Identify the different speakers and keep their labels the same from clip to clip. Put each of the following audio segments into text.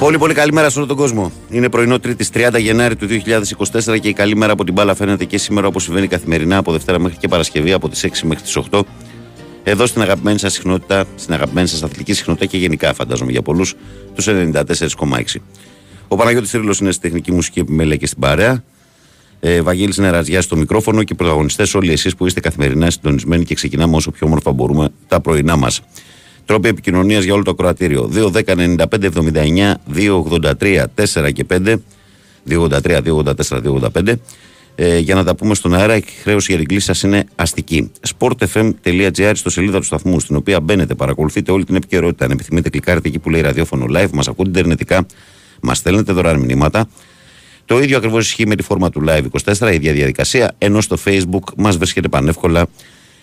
Speaker 1: Πολύ πολύ καλημέρα σε όλο τον κόσμο. Είναι πρωινό 3η 30 Γενάρη του 2024 και η καλή μέρα από την μπάλα φαίνεται και σήμερα όπως συμβαίνει καθημερινά από Δευτέρα μέχρι και Παρασκευή από τις 6 μέχρι τις 8. Εδώ στην αγαπημένη σας συχνότητα, στην αγαπημένη σας αθλητική συχνότητα και γενικά φαντάζομαι για πολλούς, τους 94,6. Ο Παναγιώτης Τρίλος είναι στη τεχνική μουσική επιμέλεια και στην παρέα. Ε, Βαγγέλης Νεραζιά στο μικρόφωνο και πρωταγωνιστές όλοι εσείς που είστε καθημερινά συντονισμένοι και ξεκινάμε όσο πιο όμορφα μπορούμε τα πρωινά μας. Τρόποι επικοινωνίας για όλο το ακροατήριο. 2-10-95-79, 283 4 και 5, 283, 284, 285. Ε, για να τα πούμε στον αέρα, η χρέωση για την κλίση σας είναι αστική. sportfm.gr στο σελίδα του σταθμού, στην οποία μπαίνετε, παρακολουθείτε όλη την επικαιρότητα. Αν επιθυμείτε, κλικάρετε εκεί που λέει ραδιόφωνο live, μας ακούτε ιντερνετικά, μας στέλνετε δωρεάν μηνύματα. Το ίδιο ακριβώς ισχύει με τη φόρμα του Live 24, η ίδια διαδικασία, ενώ στο Facebook μας βρίσκεται πανεύκολα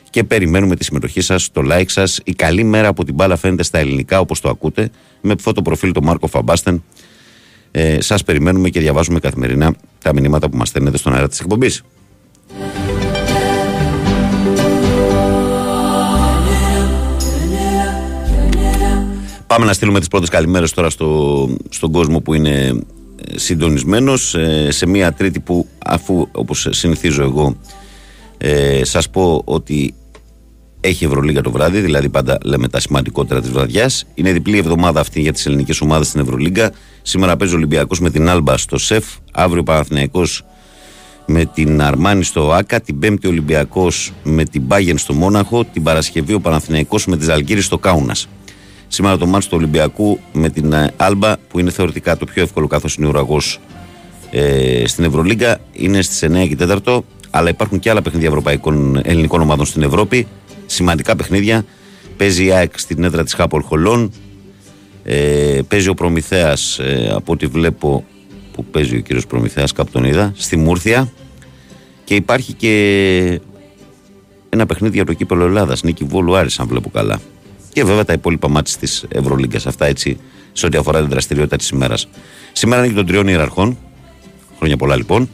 Speaker 1: και περιμένουμε τη συμμετοχή σας, το like σας. Η καλή μέρα από την μπάλα φαίνεται στα ελληνικά όπως το ακούτε, με το προφίλ του Μάρκο Φαμπάστεν. Ε, σας περιμένουμε και διαβάζουμε καθημερινά τα μηνύματα που μας στέλνετε στον αέρα της εκπομπής. Πάμε να στείλουμε τις πρώτες καλημέρες τώρα στο, στον κόσμο που είναι ε, συντονισμένος ε, σε μια τρίτη που αφού όπως συνηθίζω εγώ ε, σας πω ότι έχει Ευρωλίγα το βράδυ, δηλαδή πάντα λέμε τα σημαντικότερα της βραδιάς. Είναι διπλή εβδομάδα αυτή για τις ελληνικές ομάδες στην Ευρωλίγα. Σήμερα παίζει ο Ολυμπιακός με την Άλμπα στο ΣΕΦ. Αύριο Παναθυναϊκό με την Αρμάνη στο ΑΚΑ. Την Πέμπτη Ολυμπιακός με την Πάγεν στο Μόναχο. Την Παρασκευή ο Παναθυναϊκό με τη Ζαλγκύρη στο Κάουνας. Σήμερα το μάτσο του Ολυμπιακού με την Άλμπα που είναι θεωρητικά το πιο εύκολο καθώς είναι ουραγό ε, στην Ευρωλίγκα είναι στις 9 και 4 αλλά υπάρχουν και άλλα παιχνίδια ευρωπαϊκών ελληνικών ομάδων στην Ευρώπη. Σημαντικά παιχνίδια. Παίζει η ΑΕΚ στην έδρα της Χάπολ Χολών. Ε, παίζει ο Προμηθέας, ε, από ό,τι βλέπω που παίζει ο κύριος Προμηθέας, κάπου τον είδα, στη Μούρθια. Και υπάρχει και ένα παιχνίδι για το κύπελο Ελλάδας, Νίκη Βόλου Άρης, αν βλέπω καλά. Και βέβαια τα υπόλοιπα μάτια της Ευρωλίγκας. Αυτά έτσι σε ό,τι αφορά την δραστηριότητα της ημέρας. Σήμερα είναι και των τριών ιεραρχών. Χρόνια πολλά λοιπόν.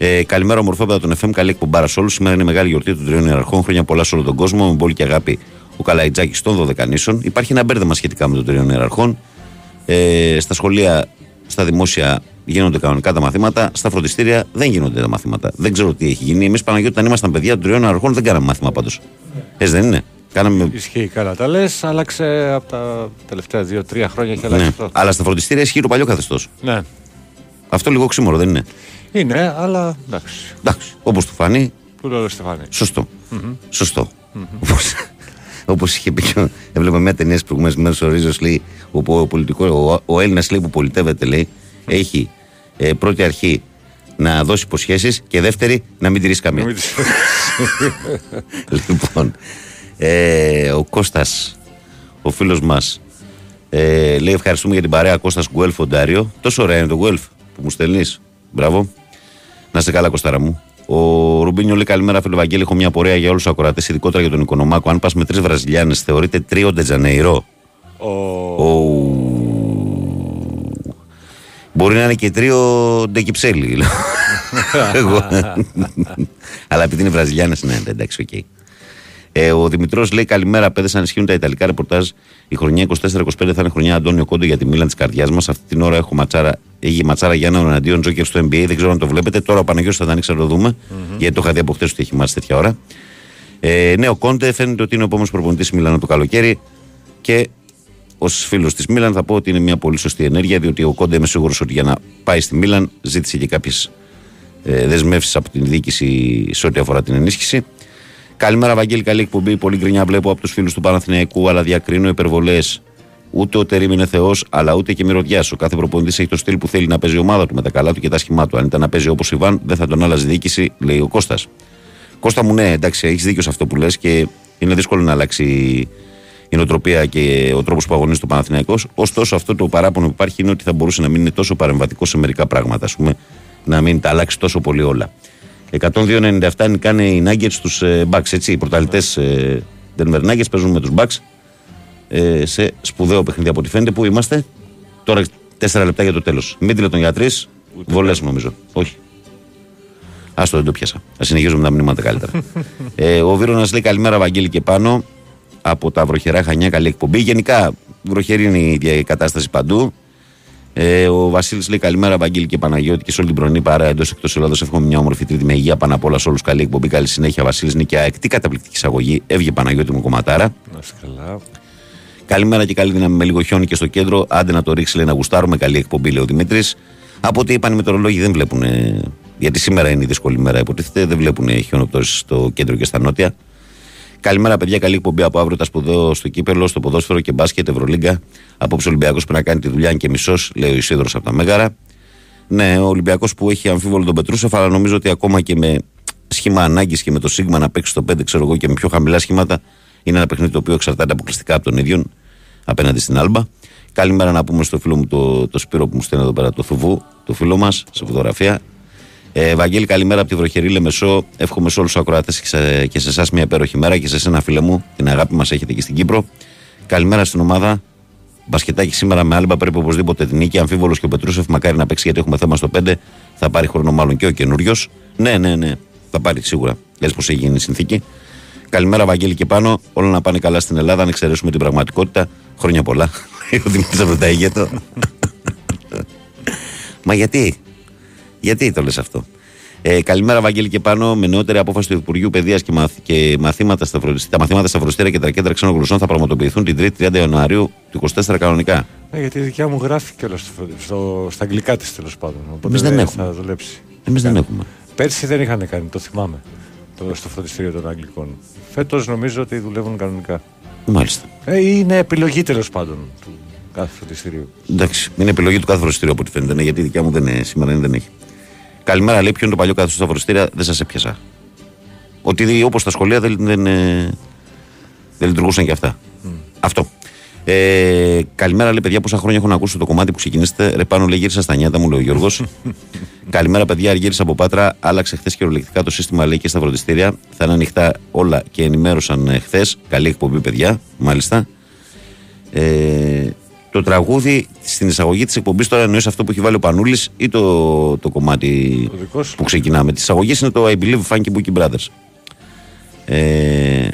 Speaker 1: Ε, καλημέρα, ομορφόπεδα των FM. Καλή εκπομπάρα σε όλους. Σήμερα είναι μεγάλη γιορτή των τριών ιεραρχών. Χρόνια πολλά σε όλο τον κόσμο. Με πολύ και αγάπη ο Καλαϊτζάκης των Δωδεκανήσων. Υπάρχει ένα μπέρδεμα σχετικά με των τριών ιεραρχών. Ε, στα σχολεία, στα δημόσια γίνονται κανονικά τα μαθήματα. Στα φροντιστήρια δεν γίνονται τα μαθήματα. Δεν ξέρω τι έχει γίνει. Εμείς Παναγιώτη, όταν ήμασταν παιδιά των τριών ιεραρχών, δεν κάναμε μάθημα πάντως. Έτσι δεν είναι; Κάναμε...
Speaker 2: Ισχύει καλά τα λες, άλλαξε από τα τελευταία δύο-τρία χρόνια και αλλάξει
Speaker 1: ναι.
Speaker 2: αυτό.
Speaker 1: Αλλά στα φροντιστήρια ισχύει το παλιό καθεστώς.
Speaker 2: Ναι.
Speaker 1: Αυτό λίγο ξύμορο δεν είναι;
Speaker 2: Είναι, αλλά εντάξει.
Speaker 1: Εντάξει, όπως του φανεί.
Speaker 2: Που λέω Στεφάνη.
Speaker 1: Σωστό. Mm-hmm. Σωστό. Mm-hmm. Όπω είχε πει και έβλεπα μια ταινία στι προηγούμενες μέρες ο Ρίζος λέει: Ο, ο, πολιτικό, ο, ο Έλληνας που πολιτεύεται λέει, έχει ε, πρώτη αρχή να δώσει υποσχέσεις και δεύτερη να μην τηρήσει καμία. λοιπόν, ε, ο Κώστας, ο φίλος μας, ε, λέει: Ευχαριστούμε για την παρέα Κώστας Γκουέλφ Οντάριο. Τόσο ωραία είναι το Γκουέλφ που μου στέλνεις. Μπράβο. Να σε καλά, Κωστάρα μου. Ο Ρουμπίνιο λέει: Καλημέρα, φίλο Βαγγέλη. Έχω μια πορεία για όλους τους ακροατές, ειδικότερα για τον Οικονομάκο. Αν πας με τρεις Βραζιλιάνες, θεωρείται τρίο Ντετζανεϊρό.
Speaker 2: Ο...
Speaker 1: Μπορεί να είναι και τρίο Ντεκυψέλη. Αλλά επειδή είναι Βραζιλιάνες, ναι, εντάξει, OK. Okay. Ε, ο Δημητρός λέει: Καλημέρα, παίδες. Αν ισχύουν τα Ιταλικά ρεπορτάζ, η χρονιά 24-25 θα είναι χρονιά Αντόνιο Κόντε για τη Μίλαν της καρδιάς μας. Αυτή την ώρα έχω ματσάρα, έχει ματσάρα Γιάννης εναντίον Τζόκερ στο NBA. Δεν ξέρω αν το βλέπετε. Τώρα ο Παναγιώτης θα τα ανοίξει να το δούμε. Mm-hmm. Γιατί το είχα δει από χτες ότι έχει ματς τέτοια ώρα. Ε, ναι, ο Κόντε φαίνεται ότι είναι ο επόμενος προπονητής Μίλαν το καλοκαίρι. Και ως φίλος της Μίλαν θα πω ότι είναι μια πολύ σωστή ενέργεια. Διότι ο Κόντε είμαι σίγουρος ότι για να πάει στη Μίλαν ζήτησε και κάποιες ε, δεσμεύσεις από την διοίκηση σε ό,τι αφορά την ενίσχυση. Καλημέρα, Βαγγέλη. Καλή εκπομπή. Πολύ γκρινιά βλέπω από τους φίλους του Παναθηναϊκού, αλλά διακρίνω υπερβολές. Ούτε ο Τερήμ είναι Θεός, αλλά ούτε και μυρωδιά. Ο κάθε προπονητής έχει το στυλ που θέλει να παίζει η ομάδα του με τα καλά του και τα σχημά του. Αν ήταν να παίζει όπως Ιβάν, δεν θα τον άλλαζε διοίκηση, λέει ο Κώστας. Κώστα μου, ναι, εντάξει, έχεις δίκιο σε αυτό που λες και είναι δύσκολο να αλλάξει η νοοτροπία και ο τρόπος που αγωνίζει το Παναθηναϊκός. Ωστόσο, αυτό το παράπονο που υπάρχει είναι ότι θα μπορούσε να μην είναι τόσο παρεμβατικό σε μερικά πράγματα, ας πούμε, να μην τα αλλάξει τόσο πολύ όλα. 102-97 κάνει οι Nuggets τους ε, Bucks. Έτσι, οι πρωταλητέ ε, Denver Nuggets παίζουν με τους Bucks ε, σε σπουδαίο παιχνίδι από ό,τι φαίνεται. Πού είμαστε, τώρα 4 λεπτά για το τέλος. Μίτλε τον για 3, βολές νομίζω. Όχι. Άστο δεν το πιάσα. Θα συνεχίζουμε να μνήματα καλύτερα. ε, ο Βίρονας λέει καλημέρα, Βαγγέλη και πάνω από τα βροχερά χανιά. Καλή εκπομπή. Γενικά, βροχερή είναι η κατάσταση παντού. Ε, ο Βασίλης λέει καλημέρα, Βαγγέλη και Παναγιώτη και σε όλη την πρωινή παρά εντός εκτός Ελλάδα. Εύχομαι μια όμορφη τρίτη με υγεία πάνω απ' όλα σε όλους. Καλή εκπομπή, καλή συνέχεια. Βασίλης Νικιά, εκτή καταπληκτική εισαγωγή. Έβγε Παναγιώτη μου κομματάρα.
Speaker 2: Να είσαι καλά.
Speaker 1: Καλημέρα και καλή δύναμη με λίγο χιόνι και στο κέντρο. Άντε να το ρίξει, λέει να γουστάρουμε. Καλή εκπομπή, λέει ο Δημήτρης. Από ό,τι είπαν οι μετρολόγοι δεν βλέπουν. Γιατί σήμερα είναι η δύσκολη μέρα, υποτίθεται. Δεν βλέπουν χιονοπτώσεις στο κέντρο και στα νότια. Καλημέρα, παιδιά. Καλή εκπομπή από αύριο τα σπουδαίο στο κύπελο, στο ποδόσφαιρο και μπάσκετ, Ευρωλίγκα. Απόψε ο Ολυμπιακός πρέπει να κάνει τη δουλειά και μισός, λέει ο Ισίδρο από τα Μέγαρα. Ναι, ο Ολυμπιακός που έχει αμφίβολο τον Πετρούσεφ, αλλά νομίζω ότι ακόμα και με σχήμα ανάγκης και με το Σίγμα να παίξει το 5, ξέρω εγώ, και με πιο χαμηλά σχήματα, είναι ένα παιχνίδι το οποίο εξαρτάται αποκλειστικά από τον ίδιο απέναντι στην Άλμπα. Καλημέρα να πούμε στο φίλο μου το, το Σπύρο που μου στέλνει εδώ πέρα το Θουβού, το φίλο μας, σε φωτογραφία. Ε, Βαγγέλη, καλημέρα από τη βροχερή Λεμεσό. Εύχομαι σε όλους τους ακροατές και σε εσάς μια υπέροχη μέρα και σε εσένα, φίλε μου, την αγάπη μας έχετε και στην Κύπρο. Καλημέρα στην ομάδα. Μπασκετάκι σήμερα με άλμπα πρέπει οπωσδήποτε την νίκη. Αμφίβολος και ο Πετρούσεφ μακάρι να παίξει γιατί έχουμε θέμα στο 5. Θα πάρει χρόνο μάλλον και ο καινούριος. Ναι, ναι, ναι. Θα πάρει σίγουρα. Λες πως έχει γίνει η συνθήκη. Καλημέρα, Βαγγέλη και πάνω. Όλα να πάνε καλά στην Ελλάδα, αν εξαιρέσουμε την πραγματικότητα. Χρόνια πολλά. ο Δημήτρης από τα Μα γιατί, γιατί το λες αυτό; Ε, καλημέρα, Βαγγέλη και πάνω. Με νεότερη απόφαση του Υπουργείου Παιδείας και, μαθ, και μαθήματα στα τα μαθήματα στα φροντιστήρια και τα κέντρα ξένων γλωσσών θα πραγματοποιηθούν την 3η 30 Ιανουαρίου του 24 κανονικά.
Speaker 2: Ε, γιατί η δικιά μου γράφει κιόλας στα αγγλικά της τέλος πάντων.
Speaker 1: Εμείς δεν, έχουμε.
Speaker 2: Θα δουλέψει.
Speaker 1: Εμείς δεν έχουμε.
Speaker 2: Πέρσι δεν είχαν κάνει, το θυμάμαι. Το, στο φροντιστήριο των Αγγλικών. Φέτος νομίζω ότι δουλεύουν κανονικά.
Speaker 1: Μάλιστα.
Speaker 2: Ε, είναι επιλογή τέλος πάντων του κάθε φροντιστηρίου.
Speaker 1: Εντάξει, είναι επιλογή του κάθε φροντιστηρίου από ό,τι φαίνεται. Ναι, γιατί η δικιά μου δεν είναι, σήμερα δεν έχει. Καλημέρα, λέει, ποιο είναι το παλιό καθεστώς στα φροντιστήρια, δεν σας έπιασα. Ότι όπως τα σχολεία δεν, δεν, ε, δεν λειτουργούσαν και αυτά. Mm. Αυτό. Ε, καλημέρα, λέει παιδιά, πόσα χρόνια έχω να ακούσω το κομμάτι που ξεκινήσετε. Ρε πάνω, λέει, γύρισα στα νιάτα μου, λέει ο Γιώργος. καλημέρα, παιδιά, γύρισα από πάτρα. Άλλαξε χθες κυριολεκτικά το σύστημα, λέει και στα φροντιστήρια. Θα είναι ανοιχτά όλα και ενημέρωσαν ε, χθες. Καλή εκπομπή, παιδιά, μάλιστα. Ε, το τραγούδι στην εισαγωγή της εκπομπής τώρα εννοείς αυτό που έχει βάλει ο Πανούλης ή το, το κομμάτι
Speaker 2: το
Speaker 1: που ξεκινάμε. Τη εισαγωγή είναι το I Believe Funky Bookie Brothers. Ε,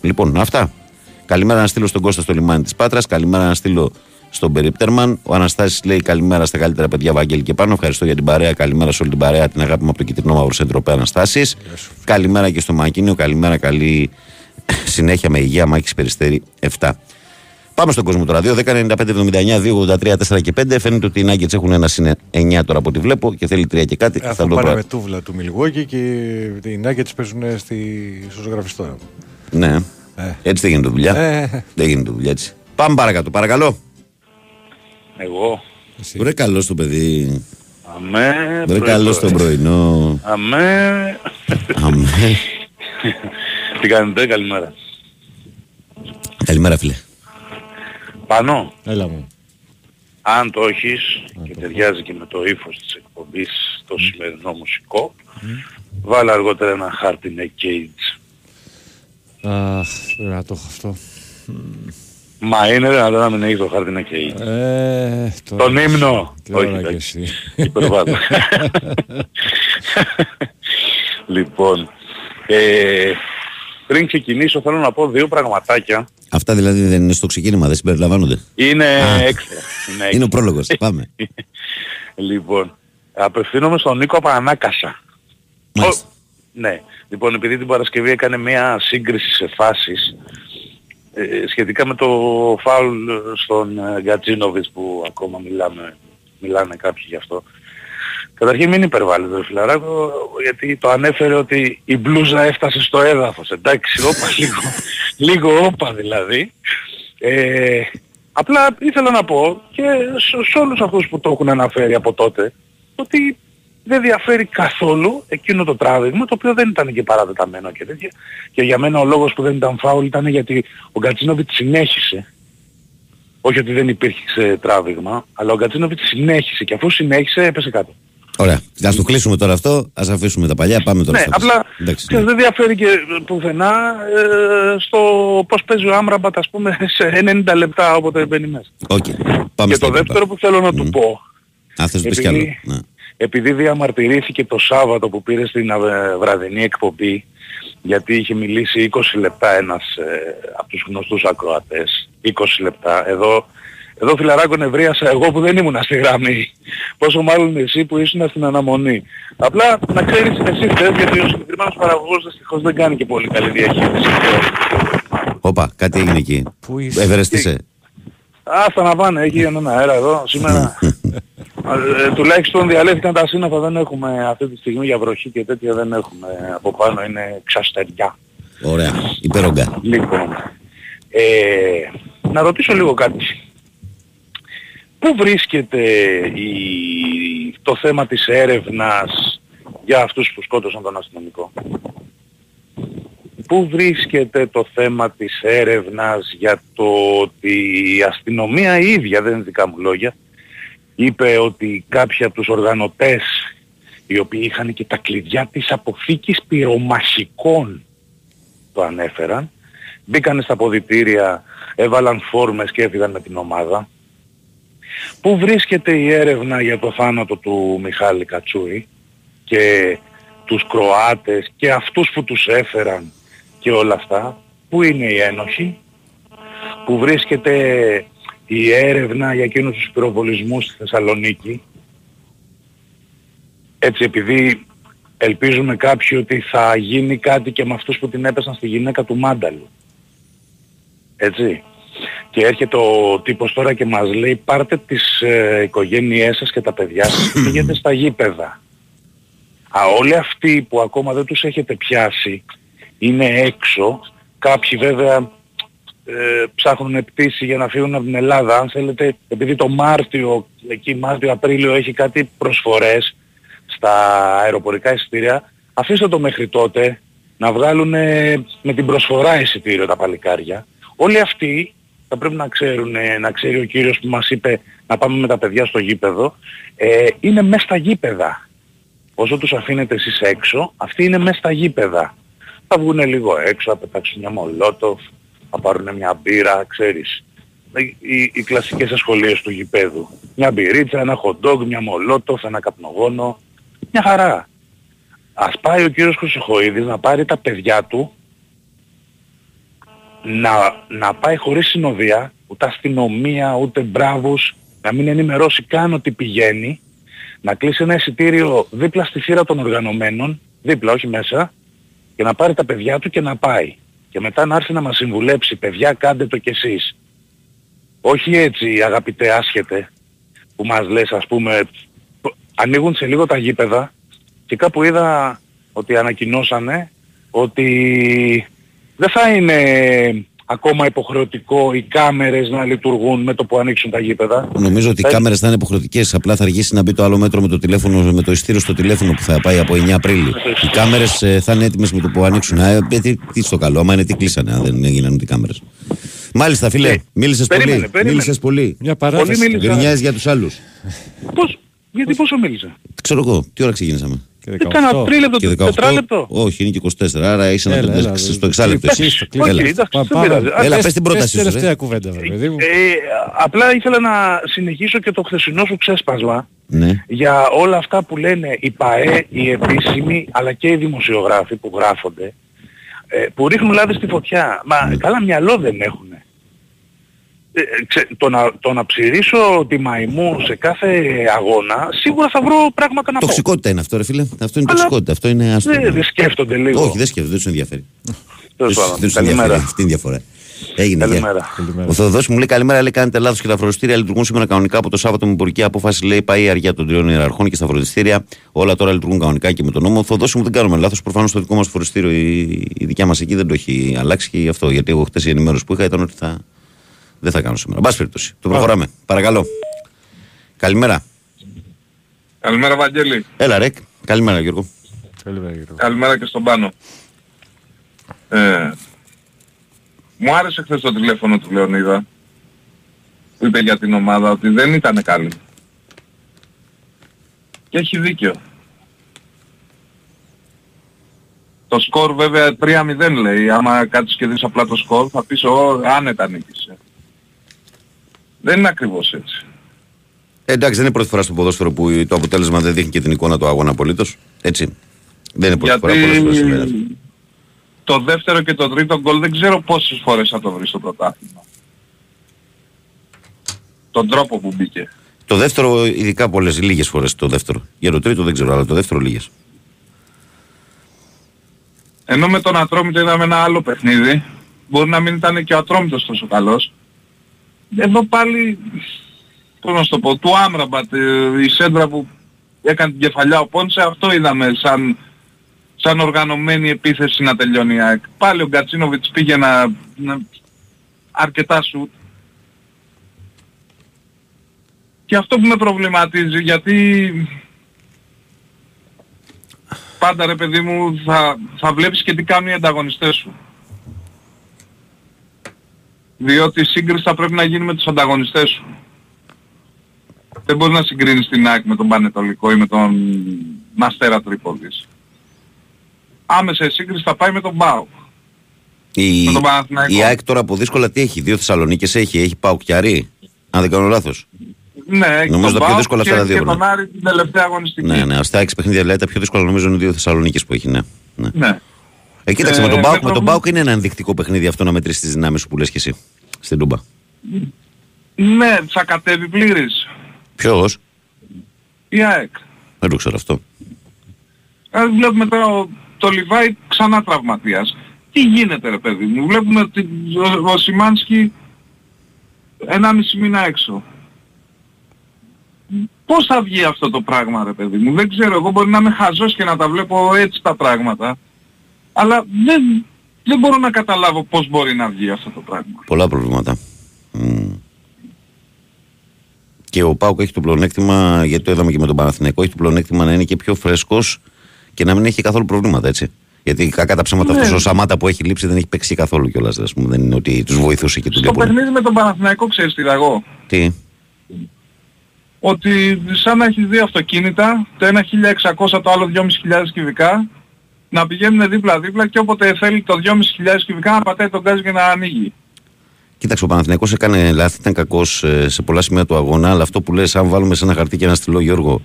Speaker 1: λοιπόν, αυτά. Καλημέρα να στείλω στον Κώστα στο λιμάνι της Πάτρας. Καλημέρα να στείλω στον Περίπτερμαν. Ο Αναστάσης λέει καλημέρα στα καλύτερα παιδιά Βαγγέλη και πάνω. Ευχαριστώ για την παρέα. Καλημέρα σε όλη την παρέα. Την αγάπη μου από το κυτρινό μαύρο σέντρο Αναστάσης. Καλημέρα και στο Μακίνιο. Καλημέρα, καλή συνέχεια με υγεία. Μάκης Περιστέρη 7. Πάμε στον κόσμο τώρα. 2, 10, 95, 79, 2, 83, 4 και 5. Φαίνεται ότι οι Nuggets έχουν ένα συν 9 τώρα από ό,τι βλέπω και θέλει 3 και κάτι.
Speaker 2: Ε, θα πάνε με τούβλα του Μιλγόκη και οι Nuggets παίζουν στη... στο ζωγραφιστό.
Speaker 1: Ναι. Ε. Έτσι δεν γίνεται δουλειά. Ε. Δεν γίνεται δουλειά έτσι. Πάμε παρακάτω. Παρακαλώ.
Speaker 3: Εγώ.
Speaker 1: Βρε καλό το παιδί.
Speaker 3: Αμέ.
Speaker 1: Βρε καλό στο πρωινό.
Speaker 3: Αμέ.
Speaker 1: Αμέ.
Speaker 3: Τι κάνετε, καλημέρα.
Speaker 1: Καλημέρα φίλε.
Speaker 3: Πάνω.
Speaker 2: Έλα μου.
Speaker 3: Αν το έχεις και ταιριάζει και με το ύφος της εκπομπής το σημερινό μουσικό, βάλε αργότερα ένα χάρτη με Cage.
Speaker 2: Αχ, δεν το έχω αυτό.
Speaker 3: Μα είναι δυνατόν να μην έχεις το χάρτη να Cage.
Speaker 2: Ε,
Speaker 3: Τον ύμνο.
Speaker 2: Όχι, εντάξει.
Speaker 3: Υπερβάλλω. λοιπόν, ε, πριν ξεκινήσω θέλω να πω δύο πραγματάκια.
Speaker 1: Αυτά δηλαδή δεν είναι στο ξεκίνημα, δεν συμπεριλαμβάνονται.
Speaker 3: Είναι έξτρα.
Speaker 1: Είναι, είναι ο πρόλογος. Πάμε.
Speaker 3: λοιπόν, απευθύνομαι στον Νίκο Πανάκασα.
Speaker 1: Μάλιστα.
Speaker 3: ναι. Λοιπόν, επειδή την Παρασκευή έκανε μια σύγκριση σε φάσεις ε, σχετικά με το φάουλ στον ε, Γκατζίνοβιτς που ακόμα μιλάμε, μιλάνε κάποιοι γι' αυτό. Καταρχήν μην υπερβάλλετε φιλαράκο, γιατί το ανέφερε ότι η μπλούζα έφτασε στο έδαφος. Εντάξει, όπα λίγο, λίγο όπα δηλαδή. Ε, απλά ήθελα να πω και σε όλους αυτούς που το έχουν αναφέρει από τότε, ότι δεν διαφέρει καθόλου εκείνο το τράβηγμα, το οποίο δεν ήταν και παραδεταμένο και τέτοια. Και για μένα ο λόγος που δεν ήταν φάουλ ήταν γιατί ο Γκατσίνοβιτς συνέχισε. Όχι ότι δεν υπήρχε τράβηγμα, αλλά ο Γκατσίνοβιτς συνέχισε και αφού συνέχισε έπεσε κάτω.
Speaker 1: Ωραία. Α το κλείσουμε τώρα αυτό, ας αφήσουμε τα παλιά, πάμε τώρα
Speaker 3: ναι,
Speaker 1: στο
Speaker 3: απλά
Speaker 1: Εντάξει,
Speaker 3: και
Speaker 1: ναι.
Speaker 3: δεν διαφέρει και πουθενά ε, στο πώς παίζει ο Άμραμπατ ας πούμε σε 90 λεπτά όποτε μπαίνει μέσα.
Speaker 1: Οκ. Πάμε
Speaker 3: και
Speaker 1: στα
Speaker 3: το
Speaker 1: υπόλοιπα.
Speaker 3: δεύτερο που θέλω να του
Speaker 1: Μμ.
Speaker 3: πω,
Speaker 1: Α, θες να πεις κι
Speaker 3: επειδή-
Speaker 1: άλλο. Ναι.
Speaker 3: επειδή διαμαρτυρήθηκε το Σάββατο που πήρε στην ε, βραδινή εκπομπή, γιατί είχε μιλήσει 20 λεπτά ένας ε, από τους γνωστούς ακροατές, 20 λεπτά. Εδώ Εδώ φιλαράκο νευρίασα εγώ που δεν ήμουν στη γραμμή. Πόσο μάλλον εσύ που ήσουν στην αναμονή. Απλά να ξέρεις εσύ θες γιατί ο συγκεκριμένος παραγωγός δυστυχώς δεν κάνει και πολύ καλή διαχείριση.
Speaker 1: Όπα, κάτι έγινε εκεί.
Speaker 2: Πού είσαι;
Speaker 1: Ευερεστήσε.
Speaker 3: Άστα να πάνε, έχει έναν αέρα εδώ σήμερα. ε, τουλάχιστον διαλέθηκαν τα σύννεφα, δεν έχουμε αυτή τη στιγμή για βροχή και τέτοια δεν έχουμε. Από πάνω είναι ξαστεριά.
Speaker 1: Ωραία. Υπερόγκα.
Speaker 3: Λοιπόν, ε, να ρωτήσω λίγο κάτι. Πού βρίσκεται η, το θέμα της έρευνας για αυτούς που σκότωσαν τον αστυνομικό; Πού βρίσκεται το θέμα της έρευνας για το ότι η αστυνομία η ίδια, δεν είναι δικά μου λόγια, είπε ότι κάποιοι από τους οργανωτές οι οποίοι είχαν και τα κλειδιά της αποθήκης πυρομαχικών το ανέφεραν, μπήκανε στα ποδητήρια, έβαλαν φόρμες και έφυγαν με την ομάδα. Πού βρίσκεται η έρευνα για το θάνατο του Μιχάλη Κατσούρη και τους Κροάτες και αυτούς που τους έφεραν και όλα αυτά. Πού είναι η ένοχη. Πού βρίσκεται η έρευνα για εκείνους τους πυροβολισμούς στη Θεσσαλονίκη. Έτσι επειδή ελπίζουμε κάποιοι ότι θα γίνει κάτι και με αυτούς που την έπεσαν στη γυναίκα του Μάνταλου. Έτσι. Και έρχεται ο τύπος τώρα και μας λέει πάρτε τις ε, οικογένειές σας και τα παιδιά σας και πήγαινε στα γήπεδα. Α, όλοι αυτοί που ακόμα δεν τους έχετε πιάσει είναι έξω. Κάποιοι βέβαια ε, ψάχνουν πτήση για να φύγουν από την Ελλάδα. Αν θέλετε, επειδή το Μάρτιο, εκεί Μάρτιο-Απρίλιο έχει κάτι προσφορές στα αεροπορικά εισιτήρια, αφήστε το μέχρι τότε να βγάλουν με την προσφορά εισιτήριο τα παλικάρια. Όλοι αυτοί θα πρέπει να ξέρουν, να ξέρει ο κύριος που μας είπε να πάμε με τα παιδιά στο γήπεδο, ε, είναι μέσα στα γήπεδα. Όσο τους αφήνετε εσείς έξω, αυτοί είναι μέσα στα γήπεδα. Θα βγουν λίγο έξω, θα πετάξουν μια μολότοφ, θα πάρουν μια μπύρα, ξέρεις. Οι, οι κλασικές ασχολίες του γηπέδου. Μια μπυρίτσα, ένα hot dog, μια μολότοφ, ένα καπνογόνο. Μια χαρά. Ας πάει ο κύριος Χρυσοχοίδης να πάρει τα παιδιά του να, να πάει χωρίς συνοδεία, ούτε αστυνομία, ούτε μπράβους, να μην ενημερώσει καν ότι πηγαίνει, να κλείσει ένα εισιτήριο δίπλα στη θύρα των οργανωμένων, δίπλα όχι μέσα, και να πάρει τα παιδιά του και να πάει. Και μετά να έρθει να μας συμβουλέψει, παιδιά κάντε το κι εσείς. Όχι έτσι αγαπητέ άσχετε, που μας λες ας πούμε, ανοίγουν σε λίγο τα γήπεδα και κάπου είδα ότι ανακοινώσανε ότι δεν θα είναι ακόμα υποχρεωτικό οι κάμερες να λειτουργούν με το που ανοίξουν τα γήπεδα.
Speaker 1: Νομίζω ότι οι κάμερες θα είναι υποχρεωτικές. Απλά θα αργήσει να μπει το άλλο μέτρο με το, τηλέφωνο, με το ειστήριο στο τηλέφωνο που θα πάει από 9 Απρίλη. Οι κάμερες ε, θα είναι έτοιμες με το που ανοίξουν. Ε, γιατί τι στο καλό, άμα είναι τι κλείσανε, αν δεν έγιναν οι κάμερες. Μάλιστα, φίλε,
Speaker 3: Ε,
Speaker 1: μίλησες
Speaker 3: περίμενε,
Speaker 1: πολύ.
Speaker 3: περίμενε.
Speaker 1: Μίλησες πολύ.
Speaker 2: Μια παράθεση.
Speaker 3: Πολύ μίλησα.
Speaker 1: Γκρινιάζεις για τους άλλους.
Speaker 3: Πώς, γιατί πόσο μίλησα.
Speaker 1: Ξέρω εγώ, τι ώρα ξεκίνησαμε.
Speaker 2: Και
Speaker 3: Τι κάνα
Speaker 2: 18.
Speaker 3: τρίλεπτο,
Speaker 1: Και 18.
Speaker 3: τετράλεπτο;
Speaker 1: Όχι, είναι και 24. Άρα είσαι να
Speaker 2: Έλα,
Speaker 1: το
Speaker 2: έλα,
Speaker 1: δεις
Speaker 2: δεν-
Speaker 1: στο εξάλεπτο.
Speaker 2: κλείστο,
Speaker 1: εσύ.
Speaker 2: κλείστο.
Speaker 3: Όχι,
Speaker 1: Έλα.
Speaker 3: εντάξει,
Speaker 2: Πα-
Speaker 3: δεν
Speaker 2: πάμε.
Speaker 3: πειράζει. Α,
Speaker 1: Έλα,
Speaker 2: Πες-
Speaker 1: πες την πρότασή σου,
Speaker 2: τελευταία
Speaker 1: ρε.
Speaker 2: κουβέντα, βέβαια, παιδί μου.
Speaker 3: Ε, απλά ήθελα να συνεχίσω και το χθεσινό σου ξέσπασμα
Speaker 1: Ναι.
Speaker 3: για όλα αυτά που λένε οι ΠΑΕ, οι επίσημοι, αλλά και οι δημοσιογράφοι που γράφονται, ε, που ρίχνουν λάδι στη φωτιά. Μα
Speaker 1: Ναι.
Speaker 3: καλά μυαλό δεν έχουν. Ε, ξε- το, να, το να ψηρίσω τη μαϊμού σε κάθε αγώνα, σίγουρα θα βρω πράγματα να πω.
Speaker 1: Τοξικότητα είναι αυτό, ρε φίλε. Αυτό είναι
Speaker 3: Αλλά-
Speaker 1: τοξικότητα. Αυτό είναι άστο.
Speaker 3: Δεν, δεν σκέφτονται λίγο.
Speaker 1: Όχι, δεν σκέφτεται, δεν τους ενδιαφέρει.
Speaker 3: Τέλος
Speaker 1: Δεν
Speaker 3: πάντων.
Speaker 1: τους ενδιαφέρει.
Speaker 3: Καλημέρα.
Speaker 1: Αυτή είναι η διαφορά. Έγινε. γεια.
Speaker 3: Καλημέρα.
Speaker 2: Καλημέρα.
Speaker 1: Ο Θεοδόση μου λέει καλημέρα, λέει κάνετε λάθος και τα φροντιστήρια λειτουργούν σήμερα κανονικά από το Σάββατο με υπουργική απόφαση. Λέει πάει η αργία των τριών ιεραρχών και στα φροντιστήρια. Όλα τώρα λειτουργούν κανονικά και με τον νόμο. Ο Θεοδόση μου δεν κάνουμε λάθος. Προφανώς το δικό μας φροντιστήριο, η, η δικιά μας εκεί δεν το έχει αλλάξει και γι' αυτό. Γιατί εγώ χτες η ενημέρωση που είχα ήταν ότι θα, δεν θα κάνω σήμερα. Μπα περιπτώσει. Το προχωράμε. Παρακαλώ. Καλημέρα.
Speaker 4: Καλημέρα Βαγγέλη.
Speaker 1: Έλα, Ρεκ. Καλημέρα, Γιώργο.
Speaker 2: Καλημέρα, Γιώργο.
Speaker 4: Καλημέρα και στον Πάνο. Ε, μου άρεσε χθες το τηλέφωνο του Λεωνίδα που είπε για την ομάδα ότι δεν ήταν καλή. Και έχει δίκιο. Το σκορ βέβαια 3-0 λέει. Άμα κάτσεις και δεις απλά το σκορ θα πεις ο άνετα νίκησε. Δεν είναι ακριβώς έτσι.
Speaker 1: Ε, εντάξει, δεν είναι πρώτη φορά στο ποδόσφαιρο που το αποτέλεσμα δεν δείχνει και την εικόνα του αγώνα απολύτως. Έτσι. Δεν είναι πρώτη φορά. Πολλές φορές συμβαίνει αυτό.
Speaker 4: Γιατί το δεύτερο και το τρίτο γκολ δεν ξέρω πόσες φορές θα το βρει στο πρωτάθλημα. τον τρόπο που μπήκε.
Speaker 1: Το δεύτερο, ειδικά πολλές λίγες φορές το δεύτερο. Για το τρίτο δεν ξέρω, αλλά το δεύτερο λίγες.
Speaker 4: Ενώ με τον Ατρόμητο είδαμε ένα άλλο παιχνίδι. Μπορεί να μην ήταν και ο Ατρόμητος τόσο καλός. Εδώ πάλι, πώς να σου το πω, του Άμραμπατ, ε, η σέντρα που έκανε την κεφαλιά ο Πόντσε, αυτό είδαμε σαν, σαν οργανωμένη επίθεση να τελειώνει η ΑΕΚ. Πάλι ο Γκατσίνοβιτς πήγε να, να αρκετά σουτ. Και αυτό που με προβληματίζει, γιατί πάντα ρε παιδί μου θα, θα βλέπεις και τι κάνουν οι ανταγωνιστές σου. Διότι η σύγκριση θα πρέπει να γίνει με τους ανταγωνιστές σου. Δεν μπορείς να συγκρίνεις την ΑΕΚ με τον Πανετολικό ή με τον Μαστέρα Τρίπολης. Άμεσα η σύγκριση θα πάει με τον ΠΑΟΚ.
Speaker 1: Η,
Speaker 4: Με τον Παναθηναϊκό.
Speaker 1: η ΑΕΚ τώρα από δύσκολα τι έχει, δύο Θεσσαλονίκες έχει, έχει πάω κιαρή. Αν δεν κάνω λάθος.
Speaker 4: Ναι, έχει
Speaker 1: Νομίζω
Speaker 4: τον
Speaker 1: τα πιο
Speaker 4: ΠΑΟΚ
Speaker 1: δύσκολα
Speaker 4: και,
Speaker 1: αυτά τα δύο
Speaker 4: και τον
Speaker 1: χρόνια.
Speaker 4: Άρη την τελευταία αγωνιστική.
Speaker 1: Ναι, ναι, αυτά έξι παιχνίδια δηλαδή τα πιο δύσκολα νομίζω είναι οι δύο Θεσσαλονίκες που έχει, ναι. ναι.
Speaker 4: ναι.
Speaker 1: Ε, κοίταξε,
Speaker 4: Ε,
Speaker 1: με τον
Speaker 4: με
Speaker 1: Πάουκ με τον
Speaker 4: προβλημα-
Speaker 1: Πάουκ είναι ένα ενδεικτικό παιχνίδι αυτό να μετρήσεις τις δυνάμεις σου που λες και εσύ. Στην Τούμπα.
Speaker 4: Ναι, θα κατέβει πλήρης
Speaker 1: Ποιος;
Speaker 4: η ΑΕΚ.
Speaker 1: Δεν το ξέρω αυτό.
Speaker 4: Ε, βλέπουμε τώρα ο, το Λιβάη ξανά τραυματίας. Τι γίνεται ρε παιδί μου. Βλέπουμε ότι ο, ο Σιμάνσκι 1,5 μήνα έξω. Πώς θα βγει αυτό το πράγμα ρε παιδί μου. Δεν ξέρω. Εγώ μπορεί να είμαι χαζός και να τα βλέπω έτσι τα πράγματα. Αλλά δεν, δεν μπορώ να καταλάβω πώς μπορεί να βγει αυτό το πράγμα.
Speaker 1: Πολλά προβλήματα. Μμ. Και ο Πάουκ έχει το πλεονέκτημα, γιατί το είδαμε και με τον Παναθηναϊκό, έχει το πλεονέκτημα να είναι και πιο φρέσκος και να μην έχει καθόλου προβλήματα, έτσι. Γιατί κακά τα ψέματα
Speaker 4: Ναι.
Speaker 1: αυτός ο Σαμάτα που έχει λείψει δεν έχει παίξει καθόλου κιόλας, ας πούμε. Δεν είναι ότι τους βοηθούσε και τους
Speaker 4: Στο
Speaker 1: λέει
Speaker 4: παιχνίδι με τον Παναθηναϊκό ξέρεις τι είδα εγώ.
Speaker 1: Τι;
Speaker 4: ότι σαν να έχεις δύο αυτοκίνητα, το ένα 1600, το άλλο 2.500 κυβικά, να πηγαίνουν δίπλα-δίπλα και όποτε θέλει το 2.500 κυβικά να πατάει τον γκάζι και να ανοίγει.
Speaker 1: Κοίταξε, ο Παναθηναϊκός έκανε λάθη, ήταν κακός ε, σε πολλά σημεία του αγώνα, αλλά αυτό που λες, αν βάλουμε σε ένα χαρτί και ένα στυλό, Γιώργο,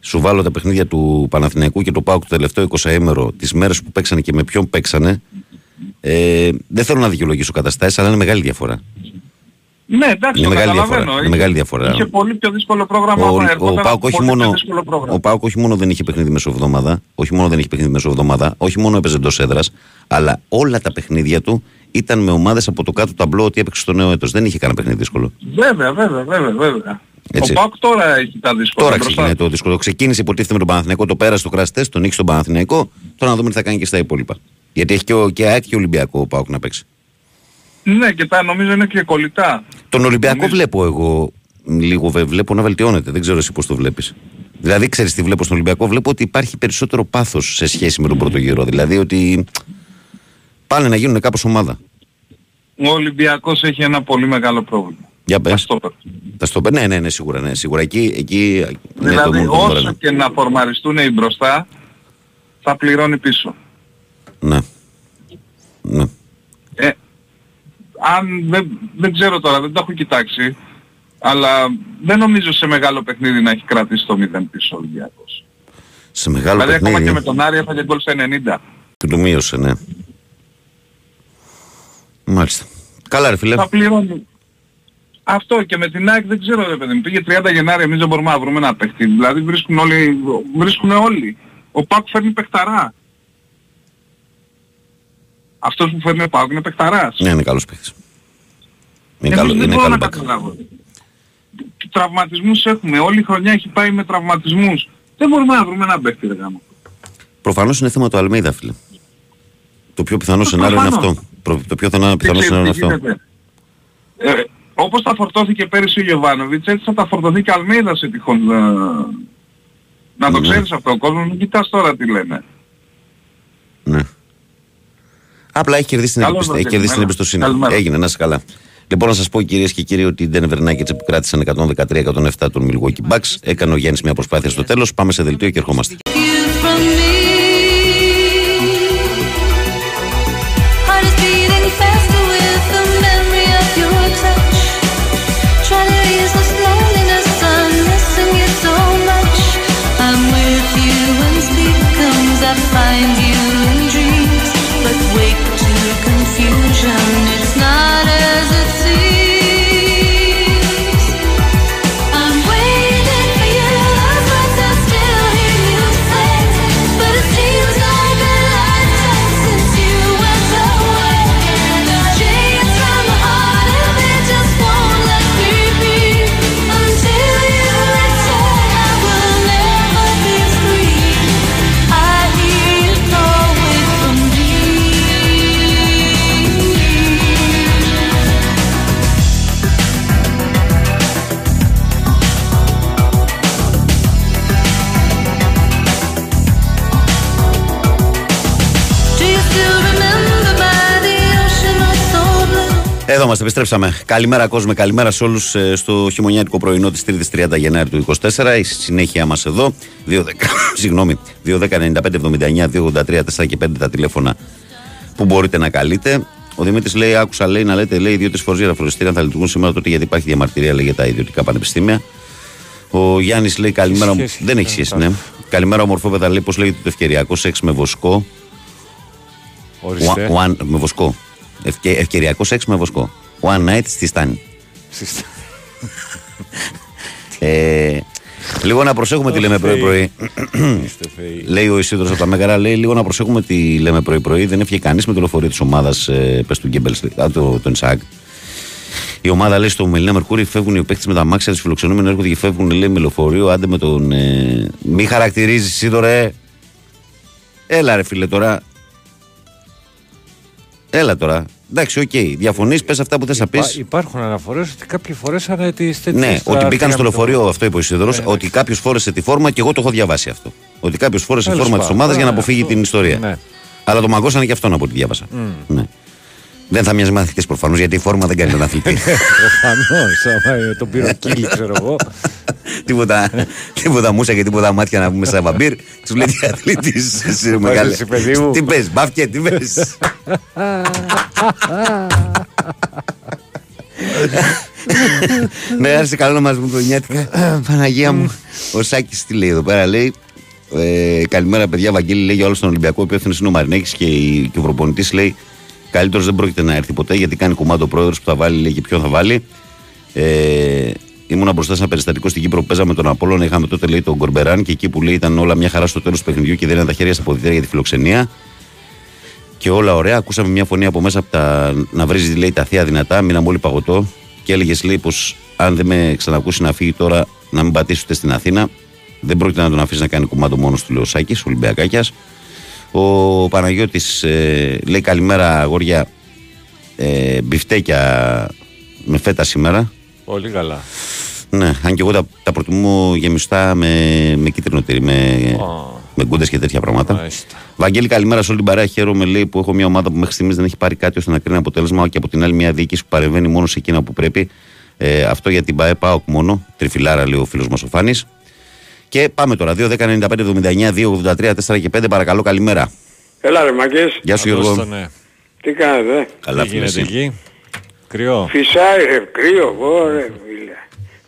Speaker 1: σου βάλω τα παιχνίδια του Παναθηναϊκού και του ΠΑΟΚ το τελευταίο 20ήμερο, τις μέρες που παίξανε και με ποιον παίξανε, ε, δεν θέλω να δικαιολογήσω καταστάσεις, αλλά είναι μεγάλη διαφορά.
Speaker 4: Ναι, εντάξει,
Speaker 1: Είναι
Speaker 4: το
Speaker 1: μεγάλη
Speaker 4: καταλαβαίνω.
Speaker 1: διαφορά. Είναι
Speaker 4: Είχε-
Speaker 1: μεγάλη διαφορά.
Speaker 4: Είχε πολύ πιο δύσκολο πρόγραμμα.
Speaker 1: Ο,
Speaker 4: άμα
Speaker 1: ο,
Speaker 4: ερχόταν
Speaker 1: Πάοκ
Speaker 4: από
Speaker 1: όχι
Speaker 4: πολύ πιο
Speaker 1: μόνο,
Speaker 4: δύσκολο πρόγραμμα.
Speaker 1: ο Πάοκ όχι μόνο δεν είχε παιχνίδι μεσοβδομάδα, όχι μόνο δεν είχε παιχνίδι μεσοβδομάδα, όχι μόνο έπαιζε εντός έδρας, αλλά όλα τα παιχνίδια του ήταν με ομάδες από το κάτω ταμπλό ότι έπαιξε στο νέο έτος. Δεν είχε κανένα παιχνίδι δύσκολο.
Speaker 4: Βέβαια, βέβαια, βέβαια, βέβαια.
Speaker 1: Έτσι.
Speaker 4: Ο Πάοκ τώρα έχει τα δύσκολα.
Speaker 1: Τώρα
Speaker 4: μπροστά
Speaker 1: ξεκινάει
Speaker 4: του.
Speaker 1: το δύσκολο. Ξεκίνησε υποτίθεται με τον Παναθηναϊκό, το πέρασε το κραστέ, τον νίκησε τον Παναθηναϊκό. Τώρα να δούμε τι θα κάνει και στα υπόλοιπα. Γιατί έχει και, ο, και ΑΕΚ και Ολυμπιακό ο Πάοκ να παίξει.
Speaker 4: Ναι, και τα νομίζω είναι και κολλητά.
Speaker 1: Τον Ολυμπιακό
Speaker 4: Νομίζω.
Speaker 1: βλέπω εγώ λίγο, βε- βλέπω να βελτιώνεται. Δεν ξέρω εσύ πώς το βλέπεις. Δηλαδή, ξέρεις τι βλέπω στον Ολυμπιακό, βλέπω ότι υπάρχει περισσότερο πάθος σε σχέση με τον πρώτο γύρο. Δηλαδή ότι πάνε να γίνουν κάπως ομάδα.
Speaker 4: Ο Ολυμπιακός έχει ένα πολύ μεγάλο πρόβλημα.
Speaker 1: Για
Speaker 4: Τα
Speaker 1: πε.
Speaker 4: στόπερ.
Speaker 1: Τα στο ναι, ναι, ναι, σίγουρα. Ναι, σίγουρα. Εκεί, εκεί ναι, το
Speaker 4: Δηλαδή
Speaker 1: μόνο το
Speaker 4: όσο
Speaker 1: ναι.
Speaker 4: και να φορμαριστούν οι μπροστά, θα πληρώνει πίσω.
Speaker 1: ναι. ναι.
Speaker 4: Ε, αν δεν, δεν ξέρω τώρα, δεν το έχω κοιτάξει, αλλά δεν νομίζω σε μεγάλο παιχνίδι να έχει κρατήσει το 0 πίσω ο Ολυμπιακός.
Speaker 1: Σε μεγάλο
Speaker 4: Δηλαδή ακόμα
Speaker 1: παιχνίδι
Speaker 4: και με τον Άρη έφαγε γκολ στα 90.
Speaker 1: που του μείωσε, ναι. Μάλιστα. Καλά, ρε φίλε.
Speaker 4: Θα πληρώνει. Αυτό και με την ΑΕΚ δεν ξέρω ρε παιδί μου. Πήγε 30 Γενάρη, εμείς δεν μπορούμε να βρούμε ένα παίχτη. Δηλαδή βρίσκουν όλοι, βρίσκουν όλοι. Ο Πάκου φέρνει παιχταρά. Αυτός που φέρνει ο Πάκου είναι παιχταράς.
Speaker 1: Ναι, είναι καλός παίχτη. Είναι
Speaker 4: Εμείς
Speaker 1: καλό,
Speaker 4: δεν
Speaker 1: είναι
Speaker 4: μπορώ
Speaker 1: καλός
Speaker 4: να
Speaker 1: back.
Speaker 4: καταλάβω. Τραυματισμούς έχουμε. Όλη η χρονιά έχει πάει με τραυματισμούς. Δεν μπορούμε να βρούμε ένα παίχτη ρε γάμο.
Speaker 1: Προφανώς είναι θέμα του Αλμίδα, φίλε. Το πιο πιθανό σενάριο είναι
Speaker 4: προφανώς.
Speaker 1: αυτό. Προ- Το πιο πιθανό
Speaker 4: Δεν
Speaker 1: πιθανό
Speaker 4: ξέρεις
Speaker 1: σενάριο
Speaker 4: τι
Speaker 1: είναι αυτό.
Speaker 4: γίνεται. Ε, όπως τα φορτώθηκε πέρυσι ο Γεβάνοβιτς, έτσι θα τα φορτωθεί και Αλμίδα σε τυχόν. ε, να το
Speaker 1: Ναι.
Speaker 4: ξέρεις αυτό ο κόσμος, μην κοιτάς τώρα τι λένε.
Speaker 1: Ναι. Απλά έχει κερδίσει την,
Speaker 4: Καλώς
Speaker 1: εμπιστο-
Speaker 4: μας
Speaker 1: έχει κερδίσει την
Speaker 4: ήρθατε.
Speaker 1: εμπιστοσύνη.
Speaker 4: Καλημέρα.
Speaker 1: Έγινε, να είσαι καλά. Λοιπόν, να σας πω κυρίες και κύριοι ότι οι Denver Nuggets επικράτησαν 113-107 των Milwaukee Bucks. Έκανε ο Γιάννης μια προσπάθεια στο τέλος. Πάμε σε δελτίο και ερχόμαστε.
Speaker 5: you from me. Heart is beating faster with the memory of your touch. Try to ease this loneliness, I'm missing you so much. I'm with you when sleep comes, I find you
Speaker 1: illusion είμαστε, επιστρέψαμε. Καλημέρα, κόσμο. Καλημέρα σε όλους στο χειμωνιάτικο πρωινό της 3η 30 Γενάρη του 24. Η συνέχεια μας εδώ. 2, συγγνώμη, 2.10.95.79, 283, 4 και 5 τα τηλέφωνα που μπορείτε να καλείτε. Ο Δημήτρης λέει: Άκουσα λέει, να λέτε λέει, δύο-τρεις φορές για τα φροντιστήρια θα λειτουργούν σήμερα τότε γιατί υπάρχει διαμαρτυρία λέει, για τα ιδιωτικά πανεπιστήμια. Ο Γιάννης λέει: Καλημέρα.
Speaker 2: Έχει σχέση.
Speaker 1: Δεν έχει σχέση, ναι. Καλημέρα, ομορφόπεδα. Λέει: Πώς λέγεται το ευκαιριακό σεξ με βοσκό;
Speaker 2: Ορίστε.
Speaker 1: One, one, με βοσκό. Ευκαι, ευκαιριακό σεξ με βοσκό. One night στη στάνη.
Speaker 2: Συστά-
Speaker 1: Ε, λίγο να προσέχουμε τι λέμε πρωί-πρωί.
Speaker 2: Είστε θεοί.
Speaker 1: λέει ο Ισίδωρος από τα Μέγαρα, λέει λίγο να προσέχουμε τι λέμε πρωί-πρωί. Δεν έφυγε κανείς με το λεωφορείο της ομάδας ε, πες του Γκέμπελς, το, τον Ισaac. Η ομάδα λέει στο Μελίνα Μερκούρι φεύγουν οι παίκτες με τα μάξια του φιλοξενούμενοι έρχονται και φεύγουν λέει με λεωφορείο. Άντε με τον. Ε, μη χαρακτηρίζεις Ισίδωρε. Έλα ρε φίλε τώρα. Έλα τώρα. Εντάξει, οκ. Διαφωνείς, πες αυτά που θες να πεις.
Speaker 2: Υπά- Υπάρχουν αναφορές ότι κάποιοι φορέσαν τις τέτοιες.
Speaker 1: Ναι, ότι μπήκαν στο λεωφορείο, αυτό είπε ο Ισίδωρος, ότι κάποιος φόρεσε τη φόρμα και εγώ το έχω διαβάσει αυτό. Ότι κάποιος φόρεσε τη
Speaker 2: Τέλος
Speaker 1: φόρμα της
Speaker 2: πάντων.
Speaker 1: ομάδας για να
Speaker 2: Ναι,
Speaker 1: αποφύγει
Speaker 2: αυτό-
Speaker 1: την ιστορία.
Speaker 2: ναι.
Speaker 1: Αλλά το μαγκώσανε και αυτόν από ό,τι διάβασα. Ναι. Δεν θα μοιάζει με αθλητή προφανώς γιατί η φόρμα δεν κάνει τον αθλητή.
Speaker 2: Προφανώς. Άμα ε, τον πήρε ο Κίλι, ξέρω εγώ.
Speaker 1: τίποτα, τίποτα μουσα και τίποτα μάτια να πούμε σαν βαμπύρ. Τους λέει τι αθλητή.
Speaker 2: εσύ, παιδί μου;
Speaker 1: Τι πες, μπάφκε, τι πες; Ναι, άρεσε καλό να μας πούμε νιάτικα. Παναγία μου. Ο Σάκης τι λέει εδώ πέρα, λέει. Ε, καλημέρα, παιδιά. Βαγγέλη λέει για όλο τον Ολυμπιακό. Ο υπεύθυνο είναι ο Μαρινέκη και, η- και ο προπονητής λέει καλύτερος δεν πρόκειται να έρθει ποτέ γιατί κάνει κουμάντο ο πρόεδρος που θα βάλει λέει, και ποιον θα βάλει. Ε, ήμουνα μπροστά σε ένα περιστατικό στην Κύπρο που παίζαμε τον Απόλλωνα. Είχαμε τότε λέει τον Κορμπεράν και εκεί που λέει ήταν όλα μια χαρά στο τέλος του παιχνιδιού και δεν ήταν τα χέρια στα ποδητήρια για τη φιλοξενία. Και όλα ωραία. Ακούσαμε μια φωνή από μέσα από τα, να βρίζει λέει, τα θεία δυνατά. Μείναμε όλοι παγωτό. Και έλεγες λέει πως αν δεν με ξανακούσει να φύγει τώρα να μην πατήσει ούτε στην Αθήνα. Δεν πρόκειται να τον αφήσει να κάνει κουμάντο μόνος του Λεωσάκης, ο Ολυμπιακάκιας. Ο Παναγιώτης ε, λέει καλημέρα αγόρια. Ε, μπιφτέκια με φέτα σήμερα.
Speaker 2: Πολύ καλά.
Speaker 1: Ναι, αν και εγώ τα, τα προτιμώ γεμιστά με, με κίτρινο τυρί, με,
Speaker 2: Ω.
Speaker 1: με γκούντες και τέτοια πράγματα.
Speaker 2: Μάλιστα.
Speaker 1: Βαγγέλη, καλημέρα σε όλη την παρέα. Χαίρομαι λέει, που έχω μια ομάδα που μέχρι στιγμής δεν έχει πάρει κάτι ώστε να κρίνει αποτέλεσμα και από την άλλη μια διοίκηση που παρεμβαίνει μόνο σε εκείνα που πρέπει. Ε, αυτό για την ΠαΕ ΠΑΟΚ μόνο. Τριφυλάρα λέει ο φίλος μας ο Φάνης. Και πάμε τώρα. 2, 10, 95, 79, 2, 83, 4 και 5. Παρακαλώ, καλημέρα.
Speaker 6: Έλα ρε Μαγκές,
Speaker 1: Γεια σου
Speaker 2: Καλώς
Speaker 1: Γιώργο.
Speaker 2: τον, ε.
Speaker 6: τι κάνετε.
Speaker 1: Καλά,
Speaker 2: Τι
Speaker 1: φίλε.
Speaker 2: γίνεται
Speaker 1: εσύ.
Speaker 2: εκεί; Κρυό.
Speaker 6: Φυσάει ρε, κρύο, ωραία φίλε.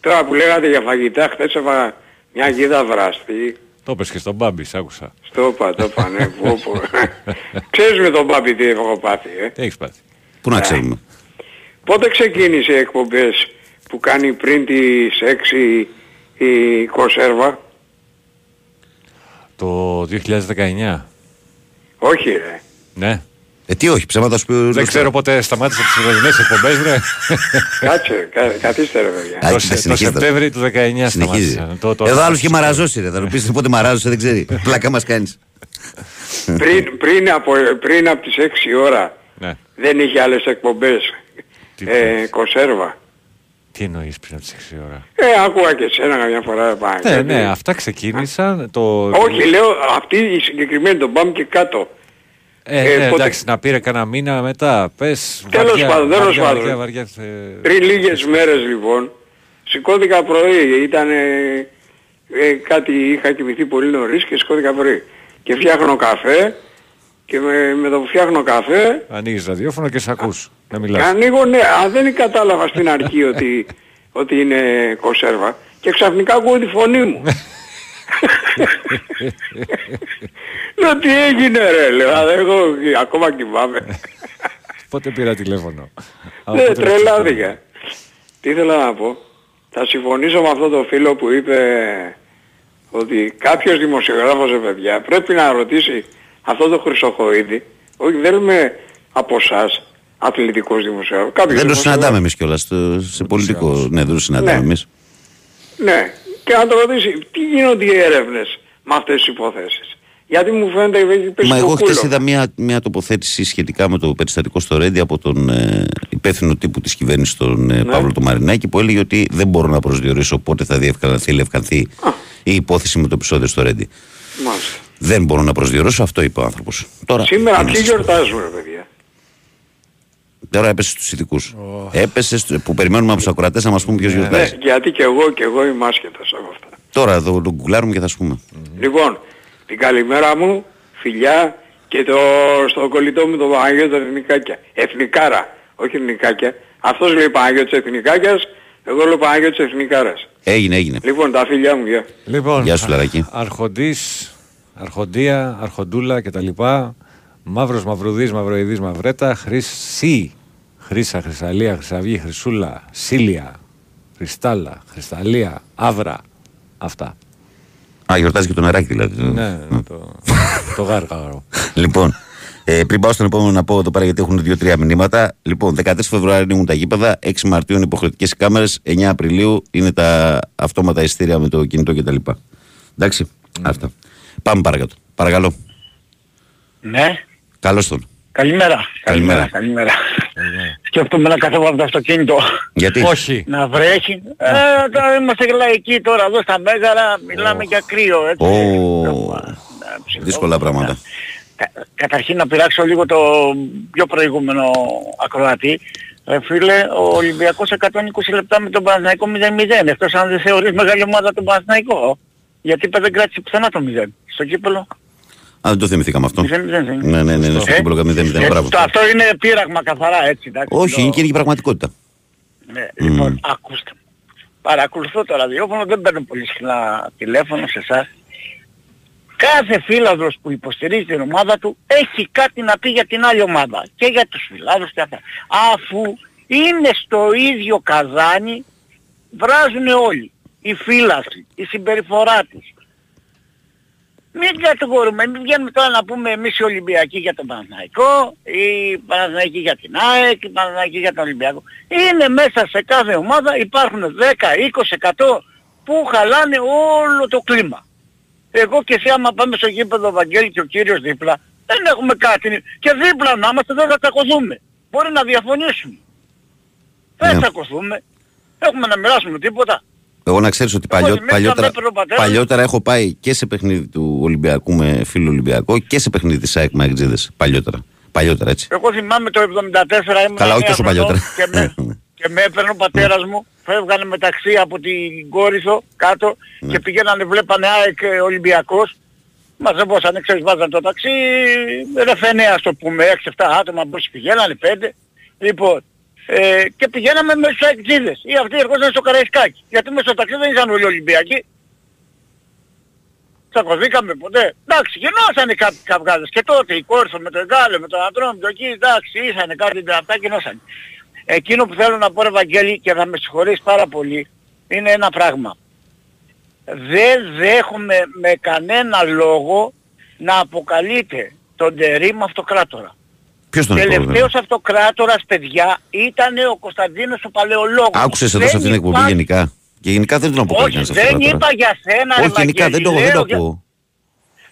Speaker 6: Τώρα που λέγατε για φαγητά, χθες έφαγα μια γίδα βραστή.
Speaker 2: Το πες και στον Μπάμπη, σ' άκουσα.
Speaker 6: Στο είπα, το είπα, ναι, πω, πω. Ξέρεις με τον Πάπη τι έχω πάθει, ε;
Speaker 2: Τι έχεις πάθει.
Speaker 1: Πού να ξέρουμε.
Speaker 6: Πότε ξεκίνησε οι εκπομπές που κάνει πριν τις 6 η κονσέρβα;
Speaker 2: Το 2019.
Speaker 6: Όχι ρε.
Speaker 2: Ναι.
Speaker 1: Ε, τι όχι, ψέματα σου πει ο
Speaker 2: Δεν ξέρω πότε σταμάτησε τις πρωινές εκπομπές, βρε.
Speaker 6: Κάτσε, κα, καθίστε ρε παιδιά.
Speaker 1: Α,
Speaker 2: το,
Speaker 1: κοίτα,
Speaker 2: σε- το
Speaker 1: συνεχίζει τώρα.
Speaker 2: Σεπτέμβρη του 19
Speaker 1: Συνεχίζει.
Speaker 2: σταμάτησαν. Το- το-
Speaker 1: Εδώ άλλο είχε μαραζώσει, ρε. Θα του πεις πότε μαράζωσε, δεν ξέρει. Πλάκα μας κάνεις.
Speaker 6: πριν, πριν, από, πριν από τις 6 ώρα
Speaker 2: Ναι.
Speaker 6: δεν είχε άλλες εκπομπές.
Speaker 2: Τι
Speaker 6: Ε, κονσέρβα.
Speaker 2: Τι εννοείς πριν από τις 6 ώρα;
Speaker 6: Ε, άκουγα και εσένα καμιά φορά. πά,
Speaker 2: Ναι,
Speaker 6: γιατί-
Speaker 2: ναι, αυτά ξεκίνησαν. Το...
Speaker 6: Όχι, λέω αυτή η συγκεκριμένη, τον πάμε και κάτω.
Speaker 2: Ε,
Speaker 6: ε,
Speaker 2: ναι,
Speaker 6: πότε-
Speaker 2: εντάξει, να πήρε κανένα μήνα μετά. Πες,
Speaker 6: Τέλος
Speaker 2: βαριά,
Speaker 6: πάντων, τέλος
Speaker 2: βαριά,
Speaker 6: πάντων.
Speaker 2: βαριά, βαριά, ε,
Speaker 6: Πριν λίγες μέρες λοιπόν, σηκώθηκα πρωί, ήταν ε, ε, κάτι, είχα κοιμηθεί πολύ νωρίς και σηκώθηκα πρωί. Και φτιάχνω καφέ και με, με το που φτιάχνω καφέ
Speaker 2: Ανοίγεις ραδιόφωνο και σε ακούς. Να
Speaker 6: και
Speaker 2: μιλάς.
Speaker 6: ανοίγω, ναι, α, δεν κατάλαβα στην αρχή ότι, ότι είναι κονσέρβα και ξαφνικά ακούω τη φωνή μου. Λέω τι έγινε ρε, λέω, «Α, εγώ ακόμα κοιμάμαι.
Speaker 2: Πότε πήρα τηλέφωνο. Α,
Speaker 6: Ναι,
Speaker 2: πότε
Speaker 6: τρελάθηκα. Τι ήθελα να πω. Θα συμφωνήσω με αυτό το φίλο που είπε ότι κάποιος δημοσιογράφος, ρε παιδιά, πρέπει να ρωτήσει αυτό το Χρυσοχοίδη. Όχι, δεν είμαι από εσάς αθλητικός δημοσιογράφος. Κάποιος
Speaker 1: Δεν το
Speaker 6: δημοσιογράφος.
Speaker 1: συναντάμε εμείς κιόλας. Σε πολιτικό. Ναι, δεν το συναντάμε
Speaker 6: Ναι.
Speaker 1: εμείς.
Speaker 6: Ναι. Και να το ρωτήσει, τι γίνονται οι έρευνες με αυτές τις υποθέσεις; Γιατί μου φαίνεται έχει πέσει
Speaker 1: Μα
Speaker 6: το
Speaker 1: εγώ χθε
Speaker 6: κούλο.
Speaker 1: είδα μια, μια τοποθέτηση σχετικά με το περιστατικό στο Ρέντι από τον ε, υπεύθυνο τύπου της κυβέρνησης, τον
Speaker 6: Ναι.
Speaker 1: ε, Παύλο του Μαρινάκη, που έλεγε ότι δεν μπορώ να προσδιορίσω πότε θα διευκανθεί, λευκανθεί η υπόθεση με το επεισόδιο στο Ρέντι.
Speaker 6: Μάλιστα.
Speaker 1: Δεν μπορώ να προσδιορίσω, αυτό είπε ο άνθρωπος. Τώρα,
Speaker 6: Σήμερα
Speaker 1: τι να
Speaker 6: ποιοι
Speaker 1: σας πω.
Speaker 6: γιορτάζουν ρε παιδιά.
Speaker 1: Τώρα έπεσε στους ειδικούς. Έπεσε στου- που περιμένουμε από τους ακροατές να μας πούμε ποιος
Speaker 6: Ναι,
Speaker 1: γιορτάζει.
Speaker 6: γιατί και εγώ και εγώ είμαι άσχετος από αυτά.
Speaker 1: Τώρα εδώ το γκουγκλάρουμε και θα σου πούμε.
Speaker 6: Λοιπόν, την καλημέρα μου, φιλιά και το, στο κολλητό μου το Παναγιώτη τα εθνικάκια. Εθνικάρα, όχι εθνικάκια. Αυτός λέει Παναγιώτης εθνικάκιας, εγώ λέω Παναγιώτης εθνικάρας.
Speaker 1: Έγινε, έγινε.
Speaker 6: Λοιπόν, τα φιλιά μου, γεια.
Speaker 2: Λοιπόν,
Speaker 1: Γεια σου, Λαράκη.
Speaker 2: Αρχοντής, αρχοντία, αρχοντούλα κτλ. Μαύρος, μαυρουδής, μαυροειδής, μαυρέτα, χρυσή, χρύσα, χρυσαλία, χρυσαυγή, χρυσούλα, σίλια, χρυστάλλα, χρυσταλία, άβρα. Αυτά.
Speaker 1: Α, γιορτάζει και το νεράκι δηλαδή.
Speaker 2: Ναι, το, το γάργαρο.
Speaker 1: Λοιπόν, ε, πριν πάω στον επόμενο να πω εδώ πέρα γιατί έχουν δύο-τρία μηνύματα. Λοιπόν, 14 Φεβρουαρίου ανοίγουν τα γήπεδα, 6 Μαρτίου είναι υποχρεωτικές οι κάμερες, 9 Απριλίου είναι τα αυτόματα ειστήρια με το κινητό κτλ. Εντάξει, αυτά. Πάμε παρακάτω. Παρακαλώ.
Speaker 7: Ναι,
Speaker 1: Καλώς τον.
Speaker 7: καλημέρα.
Speaker 1: Καλημέρα.
Speaker 7: Καλημέρα. Σκέφτομαι να καθόμω από το αυτοκίνητο.
Speaker 1: Γιατί;
Speaker 2: Όχι.
Speaker 7: Να βρέχει. Ε, τώρα είμαστε λαϊκοί τώρα εδώ στα Μέγαρα, μιλάμε για κρύο, έτσι.
Speaker 1: Ω,
Speaker 7: Ε, ψηλό.
Speaker 1: δύσκολα πράγματα.
Speaker 7: Κα- καταρχήν να πειράξω λίγο το πιο προηγούμενο ακροατή. Ε, φίλε, ο Ολυμπιακός 120 λεπτά με τον Παναθηναϊκό 0-0. Εκτός αν δεν θεωρείς μεγάλη ομάδα τον Παναθηναϊκό. Γιατί είπε δεν κράτησε πουθενά το 0. Στο κύπελο
Speaker 1: Α, δεν το θυμηθήκαμε αυτό.
Speaker 7: 0-0. δεν είναι.
Speaker 1: Ναι, ναι, ναι, ναι, στο
Speaker 7: Ε,
Speaker 1: κύπελο 0-0.
Speaker 7: ε,
Speaker 1: Μπράβο.
Speaker 7: το- Αυτό είναι πείραγμα καθαρά έτσι. Εντάξει,
Speaker 1: Όχι,
Speaker 7: το-
Speaker 1: είναι και η πραγματικότητα.
Speaker 7: Ναι, λοιπόν, ακούστε. Παρακολουθώ το ραδιόφωνο, δεν παίρνω πολύ συχνά τηλέφωνο σε εσάς. Κάθε φίλαδρος που υποστηρίζει την ομάδα του έχει κάτι να πει για την άλλη ομάδα. Και για τους φιλάδρους και αυτά. Αφού είναι στο ίδιο καζάνι, βράζουν όλοι. Η φύλαση, η συμπεριφορά τους. Μην κατηγορούμε, μην βγαίνουμε τώρα να πούμε εμείς οι Ολυμπιακοί για τον Παναθηναϊκό, οι Παναθηναϊκοί για την ΑΕΚ, οι Παναθηναϊκοί για τον Ολυμπιακό. Είναι μέσα σε κάθε ομάδα, υπάρχουν 10, 20, 100 που χαλάνε όλο το κλίμα. Εγώ και εσύ άμα πάμε στο γήπεδο Βαγγέλη και ο κύριος δίπλα, δεν έχουμε κάτι. Και δίπλα να είμαστε δεν θα τσακωθούμε. Μπορεί να διαφωνήσουμε. Δεν
Speaker 1: Ναι.
Speaker 7: τσακωθούμε. Έχουμε να μοιράσουμε τίποτα.
Speaker 1: Εγώ να ξέρεις ότι παλιό,
Speaker 7: εμείς
Speaker 1: παλιότερα,
Speaker 7: θα έπαιρνε ο πατέρας μου.
Speaker 1: παλιότερα έχω πάει και σε παιχνίδι του Ολυμπιακού με φίλο Ολυμπιακό και σε παιχνίδι της ΑΕΚ με Αγκτζίδες. Παλιότερα. Παλιότερα έτσι.
Speaker 7: Εγώ θυμάμαι το 74 ήμουν
Speaker 1: Καλά, όχι τόσο παλιότερα.
Speaker 7: Και με, και με έπαιρνε ο πατέρας μου, φεύγανε μεταξύ από την Κόρυθο κάτω
Speaker 1: Ναι.
Speaker 7: και πηγαίνανε βλέπανε ΑΕΚ ε, Ολυμπιακός. Μαζεύωσαν, ξέρεις, βάζαν το ταξί, ρεφενέα ας το πούμε, 6-7 άτομα μπρος πηγαίνανε, 5. Λοιπόν, ε, και πηγαίναμε με στους αεκτζίδες. Ή αυτοί ερχόταν στο Καραϊσκάκι. Γιατί μέσα στο ταξί δεν ήταν όλοι Ολυμπιακοί. Τσακωθήκαμε ποτέ. Εντάξει, γινώσανε κάποιοι καυγάδες. Και τότε η Κόρθο με τον Γκάλε, με τον Αντρόμητο εκεί, εντάξει, ήσανε κάτι αυτά γινώσανε. Εκείνο που θέλω να πω ρε Βαγγέλη και θα με συγχωρείς πάρα πολύ είναι ένα πράγμα. Δεν δέχομαι με κανένα λόγο να αποκαλείται τον Τερίμ αυτοκράτορα.
Speaker 1: Ποιος τον είπε.
Speaker 7: Τελευταίος αυτοκράτορας παιδιά ήταν ο Κωνσταντίνος ο Παλαιολόγος.
Speaker 1: Άκουσες εδώ
Speaker 7: Δεν
Speaker 1: σε αυτήν την εκπομπή
Speaker 7: υπάρχει-
Speaker 1: γενικά; Και γενικά δεν τον
Speaker 7: Όχι,
Speaker 1: αποκαλεί κανένα
Speaker 7: δεν είπα για σένα ρε
Speaker 1: Όχι, γενικά δεν το,
Speaker 7: Βαγγέλη,
Speaker 1: δεν το
Speaker 7: λέω για-
Speaker 1: ακούω.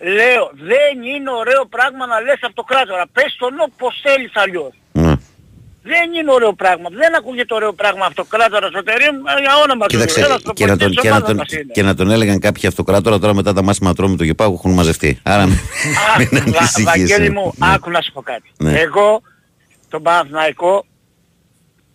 Speaker 7: Λέω, δεν είναι ωραίο πράγμα να λες αυτοκράτορα. Πες τον όπως θέλεις αλλιώς.
Speaker 1: Ναι.
Speaker 7: Δεν είναι ωραίο πράγμα. Δεν ακούγεται ωραίο πράγμα αυτοκράτορα στο τερίμ για όνομα του.
Speaker 1: Κοίταξε,
Speaker 7: Ένας
Speaker 1: και να, τον,
Speaker 7: προπονητής
Speaker 1: και, να
Speaker 7: ομάδας
Speaker 1: τον,
Speaker 7: μας είναι.
Speaker 1: και να τον έλεγαν κάποιοι αυτοκράτορα τώρα μετά τα μάσημα τρώμε του Γεπάγου έχουν μαζευτεί. Άρα μην
Speaker 7: Άκου,
Speaker 1: μην
Speaker 7: Βα-
Speaker 1: ανησυχείς,
Speaker 7: Βαγγέλη
Speaker 1: ε.
Speaker 7: μου,
Speaker 1: Ναι.
Speaker 7: άκου να σου πω κάτι.
Speaker 1: Ναι.
Speaker 7: Εγώ τον Παναθηναϊκό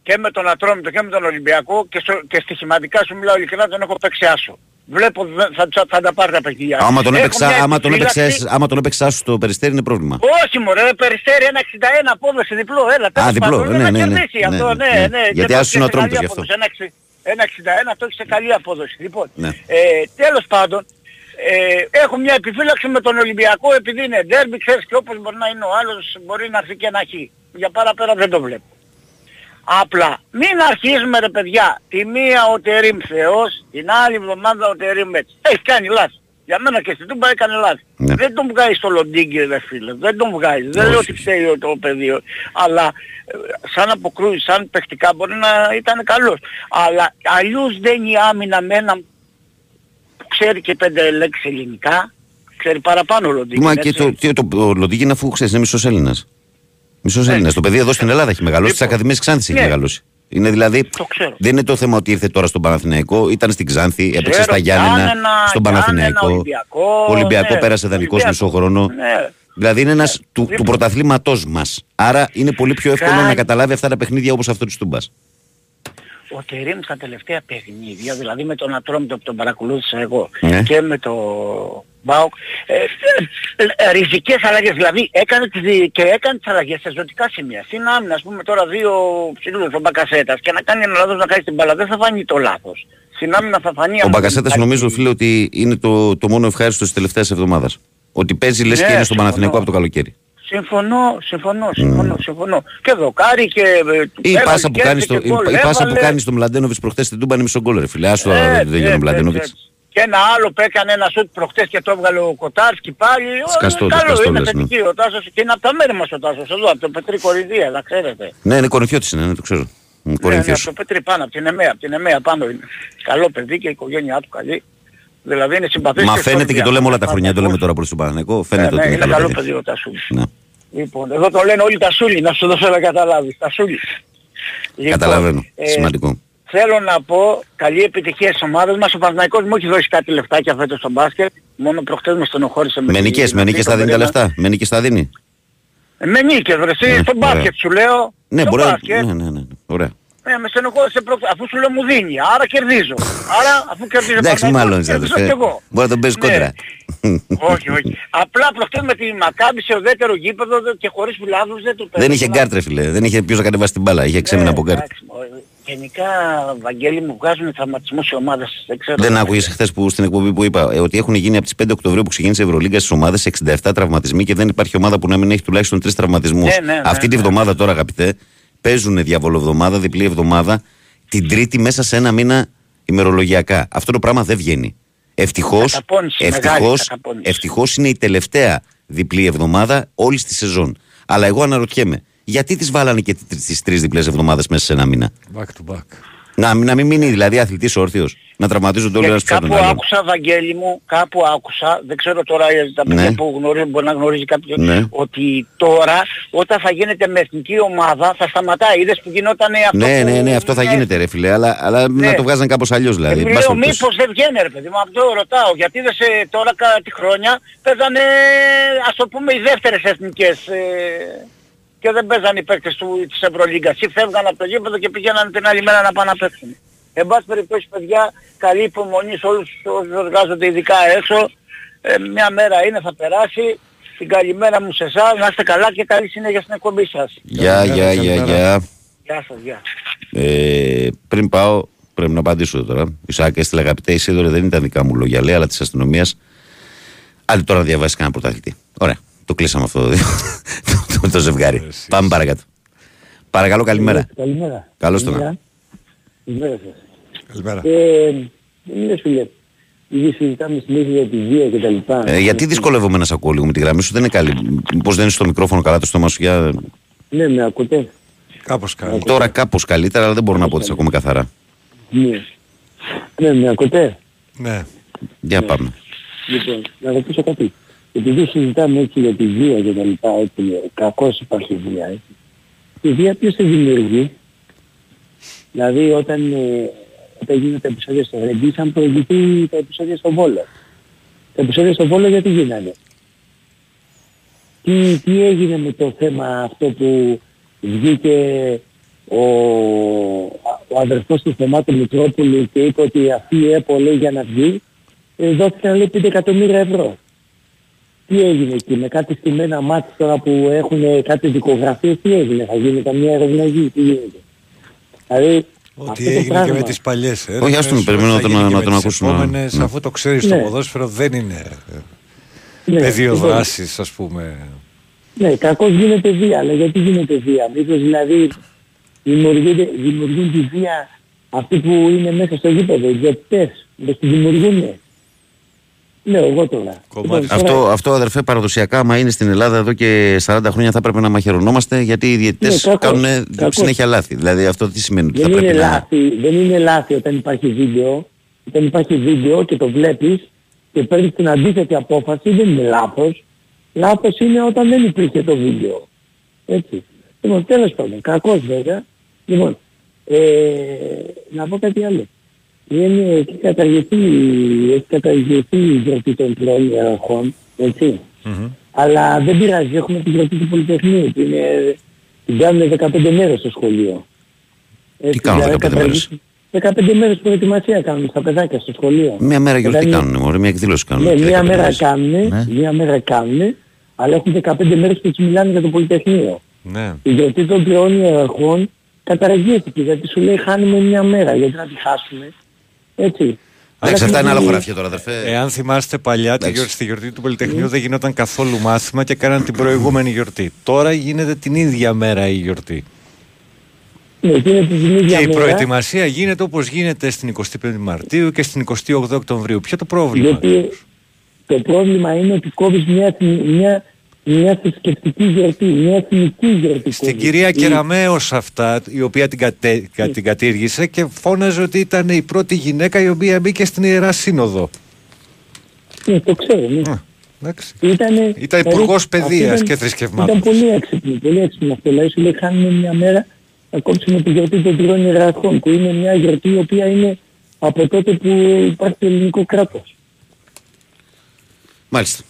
Speaker 7: και με τον Ατρόμητο και με τον Ολυμπιακό και, στο, και στοιχηματικά σου μιλάω ειλικρινά τον έχω παίξει άσο. Βλέπω δεν- θα, θα, θα τα πάρει τα παιχνίδια.
Speaker 1: Άμα τον
Speaker 7: Έχω
Speaker 1: έπαιξα,
Speaker 7: μια
Speaker 1: άμα τον
Speaker 7: επιφύλαξη-
Speaker 1: έπαιξες, άμα τον έπαιξες άσου στο περιστέρι είναι πρόβλημα.
Speaker 7: Όχι μωρέ, περιστέρι ένα 61 απόδοση διπλό, έλα. τέλος
Speaker 1: διπλό,
Speaker 7: πάντων,
Speaker 1: ναι,
Speaker 7: να
Speaker 1: ναι, ναι,
Speaker 7: κερδίσει
Speaker 1: ναι,
Speaker 7: αυτό,
Speaker 1: ναι,
Speaker 7: ναι,
Speaker 1: ναι.
Speaker 7: ναι.
Speaker 1: Γιατί
Speaker 7: και το
Speaker 1: άσος είναι ο
Speaker 7: έχει σε καλή
Speaker 1: Ατρόμητος γι' αυτό.
Speaker 7: απόδοση. Ένα εξι- Ένα 61 το έχεις σε καλή απόδοση. Λοιπόν,
Speaker 1: Ναι.
Speaker 7: ε, τέλος πάντων, ε, έχω μια επιφύλαξη με τον Ολυμπιακό επειδή είναι ντέρμπι, ξέρεις και όπως μπορεί να είναι ο άλλος μπορεί να έρθει και ένα χ. Για παραπέρα δεν το βλέπω. Απλά μην αρχίζουμε ρε παιδιά, τη μία ο Τερίμ Θεός, την άλλη εβδομάδα ο Τερίμ έτσι. Έχει κάνει λάθη. Για μένα και στην Τούμπα έκανε λάθη.
Speaker 1: Ναι.
Speaker 7: Δεν τον βγάζει στο λοντίγκι ρε φίλε, δεν τον βγάζει. Δεν
Speaker 1: Όχι,
Speaker 7: λέω ότι
Speaker 1: όχι.
Speaker 7: φταίει ο- το παιδί, αλλά ε, σαν αποκρούει, σαν παιχτικά μπορεί να ήταν καλός. Αλλά αλλιώς δεν η άμυνα με έναν που ξέρει και πέντε λέξεις ελληνικά, ξέρει παραπάνω ο Λοντίγκι.
Speaker 1: Μα και το, τι- το, το Λοντίκι είναι αφού ξέρεις είναι μισός Έλληνας. Μισός Έλληνας. Το παιδί εδώ στην Ελλάδα έχει μεγαλώσει, στις
Speaker 7: Λοιπόν,
Speaker 1: Ακαδημίες Ξάνθης έχει
Speaker 7: ναι.
Speaker 1: μεγαλώσει. Είναι δηλαδή,
Speaker 7: Το ξέρω.
Speaker 1: δεν είναι το θέμα ότι ήρθε τώρα στον Παναθηναϊκό, ήταν στην Ξάνθη, έπαιξε
Speaker 7: Ξέρω,
Speaker 1: στα Γιάννενα,
Speaker 7: Γιάννενα,
Speaker 1: στον
Speaker 7: Γιάννενα,
Speaker 1: Παναθηναϊκό.
Speaker 7: Ολυμπιακό,
Speaker 1: Ολυμπιακό
Speaker 7: ναι,
Speaker 1: πέρασε δανεικός
Speaker 7: Ολυμπιακό.
Speaker 1: μισό χρόνο.
Speaker 7: Ναι.
Speaker 1: Δηλαδή είναι ένας του, του πρωταθλήματός μας. Άρα είναι πολύ πιο εύκολο
Speaker 7: Κάνει.
Speaker 1: να καταλάβει αυτά τα παιχνίδια όπως αυτό της Τούμπας.
Speaker 7: Ο Τερίμ στα τελευταία παιχνίδια, δηλαδή με τον Ατρόμητο που τον παρακολούθησα εγώ
Speaker 1: Ναι.
Speaker 7: και με το Μπάουκ, ε, ε, ε, ριζικές αλλαγές, δηλαδή έκανε τις, δι- και έκανε τις αλλαγές σε ζωτικά σημεία. Στην άμυνα, ας πούμε τώρα δύο ψηλούς, ο Μπακασέτας και να κάνει ένα λάθος να κάνει την μπάλα, δεν θα φανεί το λάθος. Στην άμυνα θα φανεί...
Speaker 1: Ο
Speaker 7: αν
Speaker 1: Μπακασέτας
Speaker 7: δεν
Speaker 1: νομίζω
Speaker 7: υπάρχει-
Speaker 1: φίλε ότι είναι το, το μόνο ευχάριστο της τελευταίας εβδομάδας. Ότι παίζει λες
Speaker 7: Ναι,
Speaker 1: και είναι στον
Speaker 7: συμφωνώ.
Speaker 1: Παναθηναϊκό από το καλοκαίρι.
Speaker 7: Συμφωνώ, συμφωνώ, συμφωνώ, συμφωνώ. Και δοκάρι και... ε,
Speaker 1: Ή η
Speaker 7: έβαλε
Speaker 1: πάσα που
Speaker 7: και
Speaker 1: κάνεις
Speaker 7: έτσι
Speaker 1: στο,
Speaker 7: και
Speaker 1: η,
Speaker 7: γκολ
Speaker 1: η πάσα που
Speaker 7: έβαλε.
Speaker 1: κάνεις στο Μλαντένοβιτς προχθές στην Τούμπα είναι μισό γκολ ρε φίλε. Άστο
Speaker 7: Έτσι,
Speaker 1: δεν έγινε ο
Speaker 7: έτσι,
Speaker 1: Μλαντένοβιτς.
Speaker 7: Έτσι. Και ένα άλλο που έκανε ένα σουτ προχτές και το έβγαλε ο Κοτάρσκι πάλι. Ω,
Speaker 1: Σκαστό,
Speaker 7: καλό,
Speaker 1: σκαστό
Speaker 7: είναι
Speaker 1: λες, ναι.
Speaker 7: θετική ο Τάσος και είναι από τα μέρη μας ο Τάσος εδώ, από το Πετρί Κορυδία, να ξέρετε.
Speaker 1: Ναι, είναι κορινθιώτης είναι, ναι, το ξέρω.
Speaker 7: Ναι, ναι,
Speaker 1: Κορινθιός.
Speaker 7: από το Πετρί πάνω, από την Εμέα, από την Εμέα πάνω είναι. Καλό παιδί και η οικογένειά του καλή. Δηλαδή είναι συμπαθής
Speaker 1: Μα
Speaker 7: και
Speaker 1: φαίνεται και
Speaker 7: στον
Speaker 1: το λέμε όλα τα
Speaker 7: Ολυμπιακό.
Speaker 1: χρόνια, δεν το λέμε τώρα προς τον Παναθηναϊκό. Φαίνεται
Speaker 7: Ναι,
Speaker 1: ότι
Speaker 7: ναι,
Speaker 1: είναι
Speaker 7: είναι
Speaker 1: καλό
Speaker 7: καλό
Speaker 1: παιδί.
Speaker 7: παιδί ο Τασούλης.
Speaker 1: Ναι.
Speaker 7: Λοιπόν, εδώ το λένε όλοι τα σούλη, να σου δώσω να καταλάβεις. Τα σούλη. Λοιπόν,
Speaker 1: Καταλαβαίνω.
Speaker 7: ε,
Speaker 1: Σημαντικό.
Speaker 7: Θέλω να πω καλή επιτυχία στις ομάδες μας. Ο Παναθηναϊκός μου έχει δώσει κάτι λεφτάκια φέτος στο μπάσκετ. Μόνο προχτές με στενοχώρησε με
Speaker 1: Με
Speaker 7: τη-
Speaker 1: νικές, με νικές θα δίνει τα λεφτά. Με νικές θα δίνει.
Speaker 7: Ε, Με νίκες βρε, εσύ,
Speaker 1: Ναι,
Speaker 7: στο
Speaker 1: ωραία.
Speaker 7: μπάσκετ σου λέω.
Speaker 1: Ναι,
Speaker 7: στο
Speaker 1: μπορεί να...
Speaker 7: μπάσκετ.
Speaker 1: Ναι, ναι, ναι. Ωραία.
Speaker 7: Ε, με στενοχώρησε προχτές, αφού σου λέω μου δίνει, άρα κερδίζω. Άρα αφού κερδίζω
Speaker 1: Εντάξει, μη
Speaker 7: Παναθηναϊκός,
Speaker 1: μάλλον
Speaker 7: κερδίζω
Speaker 1: αδερφέ.
Speaker 7: κι εγώ.
Speaker 1: Μπορεί να τον παίζει
Speaker 7: Ναι.
Speaker 1: κόντρα.
Speaker 7: όχι, όχι. Απλά προχτές με τη Μακάμπη σε ουδέτερο γήπεδο δε- και χωρίς λάθος δεν του
Speaker 1: Δεν είχε
Speaker 7: περίμενα.
Speaker 1: γκαρντ, ρε φίλε. Δεν είχε ποιος να κατεβάσει την μπάλα. Είχε ξέμεινα
Speaker 7: Ναι,
Speaker 1: από γκαρντ.
Speaker 7: Εντάξει, μωρέ. Γενικά, Βαγγέλη μου βγάζουν τραυματισμούς οι ομάδες. Δεν ξέρω.
Speaker 1: Δεν άκουγες χθες που στην εκπομπή που είπα ε, ότι έχουν γίνει από τις 5 Οκτωβρίου που ξεκίνησε η Ευρωλίγκα στις ομάδες 67 τραυματισμοί και δεν υπάρχει ομάδα που να μην έχει τουλάχιστον 3 τραυματισμούς.
Speaker 7: Ναι, ναι, ναι,
Speaker 1: Αυτή τη
Speaker 7: ναι.
Speaker 1: βδομάδα τώρα, αγαπητέ, παίζουν διαβολοβδομάδα, διπλή εβδομάδα, την Τρίτη μέσα σε ένα μήνα ημερολογιακά. Αυτό το πράγμα δεν βγαίνει. Ευτυχώς,
Speaker 7: Καταπώνηση, μεγάλη
Speaker 1: ευτυχώς,
Speaker 7: καταπώνηση.
Speaker 1: ευτυχώς είναι η τελευταία διπλή εβδομάδα όλης της σεζόν. Αλλά εγώ αναρωτιέμαι, γιατί τις βάλανε και τις τρεις διπλές εβδομάδες μέσα σε ένα μήνα;
Speaker 2: Back to back.
Speaker 1: Να, να μην μείνει δηλαδή αθλητής όρθιος, να τραυματίζονται όλοι ένας
Speaker 7: Γιατί
Speaker 1: πίσω από
Speaker 7: κάπου
Speaker 1: τον άλλον.
Speaker 7: άκουσα, Βαγγέλη μου, κάπου άκουσα, δεν ξέρω τώρα ε, τα παιδιά
Speaker 1: Ναι.
Speaker 7: που γνωρίζουν, μπορεί να γνωρίζει κάποιος,
Speaker 1: Ναι.
Speaker 7: ότι τώρα όταν θα γίνεται με εθνική ομάδα θα σταματάει. Είδες που γινόταν αυτό
Speaker 1: Ναι,
Speaker 7: που...
Speaker 1: ναι, ναι, αυτό θα γίνεται ρε φίλε, αλλά, αλλά
Speaker 7: Ναι.
Speaker 1: να το βγάζαν κάπως αλλιώς δηλαδή.
Speaker 7: Ε,
Speaker 1: Εν πάση
Speaker 7: λέω
Speaker 1: περιπτώσει.
Speaker 7: μήπως δεν βγαίνει ρε παιδί μου, αυτό ρωτάω. Γιατί είδες ε, τώρα κάτι χρόνια παίζανε ας το πούμε οι δεύτερες εθνικές ε, και δεν παίζανε οι παίκτες του, της Ευρωλίγκας. Ή φεύγαν από το γήπεδο και πήγαιναν την άλλη μέρα να πάνε να παίξουν. Εν πάση περιπτώσει παιδιά, καλή υπομονή σε όλους όσους εργάζονται ειδικά έξω. Ε, μια μέρα είναι, θα περάσει. Την καλημέρα μου σε εσάς, να είστε καλά και καλή συνέχεια στην εκπομπή σας.
Speaker 1: Γεια,
Speaker 2: Καλημέρα,
Speaker 1: γεια, γεια,
Speaker 2: καλημέρα.
Speaker 1: γεια.
Speaker 7: Γεια σας, γεια.
Speaker 1: Ε, πριν πάω, πρέπει να απαντήσω τώρα. Ισάκ έστειλε αγαπητέ Ισίδωρε, δεν ήταν δικά μου λόγια, λέει, αλλά της αστυνομίας. Άλλη τώρα να διαβάσει κανένα πρωταθλητή. Ωραία. Το κλείσαμε αυτό το, το, το ζευγάρι.
Speaker 2: Εσείς.
Speaker 1: Πάμε παρακάτω. Παρακαλώ, καλημέρα.
Speaker 8: Καλημέρα.
Speaker 1: Καλώς το να.
Speaker 8: Καλημέρα. Καλημέρα σας.
Speaker 2: Καλημέρα.
Speaker 8: Ε, δεν είναι φίλε. Ήδη συζητάμε συνέχεια για τη βία και τα λοιπά.
Speaker 1: Ε, γιατί δυσκολεύομαι να σε ακούω λίγο με τη γραμμή σου, δεν είναι καλή. Πώς δεν είναι στο μικρόφωνο καλά το στόμα σου για.
Speaker 8: Ναι, με ακούτε;
Speaker 2: Κάπως κάνει.
Speaker 1: Τώρα κάπως καλύτερα, αλλά δεν μπορώ να πω ότι σε ακούμε καθαρά.
Speaker 8: Ναι. Ναι, με ακούτε;
Speaker 2: Ναι.
Speaker 1: Για πάμε.
Speaker 8: Λοιπόν, να ρωτήσω κάτι. Επειδή συζητάμε έτσι για τη βία και τα λοιπά, έτσι, κακώς υπάρχει βία, έτσι. Η βία ποιος τη δημιουργεί; Δηλαδή όταν, ε, όταν γίνονται τα επεισόδια στο Ρεμπί, είχαν προηγηθεί τα επεισόδια στο Βόλο. Τα επεισόδια στο Βόλο γιατί γίνανε; Τι, τι έγινε με το θέμα αυτό που βγήκε ο, ο αδερφός του Θεμάτου Μητρόπουλου και είπε ότι αυτή η ΕΠΟ λέει για να βγει ε, δόθηκαν λέει 5 εκατομμύρια ευρώ. Τι έγινε εκεί με κάτι στημένα μάτια τώρα που έχουν κάτι δικογραφίες, τι έγινε, θα γίνει καμία έρευνα εκεί, τι γίνεται. Δηλαδή,
Speaker 2: Ό,τι
Speaker 8: αυτό το
Speaker 2: έγινε και
Speaker 8: πράγμα-
Speaker 2: με τις παλιές έρευνες,
Speaker 1: Όχι, ας τον
Speaker 2: ό,τι
Speaker 1: περιμένω
Speaker 2: θα
Speaker 1: να τον-
Speaker 2: γίνει και
Speaker 1: να
Speaker 2: με
Speaker 1: τον
Speaker 2: τις
Speaker 1: ακούσουμε.
Speaker 2: επόμενες,
Speaker 1: Ναι.
Speaker 2: Αφού το ξέρεις το
Speaker 8: Ναι.
Speaker 2: ποδόσφαιρο δεν είναι ε,
Speaker 8: ναι,
Speaker 2: πεδίο
Speaker 8: λοιπόν,
Speaker 2: δράσης ας πούμε.
Speaker 8: Ναι, κακώς γίνεται βία, αλλά γιατί γίνεται βία; Μήπως δηλαδή δημιουργούνται- δημιουργούν τη βία αυτοί που είναι μέσα στο γήπεδο, οι διαιτητές, μήπως τη δημιουργούνε; Λέω εγώ τώρα.
Speaker 2: Κομμάτι.
Speaker 8: τώρα-
Speaker 1: Αυτό, αυτό αδερφέ παραδοσιακά, άμα είναι στην Ελλάδα εδώ και 40 χρόνια, θα πρέπει να μαχαιρωνόμαστε γιατί οι διαιτητές
Speaker 8: Ναι, κακώς,
Speaker 1: κάνουν
Speaker 8: κακώς.
Speaker 1: συνέχεια λάθη. Δηλαδή αυτό τι σημαίνει ότι θα
Speaker 8: δεν είναι,
Speaker 1: πρέπει να.
Speaker 8: λάθη, δεν είναι λάθη όταν υπάρχει βίντεο. Όταν υπάρχει βίντεο και το βλέπεις και παίρνεις την αντίθετη απόφαση, δεν είναι λάθος. Λάθος είναι όταν δεν υπήρχε το βίντεο. Έτσι. Λοιπόν, τέλος πάντων, κακός βέβαια. Λοιπόν, ε, να πω κάτι άλλο. Είναι, έχει καταργηθεί, έχει καταργηθεί η ντροπή των τριών ιεραρχών, έτσι. Αλλά δεν πειράζει, έχουμε την γιορτή του Πολυτεχνείου που είναι, την κάνουν 15 μέρες στο σχολείο. Έτσι,
Speaker 1: κάνουν
Speaker 8: δηλαδή
Speaker 1: 15 μέρες;
Speaker 8: 15 μέρες προετοιμασία κάνουν στα παιδάκια στο σχολείο.
Speaker 1: Μία μέρα γιορτή
Speaker 8: Δηλαδή,
Speaker 1: κάνουν, μωρέ, μια εκδήλωση κάνουν.
Speaker 8: Ναι,
Speaker 1: και
Speaker 8: μία
Speaker 1: 15
Speaker 8: μέρα
Speaker 1: μέρες.
Speaker 8: κάνουν,
Speaker 1: Ναι.
Speaker 8: μία μέρα κάνουν, αλλά έχουν 15 μέρες που τους μιλάνε για το Πολυτεχνείο.
Speaker 2: Ναι.
Speaker 8: Η γιορτή των τριών ιεραρχών καταργήθηκε γιατί σου λέει χάνουμε μια μέρα, γιατί να τη χάσουμε. Έτσι.
Speaker 1: Εντάξει,
Speaker 8: Αλλά
Speaker 1: αυτά είναι άλλο
Speaker 8: και-
Speaker 1: χωράφια τώρα, αδερφέ.
Speaker 2: Εάν θυμάστε παλιά, τη
Speaker 1: Εντάξει.
Speaker 2: γιορτή, στη γιορτή του Πολυτεχνείου δεν γινόταν καθόλου μάθημα και έκαναν την προηγούμενη γιορτή. Τώρα γίνεται την ίδια μέρα η γιορτή.
Speaker 8: Ναι, γίνεται την ίδια
Speaker 2: Και η
Speaker 8: μέρα,
Speaker 2: προετοιμασία γίνεται όπως γίνεται στην 25η Μαρτίου και στην 28 Οκτωβρίου. Ποιο το πρόβλημα;
Speaker 8: Γιατί το πρόβλημα είναι ότι κόβεις μια, μια, μια θρησκευτική γιορτή, μια εθνική γιορτή.
Speaker 2: Στην
Speaker 8: κόβεις.
Speaker 2: κυρία
Speaker 8: Η-
Speaker 2: Κεραμέως αυτά, η οποία την, κατε, κα- την κατήργησε και φώναζε ότι ήταν η πρώτη γυναίκα η οποία μπήκε στην Ιερά Σύνοδο.
Speaker 8: Ναι, το ξέρω, ναι.
Speaker 2: Α, εντάξει.
Speaker 8: Ήτανε,
Speaker 2: Ήταν υπουργός
Speaker 8: δηλαδή,
Speaker 2: παιδείας
Speaker 8: αυτό
Speaker 2: και
Speaker 8: ήταν-
Speaker 2: θρησκευμάτων.
Speaker 8: Ήταν πολύ έξυπνο, πολύ έξυπνο αυτό. Δηλαδή σου λέει χάνουμε μια μέρα να κόψουμε τη γιορτή των τριών ιεραρχών που είναι μια γιορτή η οποία είναι από τότε που υπάρχει το ελληνικό κράτος.
Speaker 1: Μάλιστα.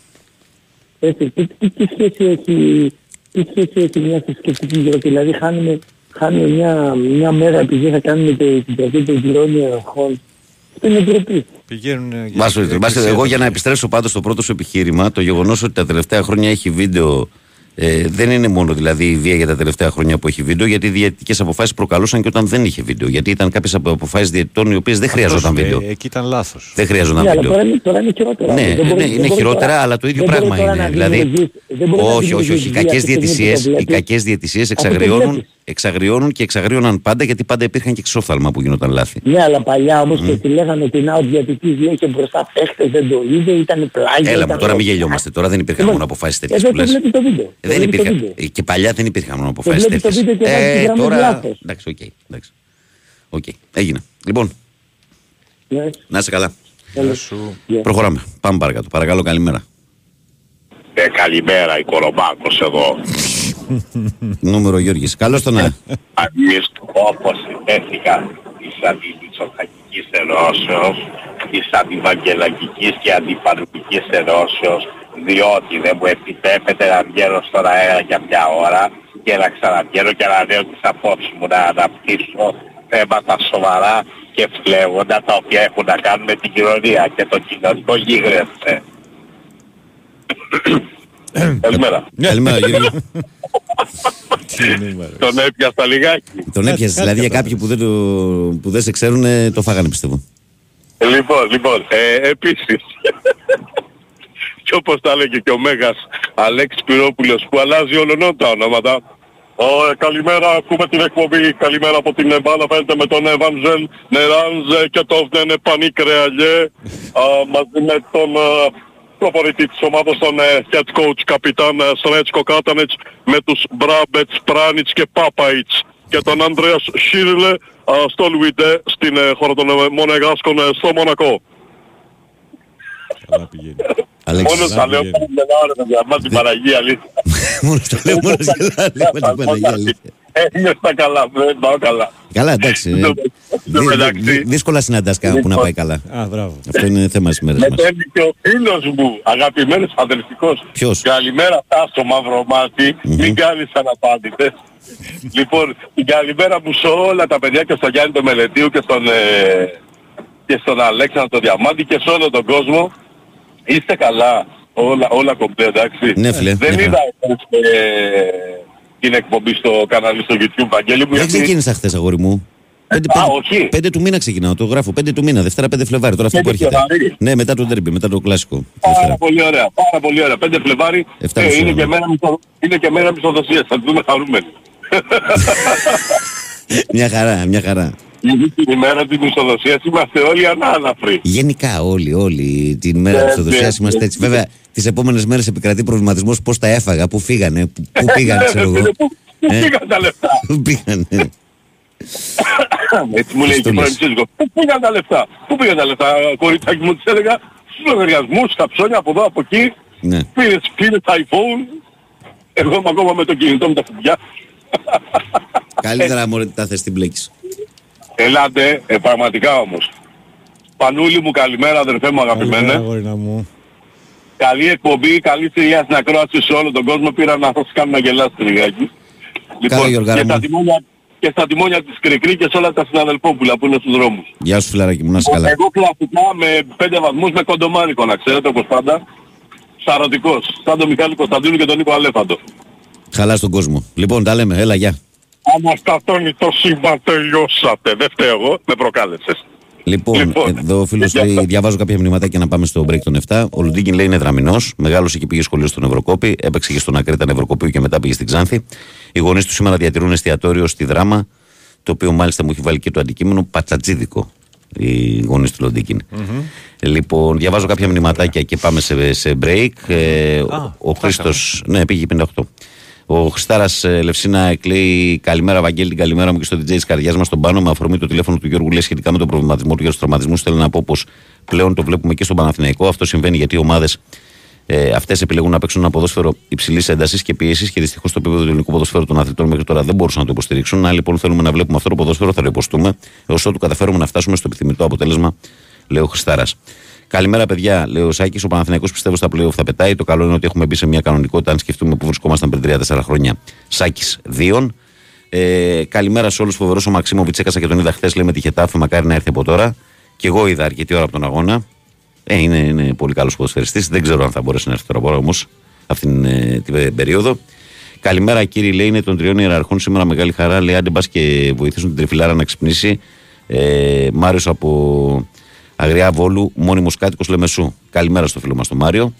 Speaker 8: Έτσι, τι, τι, τι σχέση έχει, τι σχέση έχει μια θρησκευτική γιορτή. Δηλαδή χάνουμε, χάνουμε μια, μια μέρα επειδή θα κάνουμε το- την γιορτή των τριών ιεραρχών. Αυτό είναι ντροπή.
Speaker 2: Πηγαίνουν για
Speaker 1: Βάσο,
Speaker 2: εκκλησία
Speaker 1: βάσο, εγώ
Speaker 2: τα
Speaker 1: για να
Speaker 2: παιδιά.
Speaker 1: επιστρέψω πάντως στο πρώτο σου επιχείρημα, το γεγονός ότι τα τελευταία χρόνια έχει βίντεο. Ε, δεν είναι μόνο δηλαδή η βία για τα τελευταία χρόνια που έχει βίντεο, γιατί οι διαιτητικές αποφάσεις προκαλούσαν και όταν δεν είχε βίντεο. Γιατί ήταν κάποιες αποφάσεις διαιτητών οι οποίες δεν χρειαζόταν
Speaker 2: Αυτός,
Speaker 1: βίντεο.
Speaker 2: ε, Εκεί ήταν λάθος.
Speaker 1: Δεν χρειαζόταν
Speaker 8: Ναι, αλλά
Speaker 1: βίντεο.
Speaker 8: τώρα είναι, τώρα είναι χειρότερα.
Speaker 1: Ναι,
Speaker 8: Δεν
Speaker 1: ναι,
Speaker 8: μπορεί-
Speaker 1: είναι
Speaker 8: δεν μπορεί
Speaker 1: χειρότερα,
Speaker 8: τώρα-
Speaker 1: αλλά το ίδιο
Speaker 8: δεν μπορεί
Speaker 1: πράγμα
Speaker 8: τώρα
Speaker 1: είναι.
Speaker 8: να
Speaker 1: Δηλαδή,
Speaker 8: δημιουργήσει- δεν μπορεί να
Speaker 1: όχι, όχι, όχι. Οι
Speaker 8: δημιουργήσει
Speaker 1: κακές
Speaker 8: αυτή τη στιγμή που το
Speaker 1: διαιτησίε οι
Speaker 8: βλέπεις.
Speaker 1: κακές διαιτησίες
Speaker 8: Αυτό το
Speaker 1: εξαγριώνουν,
Speaker 8: βλέπεις.
Speaker 1: Εξαγριώνουν και εξαγριώναν πάντα γιατί πάντα υπήρχαν και ξόφθαλμα που γινόταν λάθη.
Speaker 8: Ναι, αλλά παλιά όμως και τη λέγανε ότι να ο διατητής είχε μπροστά παίχτες, δεν το είδε, ήταν πλάγια.
Speaker 1: Έλα μου,
Speaker 8: ήταν
Speaker 1: τώρα μην
Speaker 8: όλα.
Speaker 1: γελιόμαστε. Τώρα δεν υπήρχαν
Speaker 8: Λοιπόν,
Speaker 1: μόνο αποφάσεις τέτοιες
Speaker 8: Εδώ
Speaker 1: που
Speaker 8: το
Speaker 1: λε.
Speaker 8: βλέπει το βίντεο. Το
Speaker 1: Δεν
Speaker 8: βλέπει το
Speaker 1: υπήρχαν.
Speaker 8: βίντεο.
Speaker 1: ε, Και παλιά δεν υπήρχαν μόνο αποφάσεις
Speaker 8: βλέπει το
Speaker 1: τέτοιες.
Speaker 8: βίντεο και βάζει τις γραμμές
Speaker 1: τώρα.
Speaker 8: λάθος.
Speaker 1: Εντάξει, οκ. εντάξει. Οκ, έγινε. Λοιπόν,
Speaker 8: Ναι,
Speaker 1: να είσαι καλά.
Speaker 8: έλα.
Speaker 2: Σου.
Speaker 8: Γεια.
Speaker 1: Προχωράμε. Πάμε παρακάτω. Παρακαλώ, καλημέρα.
Speaker 9: Ε, καλημέρα, η Κορομπάκος εδώ.
Speaker 1: Νούμερο Γιώργης. Καλώς τον να.
Speaker 9: Εμείς όπως συνδέθηκα της αντιμητσοτακικής ενώσεως, της αντιβαγγελακικής και αντιπαρουκικής ενώσεως, διότι δεν μου επιτρέπεται να βγαίνω στον αέρα για μια ώρα και να ξαναβγαίνω και να λέω τις απόψεις μου, να αναπτύσσω θέματα σοβαρά και φλέγοντα τα οποία έχουν να κάνουν με την κοινωνία και το κοινωνικό γίγρεσθε. Καλημέρα.
Speaker 1: Καλημέρα, Γιώργη.
Speaker 9: Τον έπιασα λιγάκι.
Speaker 1: Τον έπιασε. Δηλαδή για κάποιοι που δεν, το, που δεν σε ξέρουν, ε, το φάγανε πιστεύω.
Speaker 9: Λοιπόν, λοιπόν, ε, επίσης, και όπως τα έλεγε και ο Μέγας Αλέξης Πυρόπουλος που αλλάζει όλων τα ονόματα. Ω, ε, καλημέρα, ακούμε την εκπομπή. Καλημέρα από την Εμπάνα, φαίνεται με τον Εβανζέλ Νεράνζε και το Βνένε Πανίκρεαλιέ μαζί με τον ε, προπονητή της ομάδας, τον ε, head coach καπιτάν ε, Στρέτσκο Κάτανετς με τους Μπράμπετς, Πράνιτς και Πάπαϊτς και τον Ανδρέας Σίρλε α, στο Λουιντέ στην ε, χώρα των ε, Μονεγάσκων ε, στο Μονακό.
Speaker 2: Καλά πηγαίνει.
Speaker 1: Αλέξη.
Speaker 9: Μόνος τα λέω
Speaker 2: πηγαίνει.
Speaker 9: που δεν άρεσε για μας την Παναγία αλήθεια.
Speaker 1: Μόνος τα λέω, μόνος γελά. Λέμε την Παναγία. αλήθεια.
Speaker 9: Ε, είμαι στα καλά, δεν πάω καλά.
Speaker 1: Καλά, εντάξει. Ε,
Speaker 9: Στο-
Speaker 1: δι-
Speaker 9: στο μεταξύ.
Speaker 1: δι- Δύσκολα συναντάς κάποιον που να πάει καλά.
Speaker 2: Α, μπράβο.
Speaker 1: Αυτό είναι θέμα της μέρας μας.
Speaker 9: Μετέβη και ο φίλος μου, αγαπημένος αδελφικός.
Speaker 1: Ποιος;
Speaker 9: Καλημέρα Τάσο Μαυρομάτι, μην κάνεις αναπάντητες. λοιπόν, την καλημέρα μου σε όλα τα παιδιά και στον Γιάννη τον Μελετίου και στον, ε, και στον Αλέξανδρο τον Διαμάντη και σε όλο τον κόσμο. Είστε καλά, όλα, όλα κομπλέ, εντάξει.
Speaker 1: Ναι, φίλε,
Speaker 9: Δεν
Speaker 1: ναι,
Speaker 9: είδα ε, την εκπομπή στο κανάλι στο YouTube, Βαγγέλη μου,
Speaker 1: Δεν
Speaker 9: γιατί...
Speaker 1: ξεκίνησα χθες αγόρι μου. Πέντε,
Speaker 9: Α,
Speaker 1: πέντε-
Speaker 9: όχι.
Speaker 1: πέντε του μήνα ξεκινάω, το γράφω. Πέντε του μήνα, Δευτέρα 5 Φλεβάρι. Τώρα αυτό που
Speaker 9: Πέντε
Speaker 1: έρχεται.
Speaker 9: Φλεβάρι.
Speaker 1: Ναι, μετά το ντέρμπι, μετά το κλασικό.
Speaker 9: Πάρα
Speaker 1: Δευτέρα.
Speaker 9: πολύ ωραία, πάρα πολύ ωραία. 5 Φλεβάρι
Speaker 1: Εφτά
Speaker 9: ε,
Speaker 1: μισή
Speaker 9: είναι,
Speaker 1: ώρα.
Speaker 9: και μέρα, μισθο- είναι και μέρα μισθοδοσίας, θα τη δούμε χαρούμενοι.
Speaker 1: Μια χαρά, μια χαρά.
Speaker 9: Γιατί την ημέρα της μισθοδοσίας είμαστε όλοι ανάλαφροι.
Speaker 1: Γενικά όλοι, όλοι την μέρα
Speaker 9: Ναι,
Speaker 1: της οδοσίας
Speaker 9: ναι,
Speaker 1: είμαστε
Speaker 9: ναι.
Speaker 1: έτσι. Βέβαια, τις επόμενες μέρες επικρατεί προβληματισμός πώς τα έφαγα, πού φύγανε, πού, πού πήγανε, ξέρω εγώ.
Speaker 9: Ναι, Πού πού
Speaker 1: Ε.
Speaker 9: πήγαν τα λεφτά.
Speaker 1: Πού πήγανε.
Speaker 9: Έτσι μου λέει και
Speaker 1: το
Speaker 9: η πρώην
Speaker 1: λες.
Speaker 9: σύζυγος. Πού πήγαν τα λεφτά; Πού πήγαν τα λεφτά, κοριτσάκι μου, της έλεγα. Στους λογαριασμούς, στα ψώνια από εδώ, από εκεί.
Speaker 1: Ναι.
Speaker 9: Πήρες, πήρες iPhone. Εγώ είμαι ακόμα με το κινητό με τα φουγιά.
Speaker 1: Καλύτερα μωρέ τα θες την μπλέκεις.
Speaker 9: Ελάτε, ε, πραγματικά όμως. Πανούλη μου καλημέρα αδερφέ μου
Speaker 2: Καλημέρα,
Speaker 9: αγαπημένε.
Speaker 2: αγόρινα μου.
Speaker 10: Καλή εκπομπή, καλή θηρία στην ακρόαση σε όλο τον κόσμο. Πήρα να σας κάνω να γελάσετε λιγάκι.
Speaker 1: Καλά, Γιώργαρα
Speaker 10: και,
Speaker 1: μου.
Speaker 10: στα τιμόνια, και στα τιμόνια της Κρικρή και σε όλα τα συναδελφόπουλα που είναι στους δρόμους.
Speaker 1: Γεια σου φιλαράκι μου, να είσαι καλά.
Speaker 10: Εγώ κλασικά με 5 βαθμούς με κοντομάνικο να ξέρετε όπως πάντα. Σαρωτικός. Σαν τον Μιχάλη Κωνσταντίνου και τον Νίκο Αλέφαντο.
Speaker 1: Καλά στον κόσμο. Λοιπόν, τα λέμε. Έλα, γεια.
Speaker 10: Αναστατώνει το σύμπαν τελειώσατε. Δεν φταίω εγώ, με προκάλεσες.
Speaker 1: Λοιπόν,
Speaker 10: Λοιπόν,
Speaker 1: εδώ ο φίλος
Speaker 10: για
Speaker 1: λέει:
Speaker 10: τα-
Speaker 1: Διαβάζω κάποια μηνυματάκια να πάμε στο break των 7. Ο Λουντίγκιν λέει είναι δραμηνό. Μεγάλωσε και πήγε σχολείο στον Ευρωκόπη. Έπαιξε και στον Ακρίτα Ευρωκοπίου και μετά πήγε στην Ξάνθη. Οι γονείς του σήμερα διατηρούν εστιατόριο στη δράμα. Το οποίο μάλιστα μου έχει βάλει και το αντικείμενο πατσατζίδικο. Οι γονείς του λουντιγκιν Λοιπόν, διαβάζω κάποια μηνυματάκια και πάμε σε, σε break. Ε, ο- ο Χρήστος. Ναι, πήγε 58. Ο Χριστάρας Λευσίνα λέει Καλημέρα, Βαγγέλη, την καλημέρα μου και στο DJ της καρδιάς μας στον πάνω. Με αφορμή το τηλέφωνο του Γιώργου λέει σχετικά με τον προβληματισμό του για τους τραυματισμούς. Θέλω να πω πως πλέον το βλέπουμε και στον Παναθηναϊκό. Αυτό συμβαίνει γιατί οι ομάδες ε, αυτές επιλέγουν να παίξουν ένα ποδόσφαιρο υψηλής έντασης και πίεσης και δυστυχώς το επίπεδο του ελληνικού ποδοσφαίρου των αθλητών μέχρι τώρα δεν μπορούσαν να το υποστηρίξουν. Αν λοιπόν θέλουμε να βλέπουμε αυτό το ποδόσφαιρο, θα το υποστούμε έως ότου καταφέρουμε να φτάσουμε στο επιθυμητό αποτέλεσμα, λέει ο Χριστάρας. Καλημέρα, παιδιά, λέει ο Σάκης. Ο Παναθηναϊκός πιστεύω στα playoff θα πετάει. Το καλό είναι ότι έχουμε μπει σε μια κανονικότητα, αν σκεφτούμε που βρισκόμασταν πριν 3-4 χρόνια. Σάκης Δίων. Ε, καλημέρα σε όλους. Φοβερός ο Μαξίμοβιτς. Έκασα και τον είδα χθες. Λέμε τη Χετάφη, μακάρι να έρθει από τώρα. Και εγώ είδα αρκετή ώρα από τον αγώνα. Ε, είναι, είναι πολύ καλός ποδοσφαιριστής. Δεν ξέρω αν θα μπορέσει να έρθει τώρα από όμως αυτήν ε, την ε, περίοδο. Καλημέρα κύριε λέει είναι των τριών ιεραρχών σήμερα μεγάλη χαρά. Λέει άντε μπας και βοηθήσουν την τριφυλάρα να ξυπνήσει. Ε, Μάριος από Αγριά Βόλου, μόνιμος κάτοικος Λεμεσού. Καλημέρα στο φίλο μας τον Μάριο.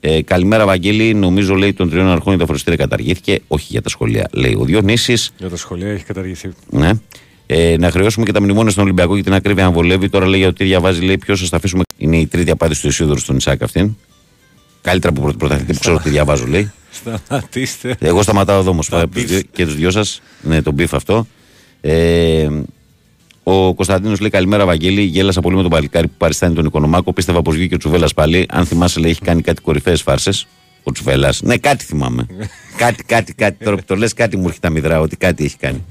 Speaker 1: Ε, καλημέρα Βαγγέλη, νομίζω λέει των Τριών Ιεραρχών η διαφορετική καταργήθηκε. Όχι για τα σχολεία, λέει ο Διονύσης.
Speaker 2: Για τα σχολεία έχει καταργηθεί.
Speaker 1: Ναι. Ε, να χρεώσουμε και τα μνημόνια στον Ολυμπιακό για την ακρίβεια αν βολεύει. Τώρα λέει ότι διαβάζει, λέει ποιος θα τα αφήσουμε. Είναι η τρίτη απάντηση του Ισίδωρου στον Ισάκ αυτήν. Καλύτερα από πρώτη πρωταθλητή που ξέρω ότι διαβάζω, λέει.
Speaker 2: Σταματήστε.
Speaker 1: Εγώ σταματάω εδώ όμως
Speaker 2: Τα
Speaker 1: και τους δυο σας. Ναι, τον μπιφ αυτό. Ε, ο Κωνσταντίνος λέει καλημέρα, Βαγγέλη. Γέλασα πολύ με τον παλικάρι που παριστάνει τον Οικονομάκο. Πίστευα πως βγήκε ο Τσουβέλλα πάλι. Αν θυμάσαι, λέει, έχει κάνει κάτι κορυφαίες φάρσες. Ο Τσουβέλλα. Ναι, κάτι θυμάμαι. κάτι, κάτι, κάτι. Τώρα που το λες, κάτι μου έρχεται τα μυδρά, ότι κάτι έχει κάνει.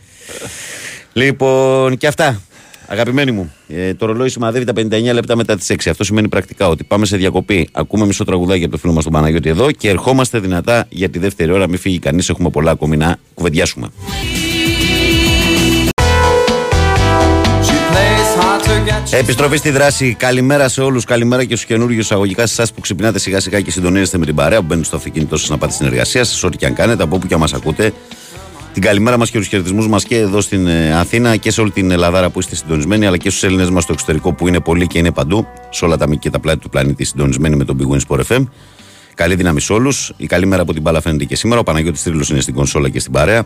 Speaker 1: λοιπόν, και αυτά. Αγαπημένοι μου, ε, το ρολόι σημαδεύει τα 59 λεπτά μετά τις 6. Αυτό σημαίνει πρακτικά ότι πάμε σε διακοπή. Ακούμε μισό τραγουδάκι από το φίλο μας τον Παναγιώτη εδώ και ερχόμαστε δυνατά για τη δεύτερη ώρα. Μην φύγει κανείς, έχουμε πολλά ακόμη να κουβεντιάσουμε. Επιστροφή στη δράση. Καλημέρα σε όλους. Καλημέρα και στους καινούριου εισαγωγικά σε εσάς που ξυπνάτε σιγά σιγά και συντονίζεστε με την παρέα που μπαίνει στο αυτοκίνητό σας να πάτε στην εργασία σας, ό,τι και αν κάνετε, από όπου και αν μας ακούτε. Την καλημέρα μας και τους χαιρετισμούς μας και εδώ στην ε, Αθήνα και σε όλη την Ελλάδα που είστε συντονισμένοι, αλλά και στους Έλληνες μας στο εξωτερικό που είναι πολλοί και είναι παντού, σε όλα τα μήκη και τα πλάτη του πλανήτη συντονισμένοι με τον Big Wins Sport FM. Καλή δύναμη σε όλους. Η καλή μέρα από την μπάλα φαίνεται και σήμερα. Ο Παναγιώτης Τρίλος είναι στην κονσόλα και στην παρέα.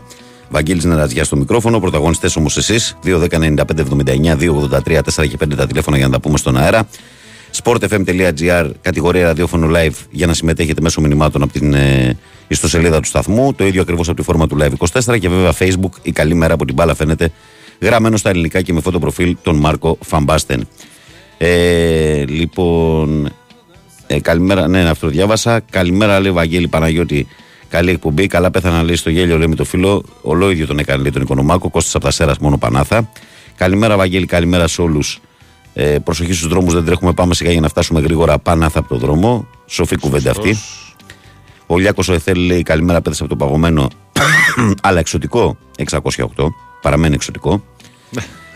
Speaker 1: Βαγγέλης Νεραζιά στο μικρόφωνο. Πρωταγωνιστές όμως εσείς. 2, 10, 95, 79, 2, 83, 4 και 5 τα τηλέφωνα για να τα πούμε στον αέρα. sportfm.gr, κατηγορία ραδιόφωνο live για να συμμετέχετε μέσω μηνυμάτων από την ε, ιστοσελίδα του σταθμού. Το ίδιο ακριβώς από τη φόρμα του live 24 και βέβαια facebook. Η καλή μέρα από την μπάλα φαίνεται γραμμένο στα ελληνικά και με φωτοπροφίλ τον Μάρκο Φαμπάστεν. Ε, λοιπόν, ε, καλημέρα, ναι, αυτό το διάβασα. Καλημέρα, λέει Βαγγέλη Παναγιώτη. Καλή εκπομπή. Καλά πέθανα, λέει στο γέλιο, λέει με το φίλο. Ολόιδιο τον έκανε, λέει τον Οικονομάκο. Κώστας από τα Σέρας, μόνο Πανάθα. Καλημέρα, Βαγγέλη, καλημέρα σε όλους. Ε, προσοχή στους δρόμους, δεν τρέχουμε. Πάμε σιγά για να φτάσουμε γρήγορα Πανάθα από το δρόμο. Σοφή κουβέντα αυτή. Ο Λιάκος ο Εθέλ λέει καλημέρα, πέθασε από το παγωμένο. αλλά εξωτικό 608. Παραμένει εξωτικό.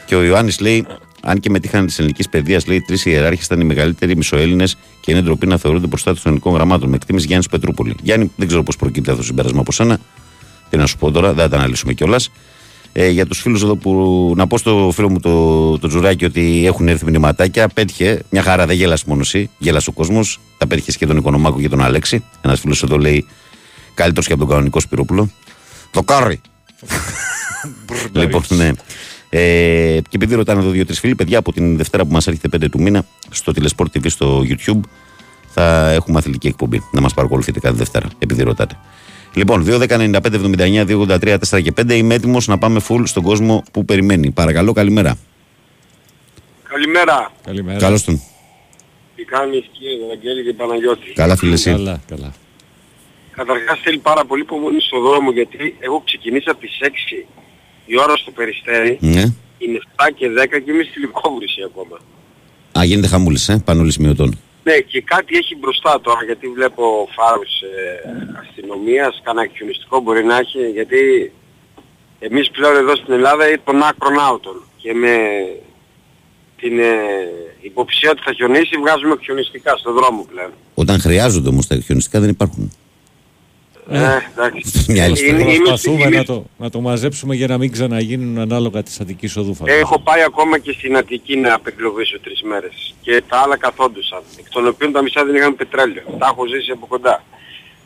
Speaker 1: Και ο Ιωάννης λέει, αν και μετήχαν τη ελληνικής παιδείας, λέει τρεις ιεράρχες ήταν οι μεγαλύτεροι μισοέλληνες και είναι ντροπή να θεωρούνται μπροστά των ελληνικών γραμμάτων. Με εκτίμηση Γιάννης Πετρούπολη. Γιάννη, δεν ξέρω πώς προκύπτει αυτό το συμπέρασμα από σένα. Τι να σου πω τώρα, δεν θα τα αναλύσουμε κιόλας. Ε, για τους φίλους εδώ που. Να πω στο φίλο μου το, το τζουράκι ότι έχουν έρθει μηνυματάκια. Πέτυχε. Μια χαρά, δεν γέλασε μόνος εσύ. Γέλασε ο κόσμος. Τα πέτυχε και τον Οικονομάκο και τον Αλέξη. Ένας φίλος εδώ λέει καλύτερος και από τον κανονικό Σπυρόπουλο. Το κάρι. λοιπόν, ναι. Ε, και επειδή ρωτάνε εδώ δύο-τρεις φίλοι, παιδιά από την Δευτέρα που μας έρχεται 5 του μήνα στο Telesport TV στο YouTube θα έχουμε αθλητική εκπομπή. Να μας παρακολουθείτε κάθε Δευτέρα, επειδή ρωτάτε. Λοιπόν, 2-10-95-79-283-4 και 5. Είμαι έτοιμος να πάμε full στον κόσμο που περιμένει. Παρακαλώ, καλημέρα.
Speaker 6: Καλημέρα.
Speaker 2: Καλημέρα.
Speaker 1: Καλώς τον.
Speaker 6: Τι κάνεις κύριε Βαγγέλη και Παναγιώτη;
Speaker 1: Καλά, φίλε, εσύ;
Speaker 2: Καλά, καλά.
Speaker 6: Καταρχάς θέλει πάρα πολύ υπομονή στο δρόμο γιατί εγώ ξεκινήσα από τις 6 η ώρα στο Περιστέρι.
Speaker 1: Ναι.
Speaker 6: Είναι 7 και 10 και είμαι στη Λυκόβρηση ακόμα.
Speaker 1: Α, γίνεται χαμούλης, ε, πανούλης σημειωτών.
Speaker 11: Ναι, και κάτι έχει μπροστά τώρα, γιατί βλέπω φάρους ε, αστυνομίας, κανένα χιονιστικό μπορεί να έχει, γιατί εμείς πλέον εδώ στην Ελλάδα είναι των άκρων άουτων και με την ε, υποψία ότι θα χιονίσει βγάζουμε χιονιστικά στον δρόμο πλέον.
Speaker 1: Όταν χρειάζονται όμως τα χιονιστικά δεν υπάρχουν.
Speaker 11: Ε, εντάξει.
Speaker 1: Μια άλλη
Speaker 11: Είναι- είμαι-
Speaker 2: Προσπαθούμε
Speaker 11: είμαι-
Speaker 2: να το, να το μαζέψουμε για να μην ξαναγίνουν ανάλογα της Αττικής Οδού φαντάζομαι.
Speaker 11: Έχω πάει ακόμα και στην Αττική να απεγκλωβίσω τρεις μέρες και τα άλλα καθόντουσαν, εκ των οποίων τα μισά δεν είχαν πετρέλαιο. Τα έχω ζήσει από κοντά.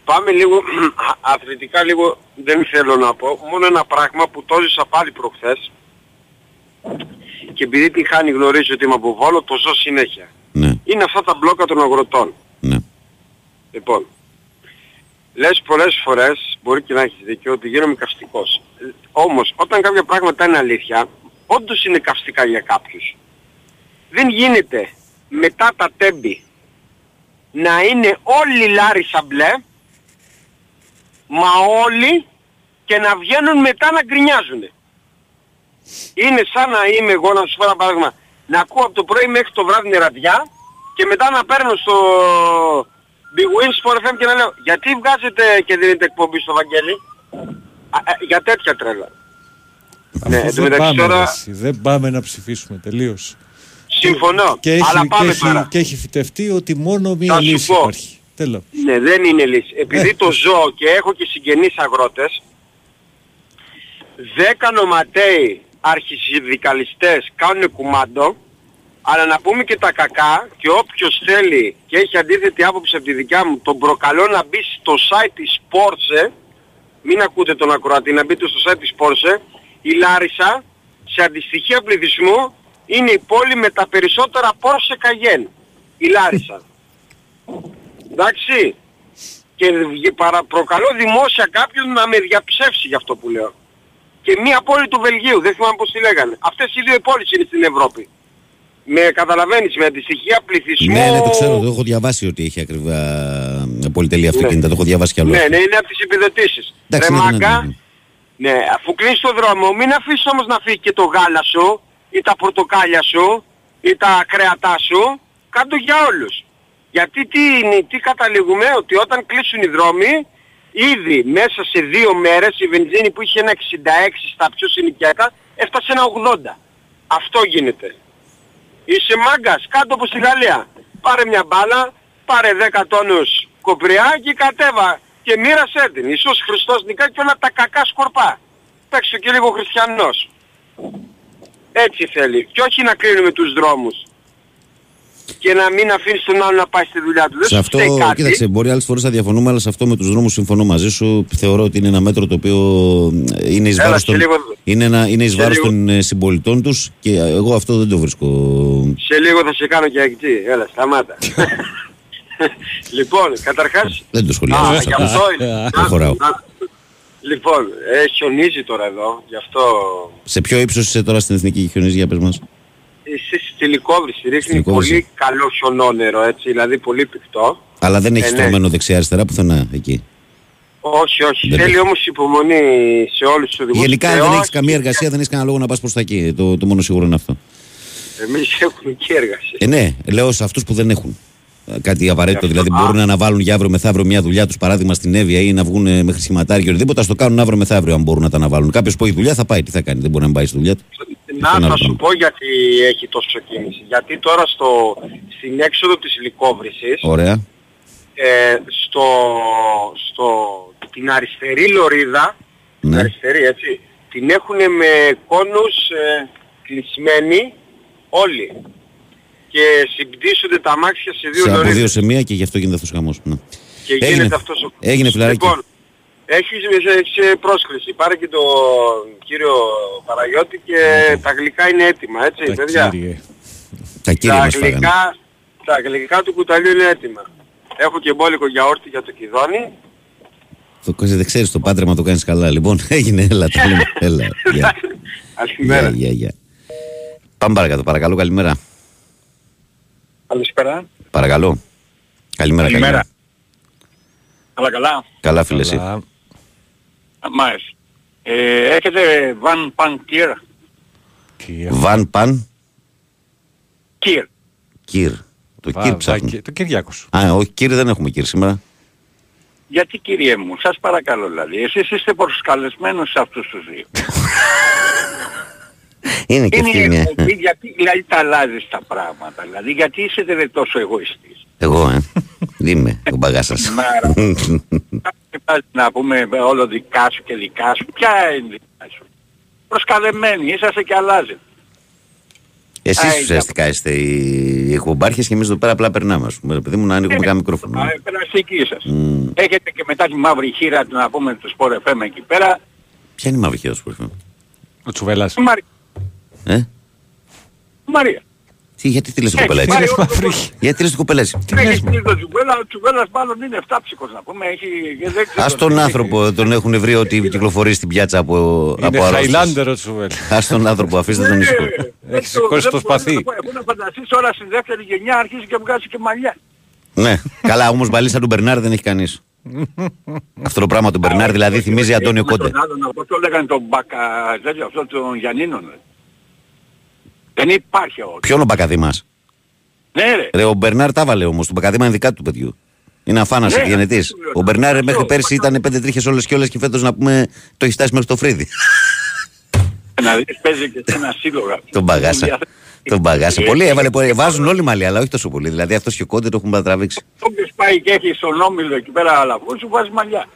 Speaker 11: Πάμε λίγο, αθλητικά λίγο δεν θέλω να πω, μόνο ένα πράγμα που το ζήσα πάλι προχθές και επειδή την χάνει γνωρίζω ότι είμαι από Βόλο, το ζω συνέχεια.
Speaker 1: Ναι,
Speaker 11: Είναι αυτά τα μπλόκα των αγροτών.
Speaker 1: ναι.
Speaker 11: Λοιπόν, λες πολλές φορές, μπορεί και να έχεις δίκιο, ότι γίνομαι καυστικός. Ε, Όμως, όταν κάποια πράγματα είναι αλήθεια, όντως είναι καυστικά για κάποιους. Δεν γίνεται μετά τα τέμπη να είναι όλοι Λάρισα μπλε, μα όλοι και να βγαίνουν μετά να γκρινιάζουν. Είναι σαν να είμαι εγώ, να σου πω ένα παράδειγμα, να ακούω από το πρωί μέχρι το βράδυ νεραδιά και μετά να παίρνω στο Big Win Sport FM και να λέω γιατί βγάζετε και δίνετε εκπομπή στο Βαγγέλη; Α, ε, για τέτοια τρέλα.
Speaker 2: Αφού
Speaker 11: ναι, εν τω
Speaker 2: δεν,
Speaker 11: μεταξύ
Speaker 2: πάμε,
Speaker 11: τώρα-
Speaker 2: ρε εσύ, δεν πάμε να ψηφίσουμε τελείως.
Speaker 11: Συμφωνώ.
Speaker 2: Και έχει,
Speaker 11: αλλά
Speaker 2: και,
Speaker 11: πάμε
Speaker 2: έχει,
Speaker 11: τώρα.
Speaker 2: και έχει φυτευτεί ότι μόνο μία
Speaker 11: Θα σου
Speaker 2: λύση
Speaker 11: πω.
Speaker 2: υπάρχει. Τέλος.
Speaker 11: Ναι, δεν είναι λύση. Επειδή το ζω και έχω και συγγενείς αγρότες, δέκα νοματέοι αρχισυνδικαλιστές κάνουν κουμάντο, αλλά να πούμε και τα κακά και όποιος θέλει και έχει αντίθετη άποψη από τη δικιά μου, τον προκαλώ να μπει στο site της Porsche, μην ακούτε τον ακροατή, να μπείτε στο site της Porsche, η Λάρισα σε αντιστοιχεία πληθυσμού είναι η πόλη με τα περισσότερα Porsche Cayenne. Η Λάρισα. Εντάξει. Και βγε- παρα- προκαλώ δημόσια κάποιον να με διαψεύσει για αυτό που λέω. Και μία πόλη του Βελγίου, δεν θυμάμαι πώς τη λέγανε. Αυτές οι δύο πόλεις είναι στην Ευρώπη. Με καταλαβαίνεις, με αντιστοιχεία πληθυσμού...
Speaker 1: Ναι, ναι, το ξέρω, το έχω διαβάσει ότι έχει ακριβά πολυτελή αυτοκίνητα, το έχω διαβάσει κι άλλο.
Speaker 11: Ναι, ναι, είναι από τις επιδοτήσεις.
Speaker 1: Εντάξει,
Speaker 11: Ρε
Speaker 1: ναι, ναι,
Speaker 11: μάγκα,
Speaker 1: ναι, ναι.
Speaker 11: ναι, αφού κλείσεις το δρόμο, μην αφήσεις όμως να φύγει και το γάλα σου, ή τα πορτοκάλια σου, ή τα κρέατά σου, κάτω για όλους. Γιατί τι, είναι, τι καταλήγουμε, ότι όταν κλείσουν οι δρόμοι, ήδη μέσα σε δύο μέρες η βενζίνη που είχε ένα 66 στα πιο συνοικιακά, έφτασε ένα 80. Αυτό γίνεται. Είσαι μάγκας κάτω από στη Γαλλία. Πάρε μια μπάλα, πάρε 10 τόνους κοπριά και κατέβα και μοίρασέ την. Ιησούς Χριστός νικά και όλα τα κακά σκορπά. Παίξε και λίγο χριστιανός. Έτσι θέλει. Και όχι να κρίνουμε τους δρόμους. Και να μην αφήνεις τον άλλο να πάει στη δουλειά του. Δεν
Speaker 1: Σε
Speaker 11: σου
Speaker 1: αυτό,
Speaker 11: φταίει κάτι.
Speaker 1: κοίταξε, μπορεί άλλες φορές να διαφωνούμε, αλλά σε αυτό με τους δρόμους συμφωνώ μαζί σου. Θεωρώ ότι είναι ένα μέτρο το οποίο είναι εις
Speaker 11: Έλα,
Speaker 1: βάρος
Speaker 11: σε
Speaker 1: των,
Speaker 11: λίγο-
Speaker 1: είναι ένα, είναι εις
Speaker 11: σε
Speaker 1: βάρος
Speaker 11: λίγο-
Speaker 1: των ε, συμπολιτών τους και εγώ αυτό δεν το βρίσκω.
Speaker 11: Σε λίγο θα σε κάνω και αγκητή. Έλα, σταμάτα. λοιπόν, καταρχάς...
Speaker 1: Δεν το σχολιάζω.
Speaker 11: Α,
Speaker 1: αυτό.
Speaker 11: γι' αυτό είναι.
Speaker 1: Δεν χωράω.
Speaker 11: Α, Λοιπόν, ε, χιονίζει τώρα εδώ, γι' αυτό...
Speaker 1: Σε ποιο ύψος είσαι τώρα στην εθνική χιονίζη, για πες μας.
Speaker 11: Εσύ στη λικόβρηση ρίχνει
Speaker 1: λικόβρηση.
Speaker 11: πολύ καλό χιονόνερο, έτσι, δηλαδή πολύ πυκτό.
Speaker 1: Αλλά δεν έχει
Speaker 11: Ε, ναι.
Speaker 1: στρωμένο δεξιά-αριστερά πουθενά εκεί.
Speaker 11: Όχι, όχι.
Speaker 1: Δεν
Speaker 11: Θέλει
Speaker 1: έχει.
Speaker 11: όμως υπομονή σε όλους τους οδηγούς.
Speaker 1: Γενικά,
Speaker 11: Ε,
Speaker 1: αν δεν έχεις
Speaker 11: όχι,
Speaker 1: καμία εργασία, δεν έχεις κανένα λόγο να πας προς τα εκεί. Το, το μόνο σίγουρο είναι αυτό.
Speaker 11: Εμείς έχουμε και εργασία.
Speaker 1: Ε, ναι, λέω σε αυτούς που δεν έχουν. Ε, Κάτι απαραίτητο,
Speaker 11: Γι' αυτό-
Speaker 1: δηλαδή
Speaker 11: Α.
Speaker 1: μπορούν να αναβάλουν για αύριο μεθαύριο μια δουλειά τους, παράδειγμα στην Εύβοια ή να βγουν ε, μέχρι σχηματάρι και οτιδήποτε, ας το κάνουν αύριο μεθαύριο αν μπορούν να τα αναβάλουν. Κάποιος που έχει δουλειά θα πάει, τι θα κάνει, δεν μπορεί να μην πάει στη δουλειά του.
Speaker 11: Να
Speaker 1: Ένα άλλο
Speaker 11: θα σου
Speaker 1: πράγμα.
Speaker 11: πω γιατί έχει τόσο κίνηση. Γιατί τώρα στο, στην έξοδο της λικόβρησης,
Speaker 1: Ωραία.
Speaker 11: ε, στο, στο, την αριστερή λωρίδα, την
Speaker 1: Ναι.
Speaker 11: αριστερή έτσι, την έχουν με κόνους ε, κλεισμένοι όλοι. Και συμπτύσσονται τα αμάξια σε δύο
Speaker 1: Σε από
Speaker 11: λωρίδες.
Speaker 1: δύο σε μία και γι' αυτό γίνεται αυτός ο χαμός. Ναι.
Speaker 11: Και
Speaker 1: Έγινε.
Speaker 11: γίνεται αυτός ο...
Speaker 1: Έγινε, φιλαράκι.
Speaker 11: Λοιπόν, έχεις σε, σε πρόσκληση. Πάρε και τον κύριο Παραγιώτη και τα γλυκά είναι έτοιμα, έτσι,
Speaker 2: Τα
Speaker 11: παιδιά;
Speaker 2: κύριε.
Speaker 1: Τα κύρια
Speaker 11: Τα
Speaker 1: μας φάγανε.
Speaker 11: γλυκά, τα γλυκά του κουταλιού είναι έτοιμα. Έχω και μπόλικο γιαούρτι για το κιδόνι.
Speaker 1: Το, δεν ξέρεις το πάντρεμα το κάνεις καλά. Λοιπόν, έγινε, έλα, τα λέμε. Έλα, γεια. Γεια,
Speaker 11: Καλημέρα.
Speaker 1: γεια, γεια. Πάμε παρακάτω, παρακαλώ, καλημέρα.
Speaker 12: Καλησπέρα.
Speaker 1: Παρακαλώ. Καλημέρα, καλημέρα.
Speaker 12: Καλημέρα. Καλά, καλά.
Speaker 1: Καλά, φίλε, εσύ.
Speaker 2: Αλλά,
Speaker 12: Μάλιστα. Ε, έχετε Van Pan Kier;
Speaker 2: κύριε.
Speaker 1: Βαν Παν
Speaker 12: Kier.
Speaker 1: Κυρ. Το Το
Speaker 2: Α,
Speaker 1: Κύρ ψάχνει.
Speaker 2: Βακ- Το Κυριάκος.
Speaker 1: Α, όχι, κύριε, δεν έχουμε κύριε σήμερα.
Speaker 12: Γιατί κύριε μου, σας παρακαλώ δηλαδή, εσείς είστε προσκαλεσμένος σε αυτούς τους δύο.
Speaker 1: Είναι και
Speaker 12: Είναι
Speaker 1: αυτή
Speaker 12: η
Speaker 1: μια.
Speaker 12: εκπομπή, γιατί δηλαδή τα αλλάζεις τα πράγματα, δηλαδή γιατί είσαι δε τόσο εγωιστής;
Speaker 1: Εγώ, ε. Είμαι ο μπαγάσας.
Speaker 12: Μάρα. Κάθε πας να πούμε όλο δικά σου και δικά σου, ποια είναι δικά σου; Προσκαλεμένοι, είσαστε και αλλάζετε.
Speaker 1: Εσείς
Speaker 12: Α,
Speaker 1: ουσιαστικά είστε οι εκπομπάρχες και εμείς εδώ πέρα απλά περνάμε. Ας πούμε, παιδί μου να ανοίγουμε κάνα μικρόφωνο.
Speaker 12: Α, Περαστική σας.
Speaker 1: Μμ.
Speaker 12: Έχετε και μετά τη μαύρη χείρα να πούμε τους Sport FM εκεί πέρα.
Speaker 1: Ποια είναι η μαύρη χέρα σου, παιδί μου;
Speaker 2: Ο Τσουβέλλας.
Speaker 12: Η Μαρία.
Speaker 1: Ε;
Speaker 12: η Μαρία.
Speaker 1: Τι, γιατί τη λες την
Speaker 12: Έχει
Speaker 1: κοπέλα
Speaker 12: πάρει
Speaker 1: έτσι.
Speaker 12: όλο το κόσμο.
Speaker 1: Γιατί τη λες την κοπέλα έτσι;
Speaker 12: Έχει στείλει το Τσουβέλλα, ο Τσουβέλλας μάλλον είναι εφτάψικος να πούμε. Έχει, και δεν ξέρω
Speaker 1: Ας
Speaker 12: τι
Speaker 1: τον
Speaker 12: έχει.
Speaker 1: άνθρωπο, τον έχουν βρει ότι κυκλοφορεί στην πιάτσα από,
Speaker 2: Είναι
Speaker 1: από αρρώστιες.
Speaker 2: Χαϊλάντερ ο Τσουβέλλας.
Speaker 1: Ας τον άνθρωπο, αφήστε τον ήσυχο.
Speaker 12: Ε,
Speaker 2: Έχει
Speaker 12: δεν
Speaker 2: σηκώσει
Speaker 12: δεν
Speaker 2: το
Speaker 12: μπορεί
Speaker 2: σπαθί.
Speaker 12: να πω, Εγώ να φανταστείς τώρα στη δεύτερη γενιά αρχίζει και βγάζει και μαλλιά.
Speaker 1: Ναι, καλά, όμως μπαλίσσα του Μπερνάρ δεν έχει κανείς. Αυτό το πράγμα του Μπερνάρ δηλαδή θυμίζει Αντώνιο
Speaker 12: Με τον
Speaker 1: Κόντε.
Speaker 12: άλλον, Πώς το λέγανε τον Μπακα, τέτοιο αυτό τον Γιαννίνον. Ρε. Δεν υπάρχει ο.
Speaker 1: Ποιον ο Μπακαδί μας.
Speaker 12: Ναι ρε.
Speaker 1: Ρε, ο Μπερνάρ τα βάλε όμως, το Μπακαδί είναι δικά του παιδιού. Είναι αφάνας,
Speaker 12: Ναι,
Speaker 1: γενετής.
Speaker 12: αυτό λέω.
Speaker 1: Ο Μπερνάρ
Speaker 12: Αυτό,
Speaker 1: μέχρι πέρσι
Speaker 12: αυτό.
Speaker 1: ήταν πέντε τρίχες όλες και όλες και φέτος να πούμε το έχει φτάσει μέχρι το φρύδι.
Speaker 12: Να δεις παίζει και σε ένα σύλλογα.
Speaker 1: Τον μπαγάσα. Τον μπαγάσα. Πολύ έβαλε, πολύ. βάζουν όλοι μαλλιά, αλλά όχι τόσο πολύ. Δηλαδή αυτός και ο Κόντε το έχουν παρατραβήξει.
Speaker 12: Όποιος πάει και έχει στον όμιλο εκεί πέρα αλαφού σου βάζει μαλλιά.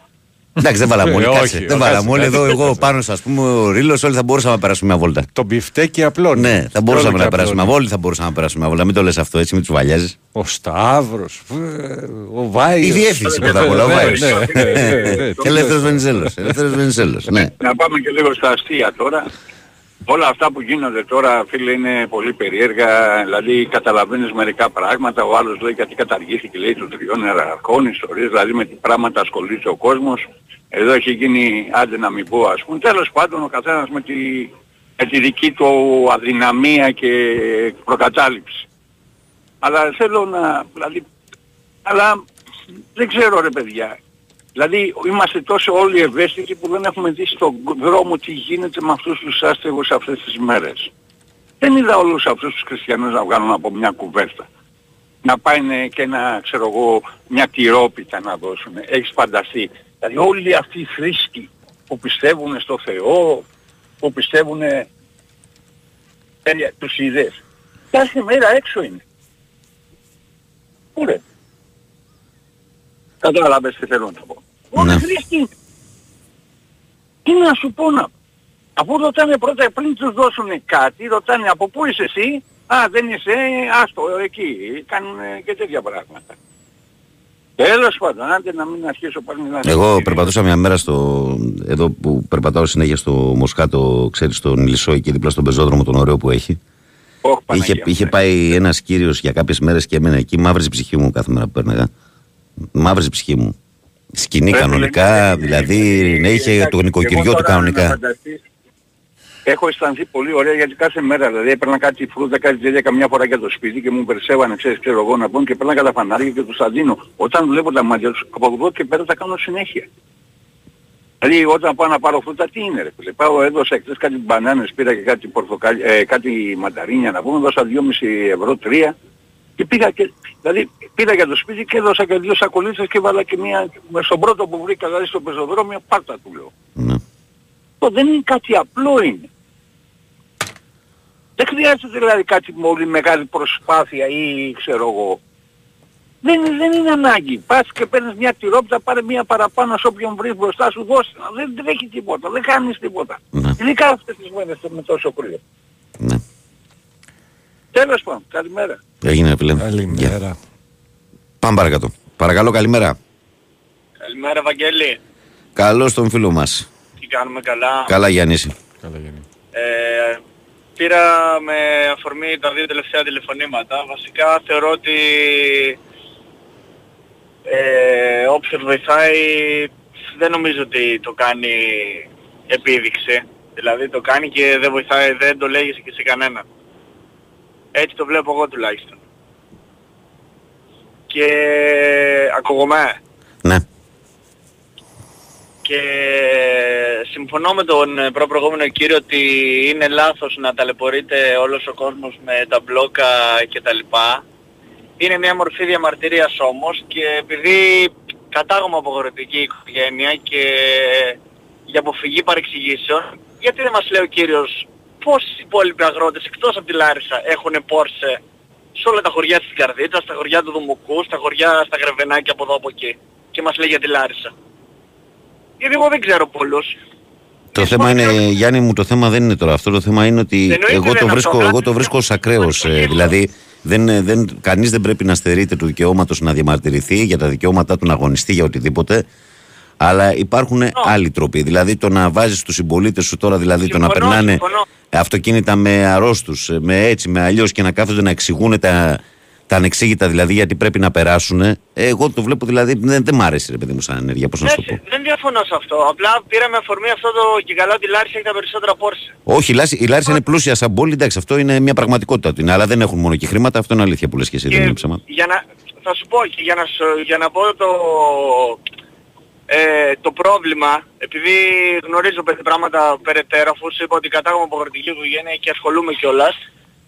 Speaker 1: Εντάξει, δεν βάλαμε όλοι.
Speaker 2: Ε,
Speaker 1: κάτσε.
Speaker 2: όχι,
Speaker 1: Δεν
Speaker 2: ο
Speaker 1: βάλαμε
Speaker 2: κάτσε,
Speaker 1: όλοι
Speaker 2: κάτσε,
Speaker 1: εδώ. Εγώ
Speaker 2: κάτσε.
Speaker 1: πάνω σας, πούμε, ο Ρίλος, όλοι θα μπορούσαμε να περάσουμε μια βόλτα.
Speaker 2: Το μπιφτέκι απλό.
Speaker 1: Ναι, θα μπορούσαμε να περάσουμε. Όλοι θα μπορούσαμε να περάσουμε μια βόλτα. Μην το λες αυτό έτσι, μην τους βαλιάζεις.
Speaker 2: Ο Σταύρος, ε, ο Βάιος.
Speaker 1: Η διεύθυνση πρώτα απ' όλα, ο
Speaker 2: Ναι,
Speaker 1: Βάιος.
Speaker 2: ναι, ναι, ναι, ναι.
Speaker 1: Ελεύθερος Βενιζέλος. Ελεύθερος Βενιζέλος. Ναι.
Speaker 12: Να πάμε και λίγο στα αστεία τώρα. Όλα αυτά που γίνονται τώρα, φίλε, είναι πολύ περίεργα. Δηλαδή, καταλαβαίνεις μερικά πράγματα. Ο άλλος λέει γιατί καταργήθηκε, λέει, των τριών εραρχών, ιστορίες, δηλαδή με τι πράγματα ασχολείται ο κόσμος. Εδώ έχει γίνει, άντε να μην πω, ας πούμε. Τέλος πάντων, ο καθένας με τη, με τη δική του αδυναμία και προκατάληψη. Αλλά θέλω να, δηλαδή, αλλά δεν ξέρω ρε παιδιά. Δηλαδή είμαστε τόσο όλοι ευαίσθητοι που δεν έχουμε δει στον δρόμο τι γίνεται με αυτούς τους άστεγους αυτές τις μέρες. Δεν είδα όλους αυτούς τους χριστιανούς να βγάλουν από μια κουβέρτα. Να πάνε και να, ξέρω εγώ, μια τυρόπιτα να δώσουν. Έχεις φανταστεί. Δηλαδή όλοι αυτοί οι θρήσκοι που πιστεύουν στο Θεό, που πιστεύουν τέλεια, τους είδες. Κάθε μέρα έξω είναι. Πού ρε; Κατάλαβες τι θέλω να πω. Όλοι
Speaker 1: Ναι.
Speaker 12: θρήσκοι; Είναι. Τι να σου πω να Αφού ρωτάνε πρώτα πριν τους δώσουν κάτι, ρωτάνε από πού είσαι εσύ, α δεν είσαι, άστο εκεί, κάνουν και τέτοια πράγματα. Τέλος πάντων, άντε να μην αρχίσω πάλι να...
Speaker 1: Εγώ περπατούσα μια μέρα στο. Εδώ που περπατάω συνέχεια στο Μοσχάτο, ξέρεις, στον Λισό εκεί δίπλα στον πεζόδρομο τον ωραίο που έχει.
Speaker 12: Ωχ,
Speaker 1: Είχε,
Speaker 12: Παναγία
Speaker 1: είχε
Speaker 12: μου.
Speaker 1: πάει ένας κύριος για κάποιες μέρες και έμενε εκεί, μαύρη ψυχή μου κάθε μέρα που πέρναγα. Μαύρη ψυχή μου. Σκηνή
Speaker 12: Πρέπει
Speaker 1: κανονικά,
Speaker 12: να είναι-
Speaker 1: δηλαδή ναι, είχε
Speaker 12: Εντάξει,
Speaker 1: το νοικοκυριό
Speaker 12: εγώ
Speaker 1: του
Speaker 12: τώρα να
Speaker 1: κανονικά.
Speaker 12: φανταστείς, Έχω αισθανθεί πολύ ωραία γιατί κάθε μέρα δηλαδή έπαιρνα κάτι φρούτα, κάτι τέτοια καμιά φορά για το σπίτι και μου περισσεύανε, ξέρεις, ξέρω εγώ να πω και παίρνα τα φανάρια και τους θα δίνω. Όταν βλέπω τα μάτια τους, από εδώ και πέρα τα κάνω συνέχεια. Δηλαδή όταν πάω να πάρω φρούτα τι είναι ρε φίλε; Πάω έδωσα εκτός κάτι μπανάνες, πήρα και κάτι, πορτοκάλι, ε, κάτι μανταρίνια να πούμε, δώσα 2,5 ευρώ, 3 και πήγα και, δηλαδή πήγα για το σπίτι και έδωσα και δύο σακολίτσες και βάλα και μία, με στον πρώτο που βρήκα δηλαδή στο πεζοδρόμιο, πάρτα του λέω.
Speaker 1: Ναι.
Speaker 12: Αυτό δεν είναι κάτι απλό είναι. Δεν χρειάζεται δηλαδή κάτι πολύ μεγάλη προσπάθεια ή ξέρω εγώ. Δεν, δεν είναι ανάγκη. Πας και παίρνεις μια τυρόπιτα, πάρε μια παραπάνω σε όποιον βρεις μπροστά σου, δώσε. Δεν τρέχει τίποτα, δεν κάνεις τίποτα.
Speaker 1: Ναι.
Speaker 12: Ειδικά αυτές τις μέρες με τόσο κρύο.
Speaker 1: ναι.
Speaker 12: Τέλος πάντων, καλημέρα.
Speaker 1: Έγινε, φίλε. Γεια.
Speaker 2: Καλημέρα.
Speaker 1: Πάμε παρακάτω. Παρακαλώ, καλημέρα.
Speaker 13: Καλημέρα Βαγγέλη.
Speaker 1: Καλώς τον φίλο μας.
Speaker 13: Τι κάνουμε καλά.
Speaker 1: Καλά, Γιάννηση.
Speaker 2: Καλά Γιάννη.
Speaker 13: Ε, πήρα με αφορμή τα δύο τελευταία τηλεφωνήματα. Βασικά θεωρώ ότι ε, όποιος βοηθάει δεν νομίζω ότι το κάνει επίδειξη. Δηλαδή το κάνει και δεν βοηθάει, δεν το λέγεις και σε κανέναν. Έτσι το βλέπω εγώ τουλάχιστον. Και ακούγομαι.
Speaker 1: Ναι.
Speaker 13: Και συμφωνώ με τον ε, προπροηγούμενο κύριο ότι είναι λάθος να ταλαιπωρείται όλος ο κόσμος με τα μπλόκα και τα λοιπά. είναι μια μορφή διαμαρτυρίας όμως και επειδή κατάγομαι από αγροτική οικογένεια και για αποφυγή παρεξηγήσεων, γιατί δεν μας λέει ο κύριος πόσοι υπόλοιποι αγρότες εκτός από τη Λάρισα έχουν Porsche σε όλα τα χωριά της Καρδίτσας, στα χωριά του Δουμουκού, στα χωριά, στα Γρεβενάκια από εδώ από εκεί και μας λέει για τη Λάρισα. Γιατί εγώ δεν ξέρω πολλούς.
Speaker 1: Το θέμα είναι, Γιάννη μου, το θέμα δεν είναι τώρα αυτό. Το θέμα είναι ότι
Speaker 13: Εννοείται
Speaker 1: εγώ
Speaker 13: δεν
Speaker 1: το
Speaker 13: είναι
Speaker 1: βρίσκω,
Speaker 13: αυτό.
Speaker 1: εγώ το βρίσκω ως ακραίος. ε, δηλαδή, δεν, ε, δεν, κανείς δεν πρέπει να στερείται του δικαιώματος να διαμαρτυρηθεί για τα δικαιώματά του να αγωνιστεί για οτιδήποτε. Αλλά υπάρχουν άλλοι τρόποι. Δηλαδή το να βάζεις τους συμπολίτες σου τώρα, δηλαδή το να
Speaker 13: Συμφωνώ,
Speaker 1: περνάνε
Speaker 13: συμφωνώ.
Speaker 1: αυτοκίνητα με αρρώστους, ε, με έτσι, με αλλιώς και να κάθονται να εξηγούν τα, τα ανεξήγητα δηλαδή γιατί πρέπει να περάσουν. Εγώ το βλέπω δηλαδή, δεν, δεν μ' άρεσε ρε παιδί μου σαν ενέργεια, πώς να σου το πω.
Speaker 13: Εντάξει, δεν διαφωνώ σε αυτό. Απλά πήραμε αφορμή αυτό το και καλά ότι η Λάρισα έχει τα περισσότερα Porsche.
Speaker 1: Όχι, η Λάρισα, η Λάρισα είναι πλούσια σαν πόλη, εντάξει, αυτό είναι μια πραγματικότητα του. είναι, Αλλά δεν έχουν μόνο και χρήματα, αυτό είναι αλήθεια που λες και εσύ, δεν είναι ψέμα.
Speaker 13: για να, θα σου πω και για να, σου- για να πω το, ε, το πρόβλημα, επειδή γνωρίζω πέντε πράγματα περαιτέρω, αφού σου είπα ότι κατάγομαι από αγροτική οικογένεια και ασχολούμαι κιόλας,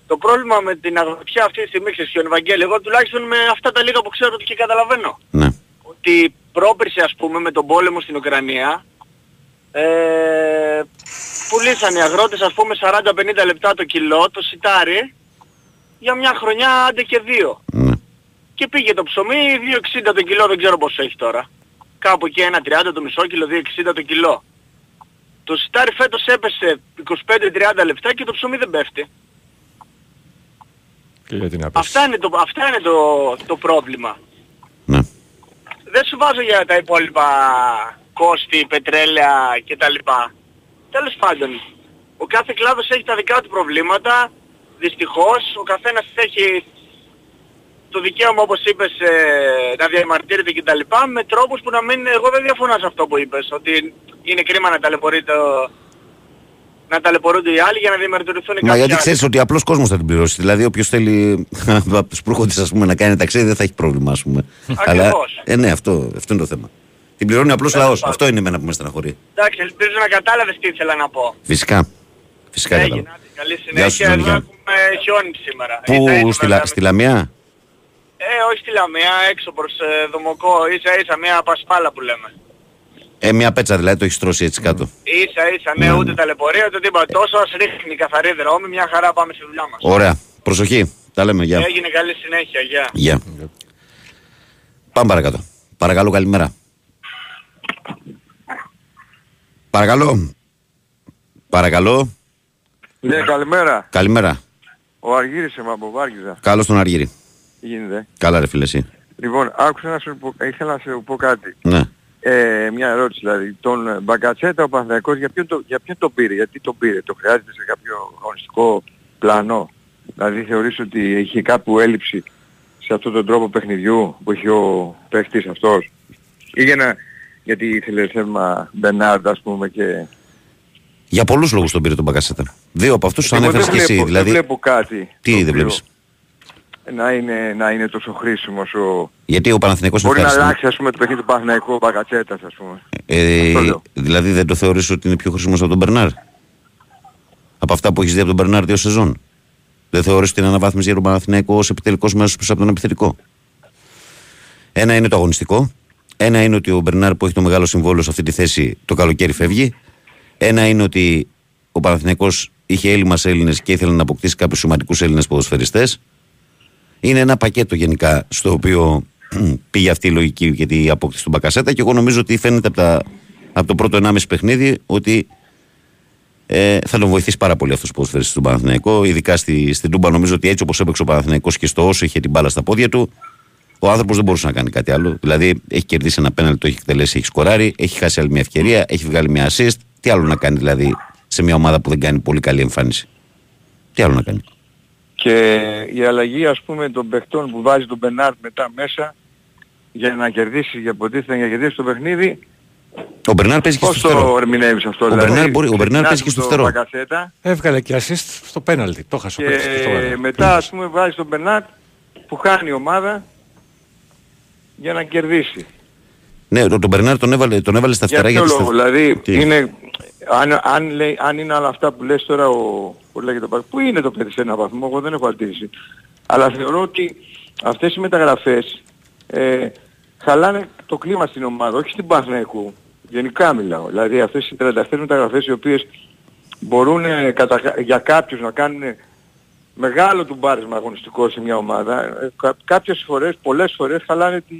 Speaker 13: το πρόβλημα με την αγροτιά αυτή τη στιγμή, ξέρεις και ο Ευαγγέλη, εγώ τουλάχιστον με αυτά τα λίγα που ξέρω και καταλαβαίνω,
Speaker 1: Ναι.
Speaker 13: ότι πρόπερση ας πούμε με τον πόλεμο στην Ουκρανία, ε, πουλήσαν οι αγρότες ας πούμε 40-50 λεπτά το κιλό, το σιτάρι, για μια χρονιά άντε και δύο.
Speaker 1: Ναι.
Speaker 13: Και πήγε το ψωμί 2,60 το κιλό, δεν ξέρω πόσο έχει τώρα. Κάπου εκεί 1,30 το μισό κιλό, 2,60 το κιλό. Το σιτάρι φέτος έπεσε 25-30 λεπτά και το ψωμί δεν πέφτει.
Speaker 2: Και γιατί να πεις.
Speaker 13: Αυτά είναι το, αυτά είναι το, το πρόβλημα.
Speaker 1: Ναι.
Speaker 13: Δεν σου βάζω για τα υπόλοιπα κόστη, πετρέλαια κτλ. Τέλος πάντων, ο κάθε κλάδος έχει τα δικά του προβλήματα. Δυστυχώς, ο καθένας έχει το δικαίωμα όπως είπες ε, να διαμαρτύρεται κτλ. με τρόπους που να μην... Εγώ δεν διαφωνώ σε αυτό που είπες, ότι είναι κρίμα να ταλαιπωρεί το... να ταλαιπωρούνται οι άλλοι για να διαμαρτυρηθούν οι
Speaker 1: Μα
Speaker 13: κάποιοι
Speaker 1: γιατί
Speaker 13: άλλοι.
Speaker 1: ξέρεις ότι απλό κόσμος θα την πληρώσει. Δηλαδή, όποιος θέλει από τους προύχοντε να κάνει ταξίδι δεν θα έχει πρόβλημα, ας πούμε. Αλλά, ε, ναι, αυτό, αυτό είναι το θέμα. Την πληρώνει απλό λαός. Αυτό είναι εμένα που με στεναχωρεί.
Speaker 13: Εντάξει, ελπίζω να κατάλαβες τι ήθελα να πω.
Speaker 1: Φυσικά. Φυσικά
Speaker 13: Έγινε,
Speaker 1: κατάλαβα.
Speaker 13: άντε, καλή
Speaker 1: Γεια σου,
Speaker 13: συνέχεια. Εδώ
Speaker 1: Ζωνιά.
Speaker 13: έχουμε χιόνι σήμερα. Ίσα
Speaker 1: Πού,
Speaker 13: ίσα
Speaker 1: στη,
Speaker 13: βέβαια.
Speaker 1: Λα- στη Λαμία;
Speaker 13: Ε, όχι στη Λαμία, έξω προς ε, Δομοκό, ίσα ίσα μια πασπάλα που λέμε.
Speaker 1: Ε, μια πέτσα δηλαδή το έχεις τρώσει έτσι κάτω.
Speaker 13: Ίσα ίσα, ναι, ούτε ταλαιπωρία, ούτε τίποτα. Τόσο ας ρίχνει καθαρή δρόμη, μια χαρά πάμε στη δουλειά μας.
Speaker 1: Ωραία. Προσοχή. Τα λέμε. Γεια.
Speaker 13: Έγινε καλή συνέχεια, γεια.
Speaker 1: Γεια. Πάμε παρακάτω. Παρακαλώ, καλημέρα. Παρακαλώ. Παρακαλώ.
Speaker 14: Ναι, καλημέρα.
Speaker 1: Καλημέρα.
Speaker 14: Ο Αργύρης είμαι από Βάργιζα.
Speaker 1: Καλώς τον Αργύρι.
Speaker 14: Τι γίνεται;
Speaker 1: Καλά, ρε φίλε, εσύ.
Speaker 14: Λοιπόν, άκουσα να σου πω, ήθελα να σου πω κάτι.
Speaker 1: Ναι.
Speaker 14: Ε, μια ερώτηση δηλαδή. Τον ε, Μπαγκατσέτα ο Παναθηναϊκός για ποιον, το, για ποιον το πήρε, γιατί το πήρε, το χρειάζεται σε κάποιο αγωνιστικό πλάνο; Δηλαδή θεωρείς ότι είχε κάπου έλλειψη σε αυτόν τον τρόπο παιχνιδιού που έχει ο παίχτης αυτός; Ή για να, γιατί ήθελε θέμα Μπενάρντ ας πούμε και...
Speaker 1: Για πολλούς λόγους τον πήρε τον Μπακασέτα. Δύο από αυτούς του
Speaker 14: Εγώ
Speaker 1: ανέφερε
Speaker 14: δεν
Speaker 1: και εσύ.
Speaker 14: βλέπω-
Speaker 1: Δηλαδή,
Speaker 14: δεν βλέπω κάτι.
Speaker 1: τι
Speaker 14: το
Speaker 1: δεν
Speaker 14: οποίο
Speaker 1: βλέπεις;
Speaker 14: Να είναι, να είναι τόσο χρήσιμος ο...
Speaker 1: Γιατί ο Παναθηναϊκός είναι
Speaker 14: Μπορεί να
Speaker 1: ευχάριστο.
Speaker 14: αλλάξει ας πούμε το παιχνίδι του Παναθηναϊκού ο Μπαγκατσέτας ας πούμε.
Speaker 1: Ε,
Speaker 14: Αυτό λέω.
Speaker 1: δηλαδή δεν το θεωρείς ότι είναι πιο χρήσιμος από τον Μπερνάρ; Από αυτά που έχεις δει από τον Μπερνάρ δύο σεζόν; Δεν θεωρείς ότι είναι αναβάθμιση για τον Παναθηναϊκό ως επιτελικός μέσος πίσω από τον επιθετικό; Ένα είναι το αγωνιστικό. Ένα είναι ότι ο Μπερνάρ που έχει το μεγάλο συμβόλαιο σε αυτή τη θέση το καλοκαίρι φεύγει. Ένα είναι ότι ο Παναθηναϊκός είχε έλλειμμα σε Έλληνες και ήθελε να αποκτήσει κάποιους σημαντικούς Έλληνες ποδοσφαιριστές. Είναι ένα πακέτο γενικά στο οποίο πήγε αυτή η λογική για την απόκτηση του Μπακασέτα και εγώ νομίζω ότι φαίνεται από, τα, από το πρώτο 1,5 παιχνίδι ότι ε, θα τον βοηθήσει πάρα πολύ αυτός ο ποδοσφαιριστής του Παναθηναϊκό. Ειδικά στη, στην Τούμπα νομίζω ότι έτσι όπως έπαιξε ο Παναθηναϊκός και στο όσο είχε την μπάλα στα πόδια του, ο άνθρωπος δεν μπορούσε να κάνει κάτι άλλο. Δηλαδή έχει κερδίσει ένα πέναλ, το έχει εκτελέσει, έχει σκοράρει, έχει χάσει άλλη μια ευκαιρία, έχει βγάλει μια assist. Τι άλλο να κάνει δηλαδή σε μια ομάδα που δεν κάνει πολύ καλή εμφάνιση; Τι άλλο να κάνει;
Speaker 14: Και η αλλαγή ας πούμε των παιχτών που βάζει τον Μπενάρτ μετά μέσα για να κερδίσει, για ποτίθεται για να κερδίσει το παιχνίδι,
Speaker 1: Ο Μπερνάρ παίζει και
Speaker 14: πώς
Speaker 1: στο
Speaker 14: το
Speaker 1: φτερό.
Speaker 14: ερμηνεύεις αυτό.
Speaker 1: Ο Μπερνάρ μπορεί- ο Μπερνάρ παίζει και στο
Speaker 14: ξεκινάς με
Speaker 1: φτερό.
Speaker 14: τον Μπακασέτα
Speaker 2: Έβγαλε και assist στο πέναλτι. Το έχασε ο παίκτης και στο
Speaker 14: και
Speaker 2: έβαλε.
Speaker 14: μετά ας πούμε βάζει τον Μπερνάρτ που χάνει η ομάδα για να κερδίσει.
Speaker 1: Ναι, τον Μπερνάρ τον έβαλε, τον έβαλε στα
Speaker 14: Για
Speaker 1: φτερά
Speaker 14: ποιο
Speaker 1: γιατί.
Speaker 14: λόγο,
Speaker 1: στα-
Speaker 14: δηλαδή
Speaker 1: Τι;
Speaker 14: είναι, αν, αν, λέει, αν είναι όλα αυτά που λες τώρα ο, που λέγεται, ο Πα- που είναι το παιδί σε ένα βαθμό, εγώ δεν έχω αντίρρηση. Αλλά θεωρώ ότι αυτές οι μεταγραφές ε, χαλάνε το κλίμα στην ομάδα, όχι στην Παναθηναϊκού. Γενικά μιλάω. Δηλαδή αυτές οι 37 μεταγραφές οι οποίες μπορούν ε, κατα- για κάποιους να κάνουν μεγάλο του μπάρισμα αγωνιστικό σε μια ομάδα, ε, κα- κάποιες φορές, πολλές φορές χαλάνε τη,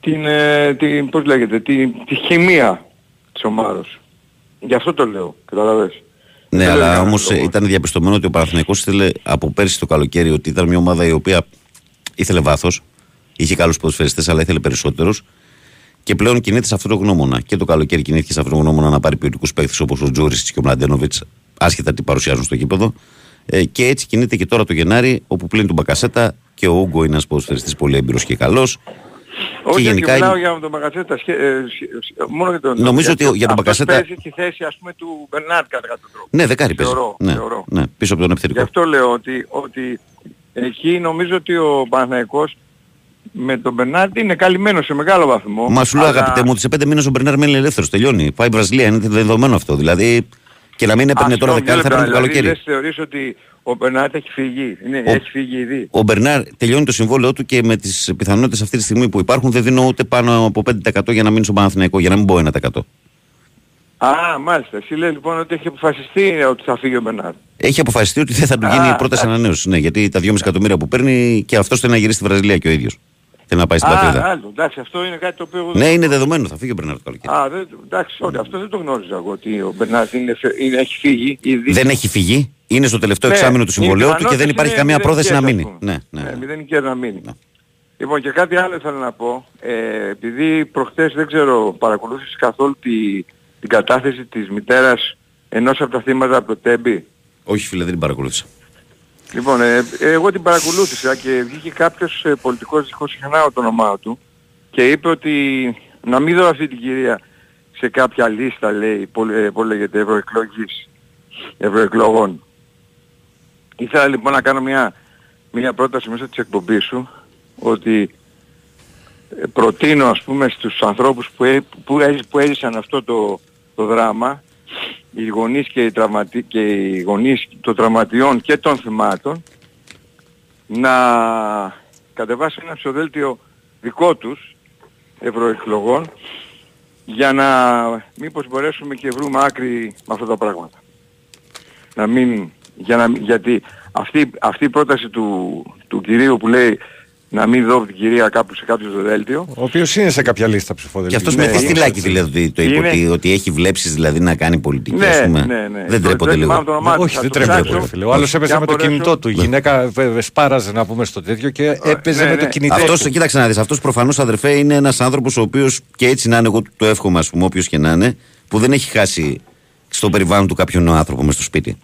Speaker 14: την, ε, την, πώς λέγεται, τη, τη χημεία της ομάδας. Γι' αυτό το λέω, καταλαβες.
Speaker 1: Ναι,
Speaker 14: Δεν λέω
Speaker 1: αλλά
Speaker 14: για
Speaker 1: όμως
Speaker 14: κανένα λόγο.
Speaker 1: ήταν διαπιστωμένο ότι ο Παναθηναϊκός ήθελε από πέρσι το καλοκαίρι ότι ήταν μια ομάδα η οποία ήθελε βάθος, είχε καλούς ποδοσφαιριστές, αλλά ήθελε περισσότερους. Και πλέον κινείται σε αυτό το γνώμονα. Και το καλοκαίρι κινήθηκε σε αυτό το γνώμονα να πάρει ποιοτικούς παίκτες όπως ο Τζούρι και ο Μλαντένοβιτς, άσχετα τι παρουσιάζουν στο γήπεδο. Ε, και έτσι κινείται και τώρα το Γενάρη, όπου πλην του Μπακασέτα και ο Ούγκο είναι ένας ποδοσφαιριστής πολύ έμπειρος και καλός.
Speaker 14: Όχι,
Speaker 1: γενικά
Speaker 14: όχι, μιλάω
Speaker 1: είναι-
Speaker 14: για τον Μπακασέτα, σχε, ε, σχε- σχε- μόνο για τον...
Speaker 1: Νομίζω ότι για τον
Speaker 14: αυτός
Speaker 1: Μπακασέτα-
Speaker 14: παίζει τη θέση ας πούμε του Μπερνάρτ κατά κάποιο τρόπο.
Speaker 1: Ναι, δεκάρι παίζει.
Speaker 14: Θεωρώ,
Speaker 1: ναι,
Speaker 14: θεωρώ.
Speaker 1: ναι, πίσω από τον
Speaker 14: Γι'
Speaker 1: επιθετικό.
Speaker 14: αυτό λέω ότι, ότι εκεί νομίζω ότι ο Παναθηναϊκός με τον Μπερνάρτ είναι καλυμμένος σε μεγάλο βαθμό.
Speaker 1: Μα σου λέω,
Speaker 14: αλλά
Speaker 1: αγαπητέ μου, ότι σε πέντε μήνες ο Μπερνάρ μένει ελεύθερος. Τελειώνει. Πάει η Βραζιλία, είναι δεδομένο αυτό. Δηλαδή, και να μην έπαιρνε
Speaker 14: αυτό
Speaker 1: τώρα
Speaker 14: δύο
Speaker 1: δεκάρι, θα
Speaker 14: λεπτά,
Speaker 1: έπαιρνε το
Speaker 14: δηλαδή,
Speaker 1: καλοκαίρι.
Speaker 14: Δεν θεωρείς ότι ο Μπερνάρτ έχει φύγει. Είναι,
Speaker 1: Ο-
Speaker 14: έχει φύγει ήδη;
Speaker 1: Ο Μπερνάρ τελειώνει το συμβόλαιό του και με τις πιθανότητες αυτή τη στιγμή που υπάρχουν δεν δίνω ούτε πάνω από 5% για να μείνει στο Παναθηναϊκό, για να μην πω 1%.
Speaker 14: Α, μάλιστα. Εσύ λέει λοιπόν ότι έχει αποφασιστεί ότι θα φύγει ο Μπερνάρτ.
Speaker 1: Έχει αποφασιστεί ότι δεν θα του γίνει
Speaker 14: Α,
Speaker 1: η πρόταση ανανέωσης. Ναι, γιατί τα 2,5 εκατομμύρια που παίρνει και αυτό θέλει να γυρίσει στη Βραζιλία και ο ίδιος. Θέλει να πάει στην
Speaker 14: Α,
Speaker 1: πατρίδα;
Speaker 14: άλλο. Εντάξει, αυτό είναι κάτι το οποίο... εγώ-
Speaker 1: Ναι, είναι δεδομένο, θα φύγει ο Μπερνάρ το καλοκαίρι.
Speaker 14: Α, δεν, εντάξει, όχι, αυτό δεν το γνώριζα εγώ ότι ο Μπερνάρτ είναι, φε- είναι, έχει φύγει ήδη.
Speaker 1: Δεν έχει φυγεί, είναι στο τελευταίο
Speaker 14: Ναι,
Speaker 1: εξάμεινο του
Speaker 14: οι
Speaker 1: συμβολέου του και δεν
Speaker 14: πιθανότητες
Speaker 1: υπάρχει
Speaker 14: είναι
Speaker 1: καμία πρόθεση να
Speaker 14: μηδενικές,
Speaker 1: μείνει.
Speaker 14: ας πούμε.
Speaker 1: Ναι, ναι.
Speaker 14: Ναι, μηδενικές να μείνει. Λοιπόν και κάτι άλλο ήθελα να πω. Ε, επειδή προχτές δεν ξέρω παρακολούθησες καθόλου τη, την κατάθεση της μητέρας ενός από τα θύματα από το Τέμπη;
Speaker 1: Όχι, φίλε, δεν την παρακολούθησα.
Speaker 14: Λοιπόν, ε, εγώ την παρακολούθησα και βγήκε κάποιος ε, πολιτικός, δυστυχώς συχνάω το όνομά του, και είπε ότι να μην δω αυτή την κυρία σε κάποια λίστα, λέει, που, ε, που λέγεται ευρωεκλογής, ευρωεκλογών. Ήθελα λοιπόν να κάνω μια, μια πρόταση μέσα της εκπομπής σου, ότι ε, προτείνω ας πούμε στους ανθρώπους που, έ- που, έ- που έζησαν αυτό το, το δράμα, οι γονείς και οι, τραυματι... και οι γονείς των τραυματιών και των θυμάτων, να κατεβάσουν ένα ψηφοδέλτιο δικό τους ευρωεκλογών για να μήπως μπορέσουμε και βρούμε άκρη με αυτά τα πράγματα. Να μην, για να, μην- γιατί αυτή, αυτή η πρόταση του, του κυρίου που λέει να μην δω την κυρία κάπου σε κάποιο δελτίο
Speaker 2: Ο οποίος είναι σε κάποια λίστα
Speaker 1: Και
Speaker 2: ψηφοδελτίου.
Speaker 1: αυτός με τι στυλάκι δηλαδή το είπε
Speaker 14: Είναι-
Speaker 1: ότι, ότι έχει βλέψεις δηλαδή να κάνει πολιτική.
Speaker 14: Ναι,
Speaker 1: ας πούμε.
Speaker 14: ναι, ναι.
Speaker 1: Δεν
Speaker 14: Το-
Speaker 1: τρέπονται
Speaker 14: δεν
Speaker 1: λίγο.
Speaker 14: θυμάμαι το όνομά του,
Speaker 2: Όχι,
Speaker 14: θα
Speaker 2: δεν
Speaker 14: το
Speaker 2: τρέπεται.
Speaker 14: ψάξω.
Speaker 2: ρε φίλε. Ο άλλος
Speaker 14: Για
Speaker 2: έπαιζε
Speaker 14: να
Speaker 2: με το
Speaker 14: μπορέσω-
Speaker 2: κινητό του. Η γυναίκα βε- βε- σπάραζε να πούμε στο τέτοιο και έπαιζε
Speaker 14: ναι,
Speaker 2: με το
Speaker 14: ναι.
Speaker 2: κινητό
Speaker 1: Αυτός,
Speaker 2: του.
Speaker 1: κοίταξε να δεις. Αυτός προφανώς αδερφέ είναι ένας άνθρωπος ο οποίος και έτσι να είναι, εγώ το εύχομαι, ας πούμε, όποιος και να είναι, που δεν έχει χάσει στο περιβάλλον του κάποιον άνθρωπο μες στο σπίτι.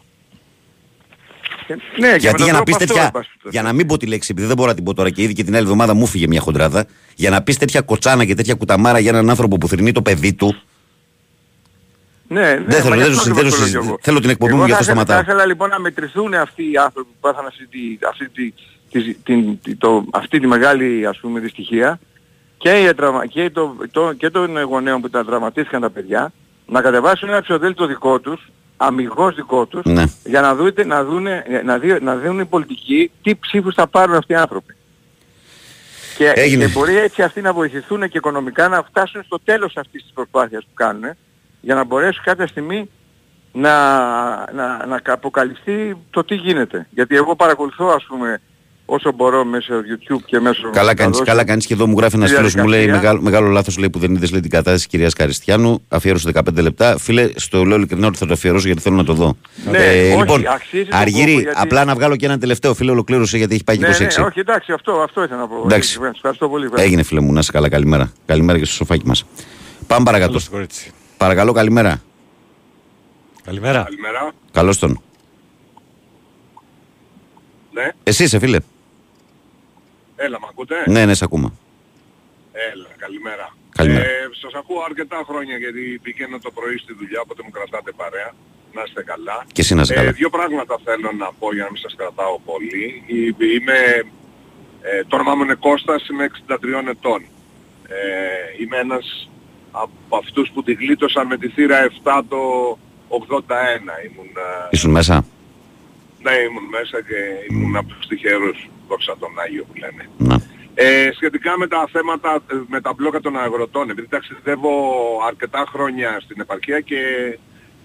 Speaker 14: Ναι, και με
Speaker 1: Γιατί
Speaker 14: τον
Speaker 1: για να
Speaker 14: τρόπο
Speaker 1: πεις
Speaker 14: αυτό,
Speaker 1: τέτοια.
Speaker 14: εν πάση περιπτώσει.
Speaker 1: Για να μην πω τη λέξη, επειδή δεν μπορώ να την πω τώρα και ήδη και την άλλη εβδομάδα μου φύγε μια χοντράδα. Για να πεις τέτοια κοτσάνα και τέτοια κουταμάρα για έναν άνθρωπο που θρυνεί το παιδί του.
Speaker 14: Ναι, ναι,
Speaker 1: Δεν θέλω,
Speaker 14: μα
Speaker 1: δεν
Speaker 14: γι' αυτό
Speaker 1: το
Speaker 14: ακριβώς
Speaker 1: συζητήσω.
Speaker 14: το λέω κι εγώ.
Speaker 1: Θέλω την εκπομπή μου,
Speaker 14: Εγώ
Speaker 1: γι' αυτό
Speaker 14: θα ήθελα-
Speaker 1: σταματάω.
Speaker 14: Θα ήθελα λοιπόν να μετρηθούν αυτοί οι άνθρωποι που πάθαν αυτή τη, αυτή τη, τη, την- τη- το, αυτή τη μεγάλη ας πούμε δυστυχία και, οι τραυμα- και, το, το, και των γονέων που τα τραυματίστηκαν τα παιδιά να κατεβάσουν ένα ψηφοδέλτιο δικό τους, αμυγός δικό τους,
Speaker 1: Ναι.
Speaker 14: για να, δούνε, να, δούνε, να, δει, να δουν οι πολιτικοί τι ψήφους θα πάρουν αυτοί οι άνθρωποι. Και,
Speaker 1: Έγινε.
Speaker 14: και μπορεί έτσι αυτοί να βοηθηθούν και οικονομικά να φτάσουν στο τέλος αυτής της προσπάθειας που κάνουν για να μπορέσουν κάποια στιγμή να, να, να αποκαλυφθεί το τι γίνεται. Γιατί εγώ παρακολουθώ ας πούμε όσο μπορώ μέσω YouTube και μέσω...
Speaker 1: Καλά κάνεις,
Speaker 14: μεταδόσεων
Speaker 1: καλά κάνεις και εδώ μου γράφει ένας
Speaker 14: τη
Speaker 1: φίλος μου λέει
Speaker 14: διαδικασία.
Speaker 1: μεγάλο, μεγάλο λάθος λέει που δεν είδες την κατάσταση τη κυρία Καριστιανού. Αφιέρωσε 15 λεπτά. Φίλε, στο λέω ειλικρινά ότι θα το αφιερώσω γιατί θέλω να το δω.
Speaker 14: Ναι, όχι,
Speaker 1: λοιπόν,
Speaker 14: αξίζει τον
Speaker 1: Αργύρι,
Speaker 14: κόπο, γιατί-
Speaker 1: απλά να βγάλω και ένα τελευταίο φίλο, ολοκλήρωσε γιατί έχει πάει και
Speaker 14: Ναι,
Speaker 1: 26.
Speaker 14: ναι, όχι εντάξει αυτό, αυτό ήθελα να πω.
Speaker 1: Εντάξει.
Speaker 14: Σας Ευχαριστώ πολύ.
Speaker 1: Έγινε φίλε μου, να είσαι καλά, καλημέρα. Καλημέρα και στο σοφάκι μας. Πάμε παρακάτω.
Speaker 2: Καλώς το κορίτσι.
Speaker 1: Παρακαλώ, καλημέρα.
Speaker 2: Καλημέρα.
Speaker 12: Καλημέρα.
Speaker 1: Καλώς τον.
Speaker 12: Ναι,
Speaker 1: Εσύ είσαι, φίλε.
Speaker 12: Έλα, μ' ακούτε;
Speaker 1: Ναι, ναι, σε ακούμε.
Speaker 12: Έλα, καλημέρα.
Speaker 1: Καλημέρα.
Speaker 12: Ε, σας ακούω αρκετά χρόνια γιατί πηγαίνω το πρωί στη δουλειά, οπότε μου κρατάτε παρέα. Να είστε καλά.
Speaker 1: Και εσύ να είσαι καλά.
Speaker 12: Ε, δύο πράγματα θέλω να πω για να μην σας κρατάω πολύ. Ε, Είμαι, ε, το όνομά μου είναι Κώστας, είμαι 63 ετών. Ε, είμαι ένας από αυτούς που τη γλίτωσαν με τη θύρα 7 το 81. Ήμουν, ε,
Speaker 1: Ήσουν μέσα;
Speaker 10: Ναι, ήμουν μέσα και ήμουν από τους τυχερούς, δόξα τον Άγιο που λένε.
Speaker 1: Να.
Speaker 10: Ε, σχετικά με τα θέματα, ε, με τα μπλόκα των αγροτών, επειδή ταξιδεύω αρκετά χρόνια στην επαρχία και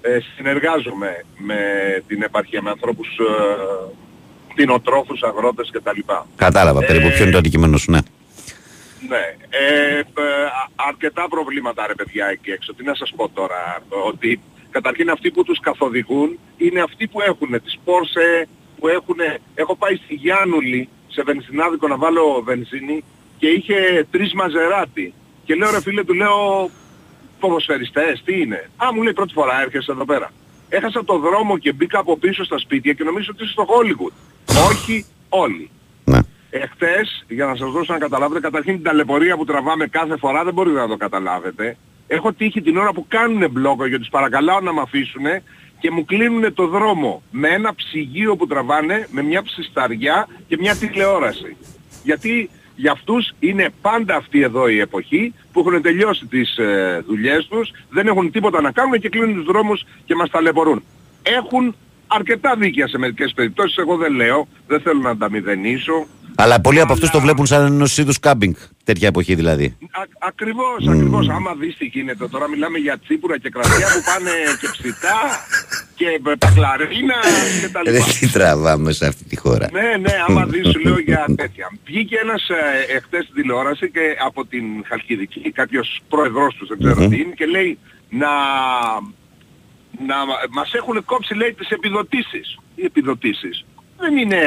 Speaker 10: ε, συνεργάζομαι με την επαρχία, με ανθρώπους ε, κτηνοτρόφους, αγρότες κτλ.
Speaker 1: Κατάλαβα περίπου ποιο είναι το αντικείμενο σου, ναι.
Speaker 10: Ναι, ε, ε, α- αρκετά προβλήματα ρε παιδιά εκεί έξω. Τι να σας πω τώρα, ότι καταρχήν αυτοί που τους καθοδηγούν είναι αυτοί που έχουν τις Porsche, που έχουν... Έχω πάει στη Γιάννουλη σε βενζινάδικο να βάλω βενζίνη και είχε τρεις μαζεράτη. Και λέω ρε φίλε, του λέω ποδοσφαιριστές, τι είναι; Α, μου λέει πρώτη φορά έρχεσαι εδώ πέρα. Έχασα το δρόμο και μπήκα από πίσω στα σπίτια και νομίζω ότι είσαι στο Hollywood. Όχι όλοι.
Speaker 1: ναι.
Speaker 10: Εχθές, για να σας δώσω να καταλάβετε, καταρχήν την ταλαιπωρία που τραβάμε κάθε φορά δεν μπορείτε να το καταλάβετε. Έχω τύχει την ώρα που κάνουν μπλόκο γιατί τους παρακαλάω να με αφήσουν και μου κλείνουν το δρόμο με ένα ψυγείο που τραβάνε, με μια ψισταριά και μια τηλεόραση. Γιατί για αυτούς είναι πάντα αυτή εδώ η εποχή που έχουν τελειώσει τις ε, δουλειές τους, δεν έχουν τίποτα να κάνουν και κλείνουν τους δρόμους και μας ταλαιπωρούν. Έχουν αρκετά δίκαια σε μερικές περιπτώσεις, εγώ δεν λέω, δεν θέλω να τα μηδενίσω,
Speaker 1: Αλλά πολλοί από αυτούς το βλέπουν σαν ενός είδους κάμπινγκ, τέτοια εποχή δηλαδή.
Speaker 10: Α, ακριβώς, ακριβώς. Άμα δεις τι γίνεται τώρα, μιλάμε για τσίπουρα και κρασιά που πάνε και ψητά και ε, τα κλαρίνα και τα
Speaker 1: Ε,
Speaker 10: λοιπά.
Speaker 1: τι τραβάμε σε αυτή τη χώρα.
Speaker 10: Ναι, ναι, άμα δεις σου λέω για τέτοια. Βγήκε ένας ε, εχθές στην τηλεόραση και από την Χαλκιδική, κάποιος πρόεδρος τους, δεν ξέρω
Speaker 1: Μμμ.
Speaker 10: τι είναι, και λέει να, να μας έχουν κόψει λέει τις επιδοτήσεις. Οι επιδοτήσεις δεν είναι,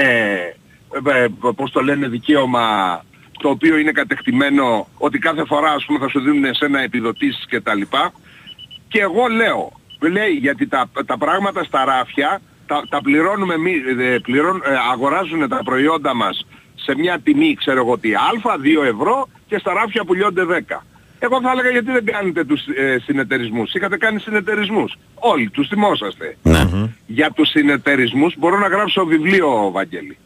Speaker 10: ε, ε, πώς το λένε, δικαίωμα το οποίο είναι κατεκτημένο ότι κάθε φορά ας πούμε θα σου δίνουν σε ένα επιδοτήσεις και τα λοιπά. Και εγώ λέω, λέει γιατί τα, τα πράγματα στα ράφια τα, τα πληρώνουμε εμείς, ε, πληρών, ε, αγοράζουν τα προϊόντα μας σε μια τιμή, ξέρω εγώ τι, α, 2 ευρώ και στα ράφια πουλιώνται 10. Εγώ θα έλεγα γιατί δεν κάνετε τους ε, συνεταιρισμούς; Είχατε κάνει συνεταιρισμούς. Όλοι, τους θυμόσαστε.
Speaker 1: Ναι.
Speaker 10: Για τους συνεταιρισμούς μπορώ να γράψω βιβλίο, Βαγγέλη.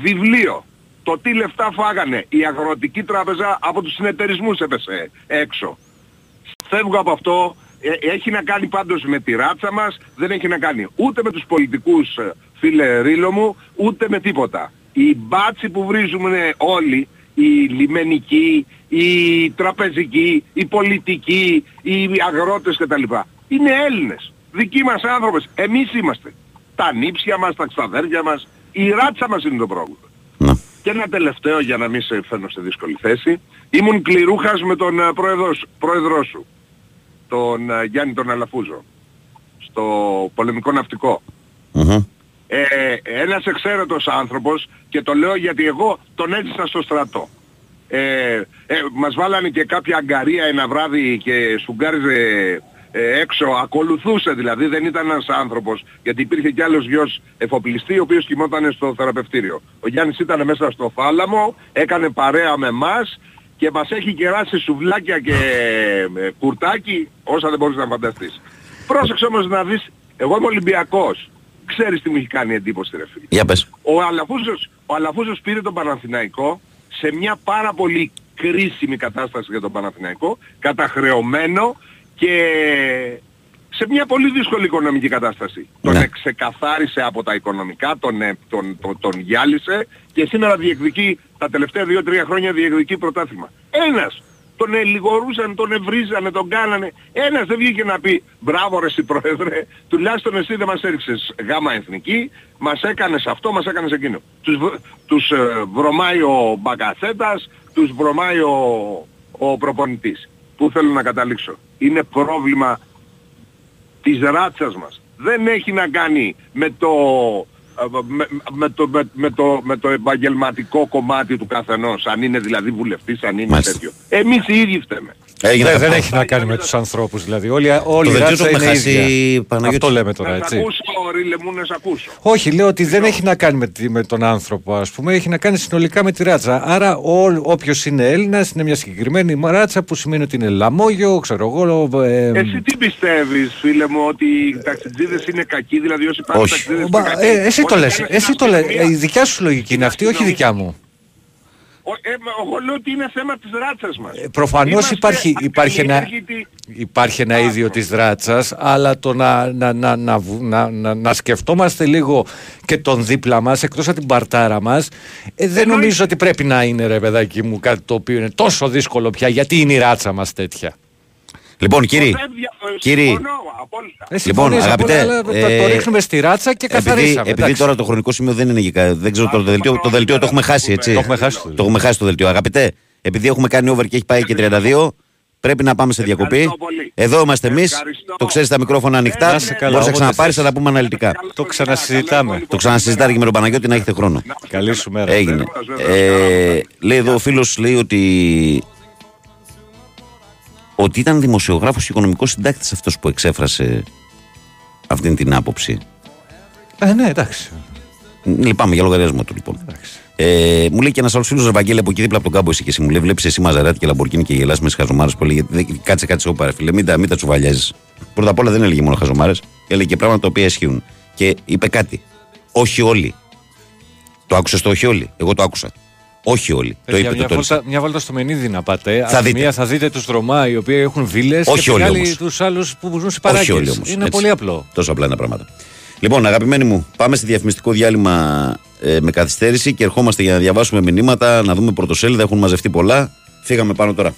Speaker 10: Βιβλίο. Το τι λεφτά φάγανε. Η αγροτική τράπεζα από τους συνεταιρισμούς έπεσε έξω. Φεύγω από αυτό. Ε, έχει να κάνει πάντως με τη ράτσα μας. Δεν έχει να κάνει ούτε με τους πολιτικούς, ε, φίλε Ρήλο μου, ούτε με τίποτα. Οι μπάτσι που βρίζουμε όλοι, οι λιμενικοί, οι τραπεζικοί, οι πολιτικοί, οι αγρότες κτλ. Είναι Έλληνες. Δικοί μας άνθρωπες. Εμείς είμαστε. Τα νύψια μας, τα ξαδέρφια μας. Η ράτσα μας είναι το πρόβλημα.
Speaker 1: Ναι.
Speaker 10: Και ένα τελευταίο για να μην σε φέρνω σε δύσκολη θέση. Ήμουν κληρούχας με τον ε, πρόεδρος, σου- πρόεδρός σου, τον ε, Γιάννη τον Αλαφούζο, στο πολεμικό ναυτικό.
Speaker 1: Μμμ.
Speaker 10: Ε, ένας εξαίρετος άνθρωπος και το λέω γιατί εγώ τον έζησα στο στρατό. Ε, ε, μας βάλανε και κάποια αγκαρία ένα βράδυ και σφουγγάριζε ε, έξω, ακολουθούσε δηλαδή, δεν ήταν ένας άνθρωπος, γιατί υπήρχε κι άλλος γιος εφοπλιστή ο οποίος κοιμόταν στο θεραπευτήριο. Ο Γιάννης ήταν μέσα στο θάλαμο, έκανε παρέα με μας και μας έχει κεράσει σουβλάκια και ε, κουρτάκι όσα δεν μπορείς να φανταστείς. Πρόσεξε όμως να δεις, εγώ είμαι Ολυμπιακός. Ξέρεις τι μου έχει κάνει εντύπωση ρε φίλε.
Speaker 1: Για πες.
Speaker 10: Ο Αλαφούζος, ο Αλαφούζος πήρε τον Παναθηναϊκό σε μια πάρα πολύ κρίσιμη κατάσταση για τον Παναθηναϊκό, καταχρεωμένο και σε μια πολύ δύσκολη οικονομική κατάσταση. Τον
Speaker 1: Ναι.
Speaker 10: εξεκαθάρισε από τα οικονομικά, τον, ε, τον, τον, τον γυάλισε και σήμερα διεκδικεί, τα τελευταία δύο-τρία χρόνια διεκδικεί πρωτάθλημα. Ένας τον ελιγορούσαν, τον ευρίζανε, τον κάνανε. Ένας δεν βγήκε να πει μπράβο ρε εσύ πρόεδρε, τουλάχιστον εσύ δεν μας έριξες γάμα εθνική, μας έκανες αυτό, μας έκανες εκείνο. Τους, β- τους ε, βρωμάει ο Μπαγκασέτας, τους βρωμάει ο, ο προπονητής. Πού θέλω να καταλήξω. Είναι πρόβλημα της ράτσας μας. Δεν έχει να κάνει με το, ε, με, με το, με, με το, με το επαγγελματικό κομμάτι του καθενός. Αν είναι δηλαδή βουλευτής, αν είναι
Speaker 1: Μάλιστα.
Speaker 10: τέτοιο. Εμείς οι ίδιοι φταίμε.
Speaker 1: Έγινε
Speaker 2: Δεν, δεν
Speaker 1: αυτό.
Speaker 2: έχει να κάνει με τους ανθρώπους δηλαδή. Όλοι, όλοι
Speaker 1: Το
Speaker 2: οι
Speaker 1: δελτίο το
Speaker 2: ράτσα
Speaker 1: έχουμε
Speaker 2: είναι
Speaker 1: χάσει,
Speaker 2: ίδια.
Speaker 1: Παναγιώτη.
Speaker 2: Αυτό λέμε τώρα
Speaker 10: Να σ'
Speaker 2: έτσι.
Speaker 10: ακούσω, Ρίλε μου, να σ' ακούσω.
Speaker 2: Όχι, λέω ότι δεν έχει να κάνει με, τη- με τον άνθρωπο, ας πούμε, έχει να κάνει συνολικά με τη ράτσα. Άρα, όποιος είναι Έλληνας είναι μια συγκεκριμένη ράτσα που σημαίνει ότι είναι λαμόγιο, ξέρω εγώ. Ε,
Speaker 10: Εσύ τι πιστεύεις, φίλε μου, ότι οι ταξιτζίδες είναι κακοί, δηλαδή όσοι πάνε
Speaker 1: Όχι.
Speaker 10: ταξιτζίδες
Speaker 2: Μα,
Speaker 10: είναι κακοί;
Speaker 2: Ε, εσύ το
Speaker 10: Όσοι
Speaker 2: λες,
Speaker 10: κάνουν
Speaker 2: εσύ
Speaker 10: στην
Speaker 2: το λες.
Speaker 10: αστυνομία,
Speaker 2: Ε, η δικιά σου λογική είναι αυτή, όχι η δικιά μου.
Speaker 15: Ο- ε, μα εγώ λέω ότι είναι θέμα της ράτσας μας.
Speaker 2: Προφανώς
Speaker 15: Είμαστε
Speaker 2: υπάρχει, υπάρχει, ένα,
Speaker 15: ακαλλιέργητοι.
Speaker 2: υπάρχει ένα ίδιο της δράτσας αλλά το να, να, να, να, βου- να, να, να σκεφτόμαστε λίγο και τον δίπλα μας εκτός από την παρτάρα μας ε, δεν νομίζω ότι πρέπει να είναι ρε παιδάκι μου κάτι το οποίο είναι τόσο δύσκολο πια γιατί είναι η ράτσα μας τέτοια.
Speaker 1: Λοιπόν, κύριοι, κύριοι,
Speaker 15: Συμφωνώ, απόλυτα.
Speaker 2: Ε,
Speaker 1: Λοιπόν,
Speaker 2: συμφωνείς,
Speaker 1: αγαπητέ,
Speaker 2: αλλά το, το
Speaker 1: ε,
Speaker 2: ρίχνουμε στη ράτσα και
Speaker 1: επειδή,
Speaker 2: καθαρίσαμε.
Speaker 1: επειδή
Speaker 2: εντάξει.
Speaker 1: τώρα το χρονικό σημείο δεν είναι για κα- δεν ξέρω τώρα το δελτίο, το δελτίο το έχουμε χάσει, έτσι.
Speaker 2: Το έχουμε χάσει το
Speaker 1: Το έχουμε χάσει το δελτίο. Αγαπητέ, επειδή έχουμε κάνει over και έχει πάει και 32, πρέπει να πάμε σε διακοπή. Εδώ είμαστε εμείς. Το ξέρεις τα μικρόφωνα ανοιχτά.
Speaker 2: Να είσαι καλά,
Speaker 1: Μπορείς να
Speaker 2: όποτε
Speaker 1: ξαναπάρεις,
Speaker 2: θες.
Speaker 1: θα τα πούμε αναλυτικά.
Speaker 2: Το ξανασυζητάμε.
Speaker 1: Το ξανασυζητάτε και με τον Παναγιώτη να έχετε χρόνο.
Speaker 2: Καλή σου μέρα.
Speaker 1: Έγινε. Ε, λέει εδώ ο φίλος λέει ότι. Ότι ήταν δημοσιογράφος και οικονομικός συντάκτης αυτός που εξέφρασε αυτή την άποψη.
Speaker 2: Ε, ναι, εντάξει.
Speaker 1: Λυπάμαι για λογαριασμό του λοιπόν. Ε, μου λέει και ένας άλλος φίλος Ευαγγέλη από εκεί δίπλα από τον κάμπο εσύ και εσύ μου λέει: Βλέπεις εσύ μαζαράτη και λαμπορκίνη και γελάς μες τι χαζομάρες που έλεγε. «Δεν- Κάτσε, κάτσε, όπα, ρε φίλε, μην τα, μην τα τσουβαλιάζεις. Πρώτα απ' όλα δεν έλεγε μόνο χαζομάρες, έλεγε και πράγματα τα οποία ισχύουν. Και είπε κάτι. Όχι όλοι. Το άκουσε το όχι όλοι. Εγώ το άκουσα. Όχι όλοι. το
Speaker 2: Παιδιά,
Speaker 1: είπε, το
Speaker 2: μια,
Speaker 1: τόνισε.
Speaker 2: βόλτα, μια βόλτα στο Μενίδη να πάτε.
Speaker 1: Θα
Speaker 2: Απ' τη
Speaker 1: δείτε.
Speaker 2: Μία θα δείτε τους Ρωμά οι οποίοι έχουν βίλες
Speaker 1: Όχι
Speaker 2: και
Speaker 1: όλοι
Speaker 2: άλλοι
Speaker 1: όμως.
Speaker 2: τους άλλους που ζουν σε
Speaker 1: Όχι
Speaker 2: παράγκε.
Speaker 1: όλοι όμως.
Speaker 2: Είναι πολύ απλό.
Speaker 1: Τόσο απλά είναι τα πράγματα. Λοιπόν, αγαπημένοι μου, πάμε σε διαφημιστικό διάλειμμα ε, με καθυστέρηση και ερχόμαστε για να διαβάσουμε μηνύματα, να δούμε πρωτοσέλιδα. Έχουν μαζευτεί πολλά. Φύγαμε πάνω τώρα.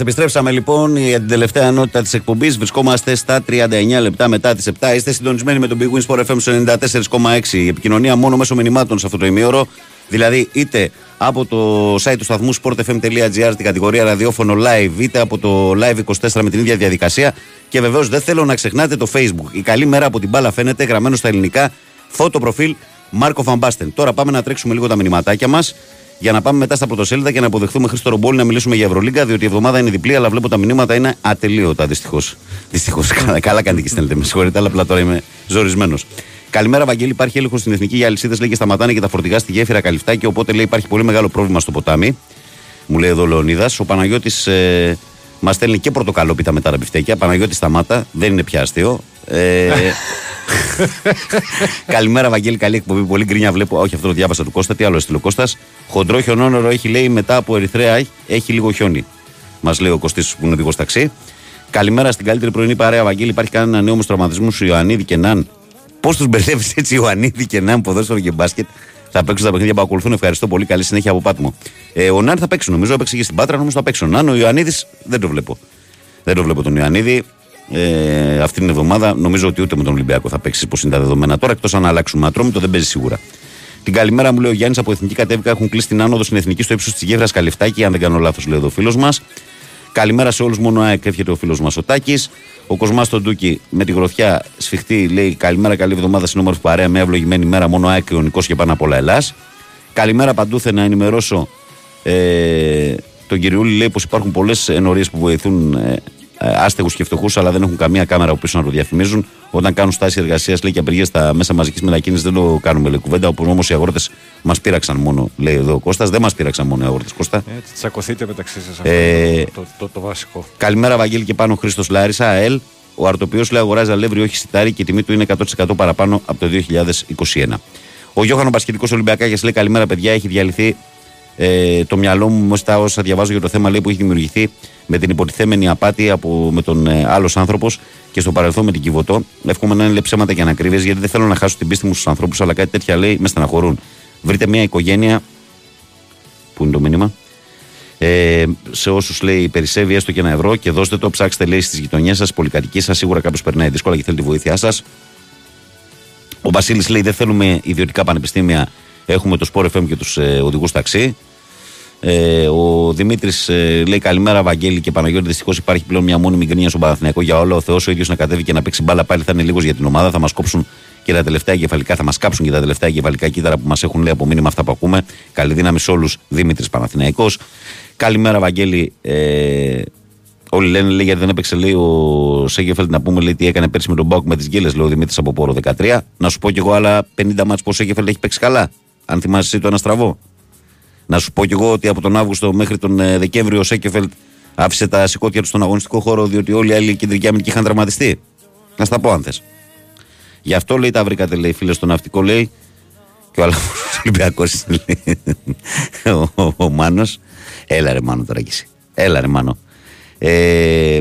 Speaker 1: Είμαστε, επιστρέψαμε λοιπόν για την τελευταία ενότητα της εκπομπής. Βρισκόμαστε στα 39 λεπτά μετά τις 7. Είστε συντονισμένοι με τον Big Wins Sport FM στο 94,6. Η επικοινωνία μόνο μέσω μηνυμάτων σε αυτό το ημίωρο. Δηλαδή είτε από το site του σταθμού sportfm.gr στην κατηγορία ραδιόφωνο live, είτε από το live 24 με την ίδια διαδικασία. Και βεβαίως δεν θέλω να ξεχνάτε το Facebook. Η καλή μέρα από την μπάλα φαίνεται γραμμένο στα ελληνικά. Φώτο προφίλ Μάρκο Φαμπάστεν. Τώρα πάμε να τρέξουμε λίγο τα μηνυματάκια μας για να πάμε μετά στα πρωτοσέλιδα και να αποδεχθούμε Χρήστο Ρομπόλη να μιλήσουμε για Ευρωλίγκα, διότι η εβδομάδα είναι διπλή, αλλά βλέπω τα μηνύματα είναι ατελείωτα δυστυχώς. Δυστυχώς. Καλά, καλά κάνετε και στέλνετε. Με συγχωρείτε, αλλά απλά τώρα είμαι ζορισμένος. Καλημέρα, Βαγγέλη. Υπάρχει έλεγχος στην εθνική για αλυσίδες, λέει και σταματάνε και τα φορτηγά στη γέφυρα Καλυφτάκη. Οπότε λέει υπάρχει πολύ μεγάλο πρόβλημα στο ποτάμι. Μου λέει εδώ ο Λεωνίδας. Ο Παναγιώτης ε, μας στέλνει και πρωτοκαλόπιτα μετά τα μπιφτέκια. Παναγιώτη σταμάτα, δεν είναι πια αστείο. Ε, Καλημέρα, Βαγγέλη. Καλή εκπομπή. Πολύ γκρίνια βλέπω. Όχι, αυτό το διάβασα του Κώστα. Τι άλλο έστειλε ο Κώστας. Χοντρό χιονόνερο έχει λέει μετά από Ερυθραία έχει λίγο χιόνι. Μας λέει ο Κωστής που είναι οδηγός ταξί. Καλημέρα στην καλύτερη πρωινή παρέα, Βαγγέλη. Υπάρχει κανένα νέο με τραυματισμούς Ιωαννίδη και Ναν; Πώς τους μπερδεύεις έτσι Ιωαννίδη και Ναν, ποδόσφαιρο και μπάσκετ; Θα παίξουν τα παιχνίδια που ακολουθούν. Ευχαριστώ πολύ. Καλή συνέχεια από Πάτμο. Ε, ο Ναν θα παίξει, νομίζω. Έπαιξε και στην Πάτρα, νομίζω θα παίξει. Ο Ναν, ο Ιωαννίδης δεν το βλέπω. Δεν το βλέπω τον Ιωαννίδη. Ε, αυτή την εβδομάδα νομίζω ότι ούτε με τον Ολυμπιακό θα παίξεις πώ είναι τα δεδομένα τώρα. Εκτός αν αλλάξουμε ατρόμητο, δεν παίζει σίγουρα. Την καλημέρα μου λέει ο Γιάννης από Εθνική Κατέβηκα έχουν κλείσει την άνοδο στην Εθνική στο ύψος της Γέφυρας Καλυφτάκη. Αν δεν κάνω λάθος, λέει εδώ ο φίλος μας. Καλημέρα σε όλους, μόνο ΑΕΚ εύχεται ο φίλος μας ο Τάκης. Ο Κοσμάς τον Ντούκι με τη γροθιά σφιχτή λέει Καλημέρα, καλή εβδομάδα στην όμορφη παρέα. Με ευλογημένη μέρα, μόνο ΑΕΚ και ο Νικός και πάνω απ' όλα Ελλάς. Καλημέρα παντούθε να ενημερώσω ε, τον κυριούλη λέει πως υπάρχουν πολλές ενορίες που βοηθούν ε, ε, άστεγους και φτωχούς, αλλά δεν έχουν καμία κάμερα από πίσω να το διαφημίζουν. Όταν κάνουν στάση εργασίας, λέει και απεργίες στα μέσα μαζικής μετακίνησης, δεν το κάνουμε λέει κουβέντα. Όπω όμως οι αγρότες μας πείραξαν μόνο, λέει εδώ ο Κώστας. Δεν μας πείραξαν μόνο οι αγρότες, Κώστα.
Speaker 2: Έτσι, τσακωθείτε μεταξύ σας.
Speaker 1: Ε,
Speaker 2: το, το, το, βασικό.
Speaker 1: Καλημέρα, Βαγγέλη και πάνω Χρήστος Λάρισα, ΑΕΛ. Ο αρτοπιό λέει αγοράζει αλεύρι, όχι σιτάρι και η τιμή του είναι 100% παραπάνω από το 2021. Ο Γιώχανος Πασχετικός Ολυμπιακάκια λέει καλημέρα, παιδιά. Έχει διαλυθεί ε, το μυαλό μου με στα όσα διαβάζω για το θέμα λέει, που έχει δημιουργηθεί με την υποτιθέμενη απάτη από, με τον ε, άλλος άνθρωπος και στο παρελθόν με την Κιβωτό. Εύχομαι να είναι λέει, ψέματα και ανακρίβειες γιατί δεν θέλω να χάσω την πίστη μου στους ανθρώπους, αλλά κάτι τέτοια λέει με στεναχωρούν. Βρείτε μια οικογένεια. Πού είναι το μήνυμα. Ε, σε όσους λέει περισσεύει έστω και ένα ευρώ και δώστε το, ψάξτε λέει στις γειτονιές σας, πολυκατοικίες σας. Σίγουρα κάποιος περνάει δύσκολα και θέλει τη βοήθειά σας. Ο Βασίλης λέει: Δεν θέλουμε ιδιωτικά πανεπιστήμια. Έχουμε το Sport FM και τους ε, οδηγούς ταξί. Ε, ο Δημήτρης ε, λέει: Καλημέρα, Βαγγέλη και Παναγιώτη. Δυστυχώς υπάρχει πλέον μια μόνιμη γκρίνια στον Παναθηναϊκό για όλα. Ο Θεός ο ίδιος να κατέβει και να παίξει μπάλα πάλι θα είναι λίγος για την ομάδα. Θα μας κόψουν και τα τελευταία εγκεφαλικά, θα μας κάψουν και τα τελευταία εγκεφαλικά κύτταρα που μας έχουν λέει από μήνυμα αυτά που ακούμε. Καλή δύναμη σε όλους, Δημήτρης Παναθηναϊκός. Καλημέρα, Βαγγέλη. Ε, Όλοι λένε λέει, γιατί δεν έπαιξε λέει, ο Σέγεφελτ να πούμε λέει, τι έκανε πέρσι με τον Μπάουκ με τις γκέλε, λέει ο Δημήτρης από πόρο 13. Να σου πω κι εγώ άλλα 50 μάτς που ο Σέγεφελτ έχει παίξει καλά. Αν θυμάσαι εσύ το ένα στραβό. Να σου πω κι εγώ ότι από τον Αύγουστο μέχρι τον ε, Δεκέμβριο ο Σέκεφελτ άφησε τα σηκώτια του στον αγωνιστικό χώρο διότι όλοι οι άλλοι κεντρικοί αμυντικοί είχαν τραυματιστεί. Να στα πω αν θες. Γι' αυτό λέει τα βρήκατε λέει φίλε στο ναυτικό λέει και ο άλλο Ολυμπιακός λέει. ο, ο, ο Μάνος. Έλα ρε Μάνο τώρα κι εσύ. Έλα ρε Μάνο. Ε,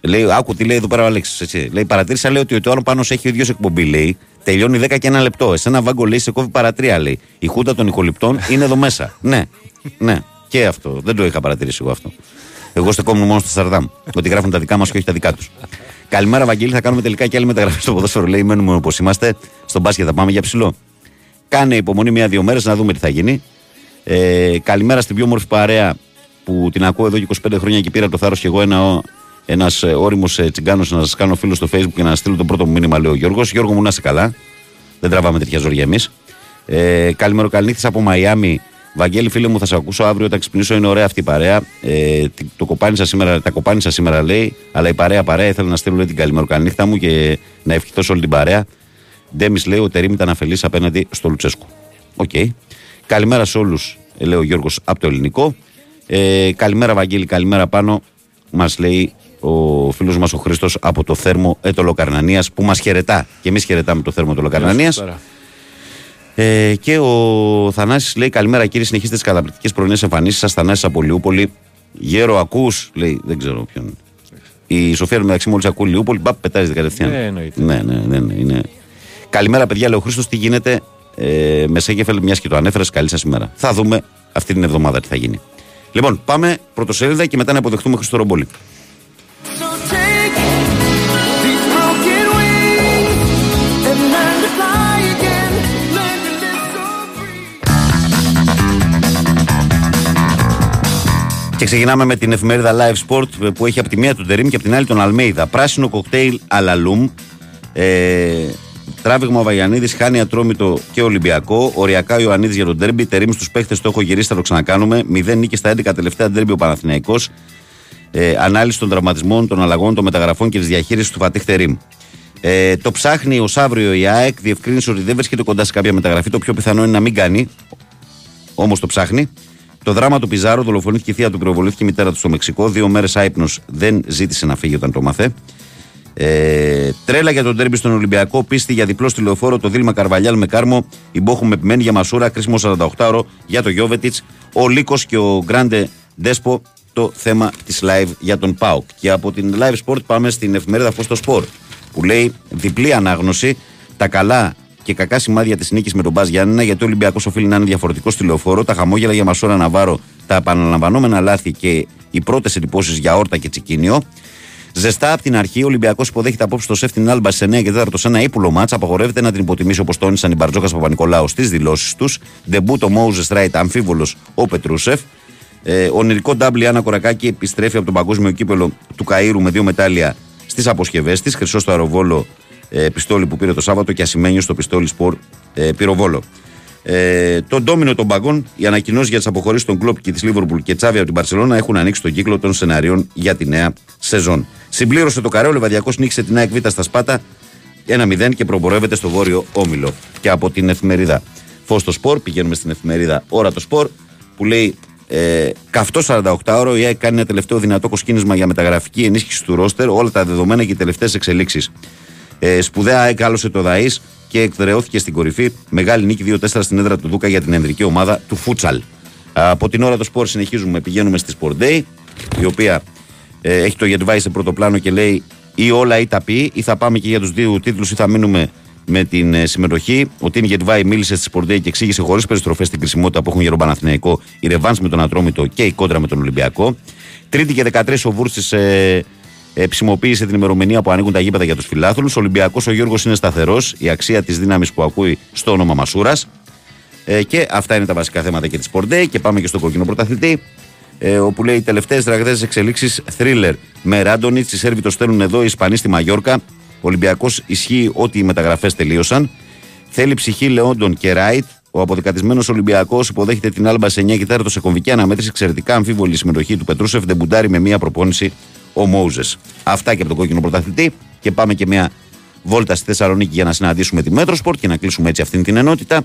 Speaker 1: Λέει, άκου τι λέει εδώ πέρα ο Αλέξης. Λέει, παρατήρησα λέει, ότι ο άλλο πάνω έχει ο ίδιος εκπομπή. Λέει, τελειώνει 10 και ένα λεπτό. Εσένα βάγκο λέει, σε κόβει παρατρία. Λέει, η χούντα των ηχοληπτών είναι εδώ μέσα. ναι, ναι, και αυτό. Δεν το είχα παρατηρήσει εγώ αυτό. Εγώ στεκόμουν μόνο στο Σαρδάμ. ότι γράφουν τα δικά μας και όχι τα δικά τους. Καλημέρα, Βαγγέλη. Θα κάνουμε τελικά και άλλη μεταγραφή στο ποδόσφαιρο. Λέει, μένουμε όπως είμαστε. Στον μπάσκετ θα πάμε για ψηλό. Κάνε υπομονή μία-δύο μέρες να δούμε τι θα γίνει. Ε, καλημέρα στην πιο όμορφη παρέα που την ακούω εδώ και 25 χρόνια και πήρα το θάρρος και εγώ ένα ένας ώριμος τσιγκάνος να σας κάνω φίλο στο facebook και να στείλω το πρώτο μου μήνυμα, λέει ο Γιώργος. Γιώργο μου να είσαι καλά. Δεν τραβάμε τέτοια ζόρια εμείς. Ε, καλημέρα, καληνύχτη από Μαϊάμι. Βαγγέλη, φίλε μου, θα σε ακούσω αύριο όταν ξυπνήσω. Είναι ωραία αυτή η παρέα. Ε, το κοπάνισα σήμερα, τα κοπάνισα σήμερα, λέει. Αλλά η παρέα παρέα. Ήθελα να στείλω λέει, την καλημέρα καληνύχτα μου και να ευχηθώ σε όλη την παρέα. Ντέμις λέει: Ο Τερίμ ήταν αφελής απέναντι στο Λουτσέσκου. OK. Okay. Καλημέρα σε όλους, λέει ο Γιώργος από το ελληνικό. Ε, καλημέρα, Βαγγέλη, καλημέρα πάνω. Μας λέει ο φίλος μας ο Χρήστος από το θέρμο Ετωλοκαρνανίας που μας χαιρετά. Και εμείς χαιρετάμε το θέρμο Ετωλοκαρνανίας. Ε, και ο Θανάσης λέει: Καλημέρα κύριε, συνεχίστε τις καταπληκτικές πρωινές εμφανίσεις σας. Θανάσης από Λιούπολη. Γέρο, ακούς, λέει, δεν ξέρω ποιον. Η Σοφία μεταξύ μόλις ακούει Λιούπολη, μπαπ, πετάζει κατευθείαν.
Speaker 2: Ναι, εννοείται.
Speaker 1: Ναι, ναι, ναι, ναι, είναι. Καλημέρα, παιδιά, λέει ο Χρήστος, τι γίνεται. Ε, με Σέγεφελ, μιας και το ανέφερες, καλή σας ημέρα. Θα δούμε αυτή την εβδομάδα τι θα γίνει. Λοιπόν, πάμε πρωτοσέλιδα και μετά να αποδεχτούμε Χριστό Ρομπόλη. Και ξεκινάμε με την εφημερίδα Live Sport που έχει από τη μία τον Τερήμ και από την άλλη τον Αλμέιδα. Πράσινο κοκτέιλ αλαλούμ. Ε, τράβηγμα ο Βαγιανίδης, χάνει ατρόμητο και Ολυμπιακό. Οριακά ο Ιωαννίδης για τον Τέρμπι. Τερήμ στους παίχτες το έχω γυρίσει, θα το ξανακάνουμε. Μηδέν νίκη στα 11 τελευταία Τέρμπι ο Παναθηναϊκός. Ε, ανάλυση των τραυματισμών, των αλλαγών, των μεταγραφών και της διαχείρισης του Φατίχ Τερήμ. Ε, το ψάχνει ως αύριο η ΑΕΚ. Διευκρίνησε ότι δεν βρίσκεται κοντά σε κάποια μεταγραφή. Το πιο πιθανό είναι να μην κάνει. Όμως το ψάχνει. Το δράμα του Πιζάρο, δολοφονήθηκε η θεία του, πυροβολήθηκε η μητέρα του στο Μεξικό. Δύο μέρες άϊπνος δεν ζήτησε να φύγει όταν το μάθε. Ε, τρέλα για τον τέρμπι στον Ολυμπιακό. Πίστη για διπλό στη λεωφόρο. Το δίλημα Καρβαλιάλ με Κάρμο. Η Μπόχου με επιμένει για Μασούρα. Κρίσιμο 48ωρο για το Γιώβετιτς. Ο Λίκο και ο Γκράντε Ντέσπο. Το θέμα της live για τον Πάουκ. Και από την live sport πάμε στην εφημερίδα Φω στο Σπορ. Που λέει διπλή ανάγνωση. Τα καλά και κακά σημάδια της νίκης με τον Μπα Γιάννενα, γιατί ο Ολυμπιακός οφείλει να είναι διαφορετικός στη λεωφόρο. Τα χαμόγελα για Μασούρα Ναβάρο, τα επαναλαμβανόμενα λάθη και οι πρώτες εντυπώσεις για Όρτα και Τσικίνιο. Ζεστά από την αρχή, ο Ολυμπιακός υποδέχεται απόψε στο ΣΕΦ την Άλμπα σε 9 και 4 σε ένα ύπουλο ματς. Απαγορεύεται να την υποτιμήσει όπως τόνισαν οι Μπαρτζόκας Παπανικολάου στις δηλώσεις τους. Ντεμπούτο Μόουζες Ράιτ, αμφίβολος ο Πετρούσεφ. Ε, Ονειρικό νταμπλ η Άννα Κορακάκη επιστρέφει από τον παγκόσμιο κύπελο του Καΐρου με δύο μετάλλια στις αποσκευές της. Χρυσό στο αεροβόλο ε, πιστόλι που πήρε το Σάββατο και ασημένιο στο πιστόλι σπορ ε, πυροβόλο. Ε, το ντόμινο των πάγκων, οι ανακοινώσεις για τις αποχωρήσεις των Κλοπ και της Λίβορπουλ και Τσάβι από την Μπαρσελόνα έχουν ανοίξει τον κύκλο των σεναρίων για τη νέα σεζόν. Συμπλήρωσε το καρέ, ο Λεβαδιακό νίκησε την ΑΕΚ Β στα Σπάτα 1-0 και προπορεύεται στο βόρειο όμιλο. Και από την εφημερίδα Φως το Σπορ, πηγαίνουμε στην εφημερίδα Ώρα το Σπορ, που λέει ε, καυτό 48ωρο η ΑΕΚ κάνει ένα τελευταίο δυνατό κοσκίνισμα για μεταγραφική ενίσχυση του ρόστερ, όλα τα δεδομένα και οι τελευταίες εξελίξεις. Ε, σπουδαία ΑΕΚ άλωσε το ΔΑΗ και εκδρεώθηκε στην κορυφή. Μεγάλη νίκη 2-4 στην έδρα του Δούκα για την ενδρική ομάδα του Φούτσαλ. Από την ώρα του σπορ συνεχίζουμε, πηγαίνουμε στη Sport Day, η οποία ε, έχει το Γετβάη σε πρώτο πλάνο και λέει ή όλα ή τα πει, ή θα πάμε και για τους δύο τίτλους ή θα μείνουμε με την ε, συμμετοχή. Ο Τιμ Γετβάη μίλησε στη Sport Day και εξήγησε χωρίς περιστροφές την κρισιμότητα που έχουν για τον Παναθηναϊκό, η Ρεβάν με τον Ατρόμητο και η κόντρα με τον Ολυμπιακό. Τρίτη και 13 ο Βούρσης ε, επισημοποίησε την ημερομηνία που ανοίγουν τα γήπεδα για τους φιλάθλους. Ο Ολυμπιακός ο Γιώργος είναι σταθερός, η αξία της δύναμης που ακούει στο όνομα Μασούρας. Ε, και αυτά είναι τα βασικά θέματα και της Sport Day. Και πάμε και στο κόκκινο πρωταθλητή. Ε, όπου λέει τελευταίες ραγδαίε εξελίξεις thriller με Ράντονιτς. Οι Σέρβοι το στέλνουν εδώ, οι Ισπανοί στη Μαγιόρκα. Ο Ολυμπιακός ισχύει ότι οι μεταγραφές τελείωσαν. Θέλει ψυχή Λεόντων και Ράιτ. Ο αποδεκατισμένο Ολυμπιακός υποδέχεται την Άλμπα σε 9 και 4 σε κομβική αναμέτρηση. Εξαιρετικά αμφίβολη συμμετοχή του Πετρούσεφ. Ντεμπουντάρει με μία προπόνηση ο Μόουζες. Αυτά και από τον κόκκινο πρωταθλητή. Και πάμε και μια βόλτα στη Θεσσαλονίκη για να συναντήσουμε τη Metrosport και να κλείσουμε έτσι αυτήν την ενότητα.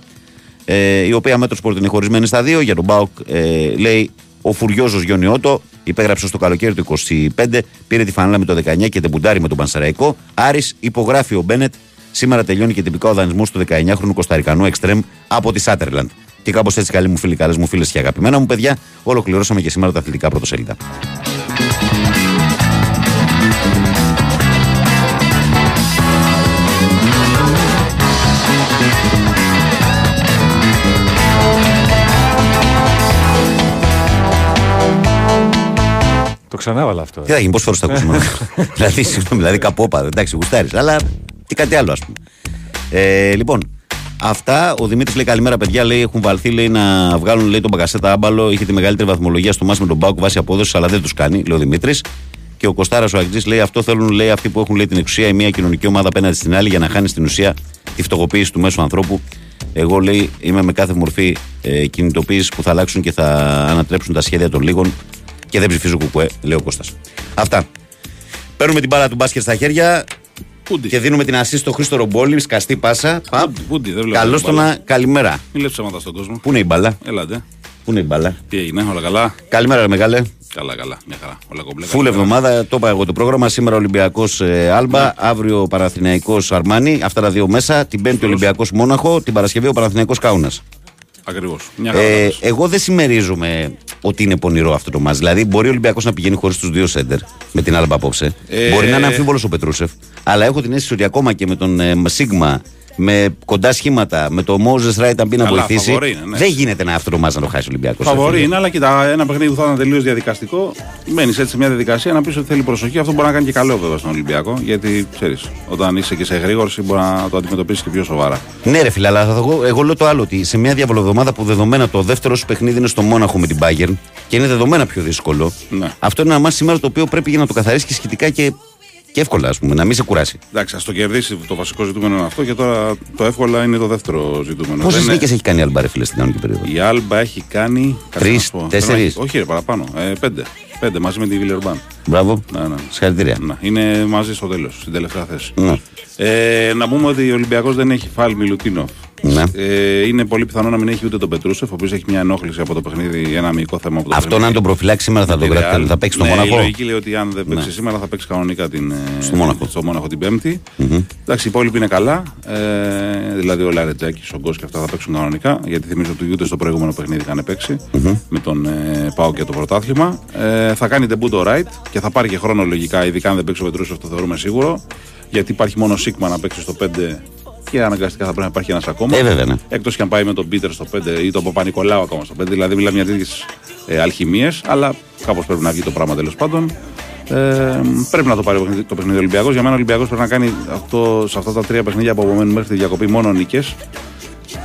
Speaker 1: Ε, η οποία Metrosport είναι χωρισμένη στα δύο. Για τον ΠΑΟΚ ε, λέει ο Φουριόζος Τζόνι Ότο υπέγραψε ως το καλοκαίρι του 25, πήρε τη φανέλα με το 19 και ντεμπουτάρει με τον Πανσεραϊκό. Άρης υπογράφει ο Μπένετ. Σήμερα τελειώνει και τυπικά ο δανεισμός του 19χρονου Κοσταρικανού εξτρέμ από τη Σάντερλαντ. Και κάπως έτσι, καλοί μου φίλοι, καλές μου φίλες και αγαπημένα μου παιδιά, ολοκληρώσαμε και σήμερα τα αθλητικά πρωτοσέλιδα.
Speaker 2: Το ξανάβαλα αυτό.
Speaker 1: Τι θα γίνει, πόσες φορές θα ακούσουμε; δηλαδή, συγγνώμη, δηλαδή καπόπα, εντάξει, γουστάρεις, αλλά τι κάτι άλλο, ας πούμε. Ε, λοιπόν, αυτά. Ο Δημήτρης λέει καλημέρα, παιδιά. Λέει έχουν βαλθεί λέει, να βγάλουν λέει, τον Μπαγκασέτα άμπαλο. Είχε τη μεγαλύτερη βαθμολογία στο μάτι με τον Μπάουκ βάσει απόδοσης, αλλά δεν τους κάνει, λέει ο Δημήτρης. Και ο Κοστάρα ο Αγγλής λέει αυτό θέλουν λέει, αυτοί που έχουν λέει, την εξουσία η μία κοινωνική ομάδα απέναντι στην άλλη για να χάνει στην ουσία τη φτωχοποίηση του μέσου ανθρώπου. Εγώ λέει είμαι με κάθε μορφή ε, κινητοποίησης που θα αλλάξουν και θα ανατρέψουν τα σχέδια των λίγων και δεν ψηφίζω κουκουέ, λέει ο Κώστας. Αυτά. Παίρνουμε την μπάλα του μπάσκετ στα χέρια και δίνουμε την ασύ στο Χρήστο Ρομπόλη, σκαστή πάσα.
Speaker 16: Πούντι, δεν βλέπω
Speaker 1: Καλώς
Speaker 16: την μπάλα.
Speaker 1: τον καλημέρα.
Speaker 16: Μην λες ψέματα στον κόσμο.
Speaker 1: Πού είναι η μπάλα,
Speaker 16: Έλατε.
Speaker 1: Πού είναι η μπάλα;
Speaker 16: Τι έγινε, όλα καλά;
Speaker 1: Καλημέρα, ρε μεγάλε.
Speaker 16: Καλά, καλά. Μια χαρά. Όλα κομπλέ.
Speaker 1: Φούλ εβδομάδα, το είπα εγώ το πρόγραμμα. Σήμερα Ολυμπιακός ε, Άλμπα, αύριο Παναθηναϊκός Αρμάνι. Αυτά τα δύο μέσα. Την Πέμπτη Ολυμπιακός Μόναχο, την Παρασκευή ο Παναθηναϊκός Κάουνας.
Speaker 16: Ακριβώς. Μια χαρά.
Speaker 1: Ε, εγώ δεν συμμερίζομαι ότι είναι πονηρό αυτό το μάτς. Δηλαδή, μπορεί ο Ολυμπιακός να πηγαίνει χωρίς τους δύο σέντερ με την Άλμπα απόψε.
Speaker 16: Ε,
Speaker 1: Μπορεί να είναι αμφίβολος ο Πετρούσεφ. Αλλά έχω την αίσθηση ότι ακόμα και με τον ε, Σίγμα, με κοντά σχήματα, με το Μόζε Ράιτ αν πει να
Speaker 16: Καλά,
Speaker 1: βοηθήσει,
Speaker 16: φαβορί είναι, ναι.
Speaker 1: δεν γίνεται να αυτό το μάτς να το χάσει ο Ολυμπιακός.
Speaker 16: Φαβορεί είναι, αλλά κοίτα, ένα παιχνίδι που θα ήταν τελείως διαδικαστικό. Μένεις έτσι σε μια διαδικασία να πεις ότι θέλει προσοχή. Αυτό μπορεί να κάνει και καλό βέβαια στον Ολυμπιακό. Γιατί ξέρεις, όταν είσαι και σε γρήγορση μπορεί να το αντιμετωπίσεις και πιο σοβαρά.
Speaker 1: Ναι, ρε φίλε, αλλά εγώ, εγώ λέω το άλλο. Ότι σε μια διαβολοβδομάδα που δεδομένα το δεύτερο σου παιχνίδι είναι στο Μόναχο με την Bayern και είναι δεδομένα πιο δύσκολο.
Speaker 16: Ναι.
Speaker 1: Αυτό είναι ένα μάτς σήμερα το οποίο πρέπει για να το καθαρίσεις και σχετικά και, και εύκολα, ας πούμε, να μην σε κουράσει.
Speaker 16: Εντάξει, ας το κερδίσει το βασικό ζητούμενο είναι αυτό και τώρα το εύκολα είναι το δεύτερο ζητούμενο.
Speaker 1: Πόσες
Speaker 16: Δεν είναι-
Speaker 1: νίκες έχει κάνει η Άλμπα, ρε φίλε, στην κανονική περίοδο;
Speaker 16: Η Άλμπα έχει κάνει. κάτσε
Speaker 1: Τρεις,
Speaker 16: να σου πω.
Speaker 1: τέσσερις.
Speaker 16: Θέλω να- Όχι, ρε, παραπάνω. Ε, πέντε. Πέντε μαζί με τη Βιλερμπάν.
Speaker 1: Μπράβο.
Speaker 16: Ναι, ναι.
Speaker 1: Συγχαρητήρια.
Speaker 16: Ναι, είναι μαζί στο τέλος, στην τελευταία θέση.
Speaker 1: Ναι.
Speaker 16: Ε, να πούμε ότι ο Ολυμπιακός δεν έχει φάλ Μιλουτίνοφ.
Speaker 1: Ναι.
Speaker 16: Ε, είναι πολύ πιθανό να μην έχει ούτε τον Πετρούσεφ, ο οποίος έχει μια ενόχληση από το παιχνίδι, ένα μυϊκό θέμα από το
Speaker 1: Αυτό
Speaker 16: παιχνίδι.
Speaker 1: να τον προφυλάξει σήμερα θα,
Speaker 16: Με
Speaker 1: τον
Speaker 16: τη
Speaker 1: κρατήσει.
Speaker 16: Real.
Speaker 1: Θα παίξει στο
Speaker 16: ναι,
Speaker 1: Μόναχο.
Speaker 16: Η λογική λέει ότι αν δεν παίξει
Speaker 1: Ναι.
Speaker 16: σήμερα θα παίξει κανονικά την, ε,
Speaker 1: Στο Μόναχο.
Speaker 16: στο Μόναχο την Πέμπτη. Εντάξει, οι υπόλοιποι είναι καλά. Ε, δηλαδή ο Λαρετζάκης, ο Γκος και αυτά θα παίξουν κανονικά. Γιατί θυμίζω ότι ούτε στο προηγούμενο παιχνίδι είχαν παίξει με τον ε, Πάο και το πρωτάθλημα. Ε, θα κάνει debut το Right και θα πάρει και χρόνο λογικά, ειδικά αν δεν παίξει ο Πετρούσεφ, το θεωρούμε σίγουρο. Γιατί υπάρχει μόνο Σίγμα να παίξει στο 5 και αναγκαστικά θα πρέπει να υπάρχει ένας ακόμα.
Speaker 1: Ε, βέβαια, ναι.
Speaker 16: Εκτός και αν πάει με τον Πίτερ στο 5 ή τον Παπα-Νικολάου ακόμα στο 5. Δηλαδή μιλάμε για τέτοιες ε, αλχημίες, αλλά κάπως πρέπει να βγει το πράγμα τέλος πάντων. Ε, πρέπει να το πάρει το παιχνίδι- το παιχνίδι Ολυμπιακός. Για μένα ο Ολυμπιακός πρέπει να κάνει αυτό, σε αυτά τα τρία παιχνίδια που απομένουν μέχρι τη διακοπή μόνο νίκες.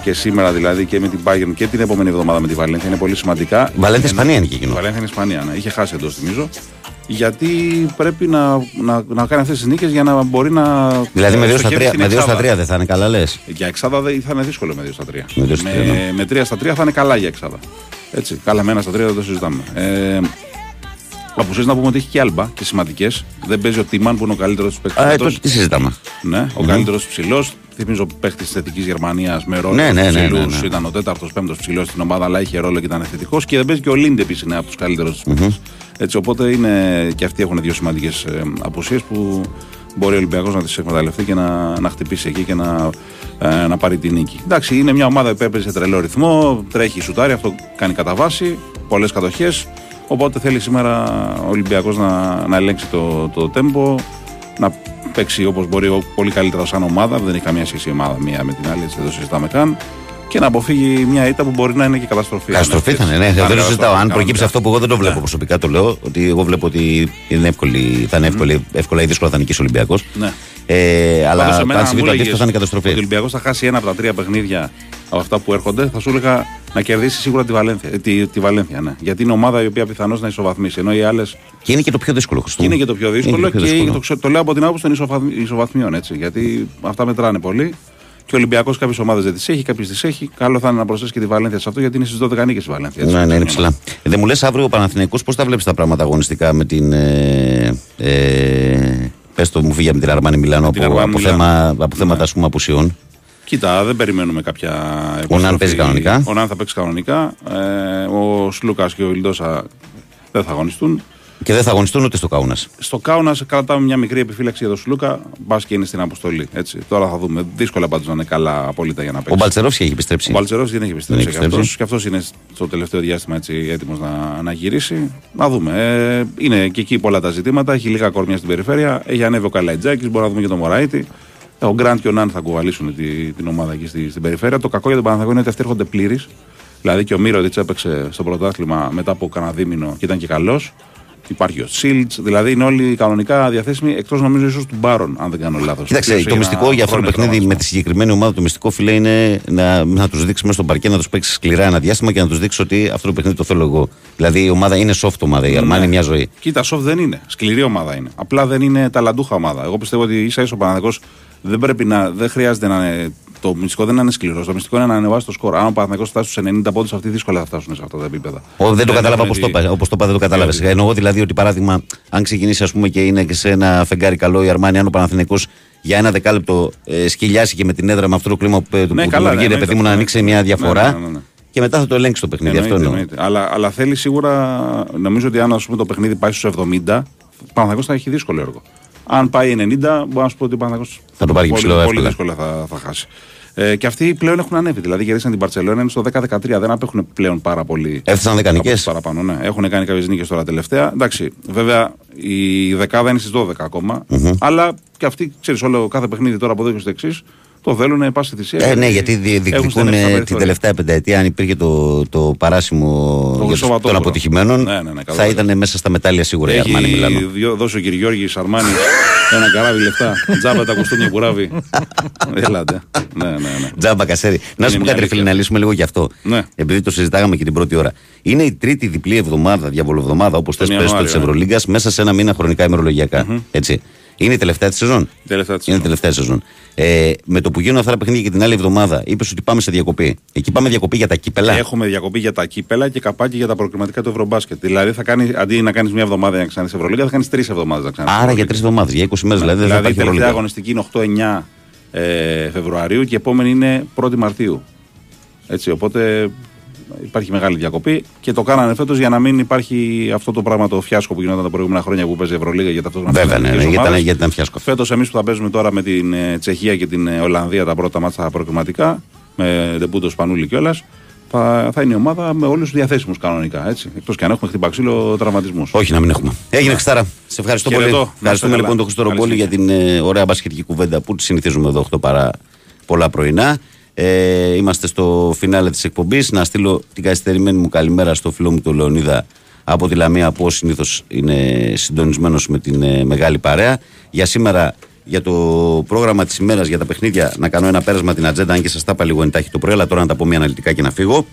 Speaker 16: Και σήμερα δηλαδή και με την Bayern και την επόμενη εβδομάδα με τη Βαλένθια είναι πολύ σημαντικά.
Speaker 1: Βαλένθια
Speaker 16: Ε,
Speaker 1: Ισπανία είναι και εκείνο.
Speaker 16: Βαλένθια είναι Ισπανία, ναι. Είχε χάσει εντός θυμίζω. Γιατί πρέπει να, να, να κάνει αυτές τις νίκες για να μπορεί να.
Speaker 1: Δηλαδή με
Speaker 16: ε,
Speaker 1: 2 στα 3,
Speaker 16: στοχεύει στην
Speaker 1: με δύο στα
Speaker 16: εξάδα.
Speaker 1: τρία δεν θα είναι καλά λες;
Speaker 16: Για εξάδα δεν θα είναι δύσκολο με 2 στα 3.
Speaker 1: Με δύο στα τρία, ναι.
Speaker 16: με 3 στα 3 θα είναι καλά για εξάδα. Έτσι, καλά με 1 στα 3 δεν το συζητάμε. Ε, Απουσίες να πούμε ότι έχει και άλμπα και σημαντικές. Δεν παίζει ο Τίμαν που είναι ο καλύτερος του παίκτη.
Speaker 1: Α, ε, τότε τι συζητάμε.
Speaker 16: Ναι, ο
Speaker 1: Μμμ. καλύτερος
Speaker 16: καλύτερο ψηλός. Θυμίζω παίκτης της θετικής Γερμανίας με ρόλο.
Speaker 1: Ναι,
Speaker 16: στους
Speaker 1: ναι, ναι,
Speaker 16: ψηλούς.
Speaker 1: ναι, ναι.
Speaker 16: Ήταν ο τέταρτος, πέμπτος ψηλός στην ομάδα, αλλά είχε ρόλο και ήταν θετικός. Και δεν παίζει και ο Λίντε επίσης είναι από τους καλύτερους του
Speaker 1: Μμμ.
Speaker 16: Έτσι, οπότε είναι, και αυτοί έχουν δύο σημαντικές ε, απουσίες που μπορεί ο Ολυμπιακός να τις εκμεταλλευτεί και να, να χτυπήσει εκεί και να, ε, να πάρει τη νίκη. Εντάξει, είναι μια ομάδα που έπαιζε σε τρελό ρυθμό, τρέχει σουτάρει, αυτό κάνει κατά βάση, πολλές κατοχές. Οπότε θέλει σήμερα ο Ολυμπιακός να, να ελέγξει το, το τέμπο, να παίξει όπως μπορεί ο- πολύ καλύτερα σαν ομάδα. Δεν έχει καμία σχέση η ομάδα μία με την άλλη, έτσι δεν το συζητάμε καν. Και να αποφύγει μια ήττα που μπορεί να είναι και καταστροφή.
Speaker 1: Καταστροφή θα είναι, ναι. Δεν το συζητάω. Αν προκύψει αυτό που εγώ δεν το βλέπω προσωπικά, το λέω. Ότι εγώ βλέπω ότι είναι εύκολη, θα είναι εύκολη, εύκολα ή δύσκολα θα νικήσει ο Ολυμπιακός.
Speaker 16: Ναι.
Speaker 1: Ε, αλλά
Speaker 16: Πάντως, εμένα
Speaker 1: αν
Speaker 16: μου
Speaker 1: συμβεί το
Speaker 16: έλεγες
Speaker 1: αντίθετο θα είναι
Speaker 16: Ότι ο
Speaker 1: καταστροφή.
Speaker 16: Ολυμπιακός θα χάσει ένα από τα τρία παιχνίδια από αυτά που έρχονται. Θα σου έλεγα να κερδίσει σίγουρα τη Βαλένθια. ε, Τη, τη Βαλένθια ναι. Γιατί είναι ομάδα η οποία πιθανώς να ισοβαθμίσει. Ενώ οι άλλε.
Speaker 1: Και είναι και το πιο δύσκολο Χριστό.
Speaker 16: Είναι και το πιο δύσκολο
Speaker 1: Είναι
Speaker 16: και,
Speaker 1: το πιο δύσκολο.
Speaker 16: το, ξε- το λέω από την άποψη των ισοβαθμ- ισοβαθμιών. Έτσι, γιατί αυτά μετράνε πολύ. Και ο Ολυμπιακός κάποιες ομάδες δεν τις έχει, κάποιες τις έχει. Καλό θα είναι να προσθέσει και τη Βαλένθια σε αυτό γιατί είναι στις 12 νίκες η Βαλένθια. έτσι.
Speaker 1: Ναι, ναι, είναι ψηλά. Δεν μου λες αύριο ο Παναθηναϊκός πώς τα βλέπεις τα πράγματα αγωνιστικά με την. Ε, ε, Πες το, μου φύγει από την Αρμάνη Μιλάνο
Speaker 16: την
Speaker 1: από,
Speaker 16: Αρμάνι
Speaker 1: από,
Speaker 16: Μιλάνο.
Speaker 1: θέμα, από θέματα ας πούμε, απουσιών.
Speaker 16: Κοίτα, δεν περιμένουμε κάποια.
Speaker 1: Ο
Speaker 16: επιστροφή.
Speaker 1: Ναν παίζει κανονικά.
Speaker 16: Ο Ναν θα παίξει κανονικά. Ε, ο Σλούκας και ο Ιλντόσα δεν θα αγωνιστούν.
Speaker 1: Και δεν θα αγωνιστούν ούτε στο Κάουνας.
Speaker 16: Στο Κάουνας κρατάμε μια μικρή επιφύλαξη για τον Σλούκα. Μπας και είναι στην αποστολή. Έτσι. Τώρα θα δούμε. Δύσκολα πάντως να είναι καλά απόλυτα για να παίξει.
Speaker 1: Ο Μπαλτσερόφσκι έχει επιστρέψει.
Speaker 16: Ο Μπαλτσερό δεν έχει επιστρέψει.
Speaker 1: Δεν έχει
Speaker 16: και αυτός.
Speaker 1: επιστρέψει.
Speaker 16: Και αυτός είναι στο τελευταίο διάστημα έτσι, έτοιμος να, να γυρίσει. Να δούμε. Ε, είναι και εκεί πολλά τα ζητήματα. Έχει λίγα κορμιά στην περιφέρεια. Έχει ανέβει ο Καλαϊτζάκης. Μπορεί να δούμε και τον Μωράιτη. Ε, Ο Γκραντ και ο Ναν θα κουβαλήσουν τη, την ομάδα εκεί στη, στην περιφέρεια. Το κακό για τον Παναθαγό είναι ότι αυτοί έρχονται πλήρεις. Δηλαδή και ο Μύρο έπαιξε στο πρωτάθλημα μετά από κανένα δίμηνο και ήταν και καλός. Υπάρχει ο Σίλτς, δηλαδή είναι όλοι κανονικά διαθέσιμοι εκτός νομίζω ίσως του Μπάρον, αν δεν κάνω λάθος.
Speaker 1: Κοίταξε, το μυστικό για αυτό το παιχνίδι με τη συγκεκριμένη ομάδα, το μυστικό φίλε είναι να, να τους δείξεις μέσα στον παρκέ, να τους παίξεις σκληρά ένα διάστημα και να τους δείξεις ότι αυτό το παιχνίδι το θέλω εγώ. Δηλαδή η ομάδα είναι soft ομάδα, η Αρμάνη μια ζωή.
Speaker 16: Κοίτα, soft δεν είναι. Σκληρή ομάδα είναι. Απλά δεν είναι ταλαντούχα ομάδα. Εγώ πιστεύω ότι ίσα ίσα ο Παναθηναϊκός δεν πρέπει να. Δεν χρειάζεται να είναι. Το μυστικό δεν είναι σκληρός. Το μυστικό είναι να ανεβάσει το σκορ. Αν ο Παναθηναϊκός φτάσει στους 90 πόντους, αυτοί δύσκολα θα φτάσουν σε αυτά τα επίπεδα.
Speaker 1: Ο, δεν το κατάλαβα
Speaker 16: έχουν
Speaker 1: όπως το
Speaker 16: τη-
Speaker 1: είπα. Όπως το είπα, δεν το κατάλαβες.
Speaker 16: Δηλαδή.
Speaker 1: Εννοώ δηλαδή ότι παράδειγμα, αν ξεκινήσει ας πούμε, και είναι και σε ένα φεγγάρι καλό η Αρμάνη, αν ο Παναθηναϊκός για ένα δεκάλεπτο ε, σκυλιάσει και με την έδρα με αυτό το κλίμα που, που
Speaker 16: Ναι,
Speaker 1: του
Speaker 16: καλά,
Speaker 1: δημιουργεί,
Speaker 16: ναι,
Speaker 1: ρε παιδί μου,
Speaker 16: εννοείται.
Speaker 1: να ανοίξει μια διαφορά
Speaker 16: Ναι, ναι, ναι, ναι.
Speaker 1: και μετά θα το ελέγξει το παιχνίδι. Αυτό
Speaker 16: Εννοείται,
Speaker 1: εννοώ.
Speaker 16: εννοείται. Αλλά, αλλά θέλει σίγουρα. Νομίζω ότι αν ας πούμε, το παιχνίδι πάει στους 70, ο Παναθηναϊκός θα έχει δύσκολο έργο. Αν πάει 90, μπορώ να σου πω ότι ο Παναθηναϊκός
Speaker 1: Θα το πάρει και
Speaker 16: πολύ,
Speaker 1: ψηλό
Speaker 16: πολύ
Speaker 1: εύκολα.
Speaker 16: δύσκολα θα, θα χάσει. Ε, και αυτοί πλέον έχουν ανέβει. Δηλαδή γυρίσαν την Παρσελόνα, είναι στο 10-13. Δεν απέχουν πλέον πάρα πολύ.
Speaker 1: Έφτασαν 10
Speaker 16: από
Speaker 1: νικές.
Speaker 16: τους Παραπάνω, ναι. Έχουν κάνει κάποιες νίκες τώρα τελευταία. Εντάξει, βέβαια η δεκάδα είναι στις 12 ακόμα. Αλλά και αυτοί, ξέρεις, όλο κάθε παιχνίδι τώρα από εδώ και στο εξής το θέλουν πάση θυσία.
Speaker 1: Ε, ναι, γιατί δι-
Speaker 16: έχουν
Speaker 1: διεκδικούν
Speaker 16: στενεύσει τα
Speaker 1: ε, την
Speaker 16: περιθώρια.
Speaker 1: τελευταία πενταετία. Αν υπήρχε το, το παράσημο για τους,
Speaker 16: Χρυσοβατόβουρο.
Speaker 1: των αποτυχημένων,
Speaker 16: Ναι, ναι, ναι, καλά.
Speaker 1: θα ήταν μέσα στα μετάλλια σίγουρα η Αρμάνη Μιλάνο.
Speaker 16: Έχει δυο- δώσει ο κ. Γιώργη Αρμάνη ένα καράβι λεφτά. Τζάμπα τα κουστούμια που ράβει. Ελάτε. Ναι, ναι, ναι.
Speaker 1: Τζάμπα κασέρι. Να σου πω
Speaker 16: μια
Speaker 1: κάτι, ρε φίλε,
Speaker 16: αλήθεια.
Speaker 1: να λύσουμε λίγο γι' αυτό.
Speaker 16: Ναι.
Speaker 1: Επειδή το συζητάγαμε και την πρώτη ώρα. Είναι η τρίτη διπλή εβδομάδα, διαβολοβδομάδα, όπως θες πες το
Speaker 16: Ιανουάριο,
Speaker 1: της
Speaker 16: ναι.
Speaker 1: Ευρωλίγκας, μέσα σε ένα μήνα χρονικά ημερολογιακά. Έτσι. Είναι η τελευταία της σεζόν.
Speaker 16: Τελευταία της
Speaker 1: Είναι η τελευταία σεζόν. Ε, με το που γίνουν αυτά τα παιχνίδια και την άλλη εβδομάδα, είπες ότι πάμε σε διακοπή. Εκεί πάμε διακοπή για τα κύπελα.
Speaker 16: Έχουμε διακοπή για τα κύπελα και καπάκι για τα προκριματικά του Ευρωμπάσκετ. Δηλαδή θα κάνει, αντί να κάνεις μια εβδομάδα για να ξανά Ευρωλίγα, θα κάνεις τρεις εβδομάδες να ξανά.
Speaker 1: Άρα για τρεις εβδομάδες, για 20 μέρες δηλαδή, δεν θα
Speaker 16: Δηλαδή η
Speaker 1: υπάρχει
Speaker 16: τελευταία
Speaker 1: Ευρωλίγα.
Speaker 16: αγωνιστική είναι 8-9 ε, Φεβρουαρίου και η επόμενη είναι 1η Μαρτίου. Έτσι, οπότε υπάρχει μεγάλη διακοπή και το κάνανε φέτος για να μην υπάρχει αυτό το πράγμα το φιάσκο που γινόταν τα προηγούμενα χρόνια που παίζει η Ευρωλίγα για ταυτόχρονα.
Speaker 1: Βέβαια, ναι, ναι, γιατί ήταν, γιατί ήταν φιάσκο.
Speaker 16: Φέτος εμείς που θα παίζουμε τώρα με την ε, Τσεχία και την ε, Ολλανδία τα πρώτα μάτια προκριματικά, με ντεμπούτο Σπανούλη κιόλας, θα, θα είναι η ομάδα με όλους τους διαθέσιμους κανονικά. Έτσι. Εκτός και αν έχουμε χτυπαξίλο τραυματισμούς.
Speaker 1: Όχι, να μην έχουμε. Έγινε Χριστάρα. Σε ευχαριστώ
Speaker 16: Χαιρετώ.
Speaker 1: πολύ.
Speaker 16: Να
Speaker 1: Ευχαριστούμε
Speaker 16: είστε
Speaker 1: λοιπόν τον
Speaker 16: καλά.
Speaker 1: Χριστόρο Πόλη για την ε, ωραία μπασχετική κουβέντα που τη συνηθίζουμε εδώ 8 παρά πολλά πρωινά. Ε, είμαστε στο φινάλε της εκπομπής. Να στείλω την καθυστερημένη μου καλημέρα στο φίλο μου τον Λεωνίδα από τη Λαμία που συνήθως είναι συντονισμένος με την ε, μεγάλη παρέα. Για σήμερα, για το πρόγραμμα της ημέρας, για τα παιχνίδια, να κάνω ένα πέρασμα την ατζέντα, αν και σας τα είπα λίγο εντάχει το πρωί, αλλά τώρα να τα πω μια αναλυτικά και να φύγω.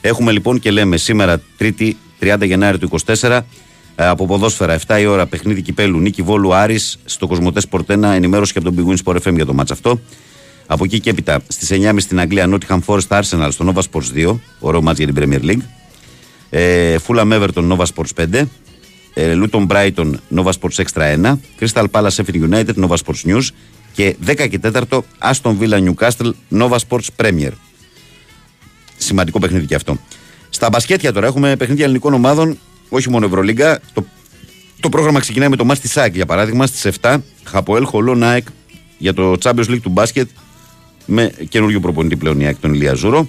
Speaker 1: Έχουμε λοιπόν και λέμε σήμερα, 3η 30 Γενάρη του 24, ε, από ποδόσφαιρα 7 η ώρα παιχνίδι κυπέλου Νίκη Βόλου Άρης στο Κοσμοτέ Sport 1 ενημέρωση και από τον Big Win Sport FM για το μάτς αυτό. Από εκεί και έπειτα στις 9.30 στην Αγγλία Nottingham Forest Arsenal στο Nova Sports 2, ωραίο μάτς για την Premier League. Ε, Fulham Everton Nova Sports 5. Ε, Luton Brighton Nova Sports Extra 1. Crystal Palace Sheffield United Nova Sports News. Και 10 και 4 Aston Villa Newcastle Nova Sports Premier. Σημαντικό παιχνίδι και αυτό. Στα μπασκέτια τώρα έχουμε παιχνίδια ελληνικών ομάδων, όχι μόνο Ευρωλίγκα. Το, το πρόγραμμα ξεκινάει με το ματς της ΑΕΚ για παράδειγμα στις 7. Χαποέλ Χολόν ΑΕΚ για το Champions League του μπάσκετ με καινούριο προπονητή πλέον η ΑΕΚ, τον Ηλία Ζούρο.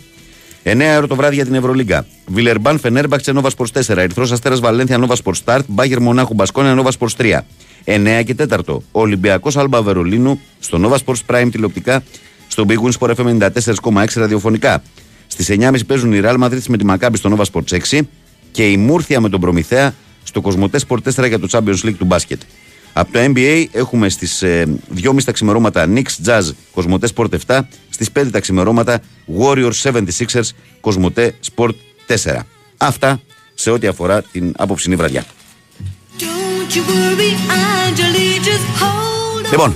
Speaker 1: 9 ώρα το βράδυ για την Ευρωλίγκα. Βιλερμπάν Φενέρμπαξε Nova Sports 4. Ερυθρός Αστέρας Βαλένθια Nova Sports Start. Μπάγερν Μονάχου Μπασκόνια Nova Sports 3. 9 και 4. Ολυμπιακός Άλμπα Βερολίνου στο Nova Sports Prime τηλεοπτικά. Στο Big Win Sport FM 94,6 ραδιοφωνικά. Στις 9.30 παίζουν η Real Madrid με τη Μακάμπη στο Nova Sports 6 και η Μούρθια με τον Προμηθέα στο Κοσμοτέ Sport 4 για το Champions League του μπάσκετ. Από το NBA έχουμε στις ε, 2.30 τα ξημερώματα Knicks Jazz Κοσμοτέ Sport 7, στις 5 τα ξημερώματα Warriors 76ers Κοσμοτέ Sport 4. Αυτά σε ό,τι αφορά την απόψινή βραδιά.
Speaker 5: Don't you worry, Angeli, just hold on.
Speaker 1: Λοιπόν,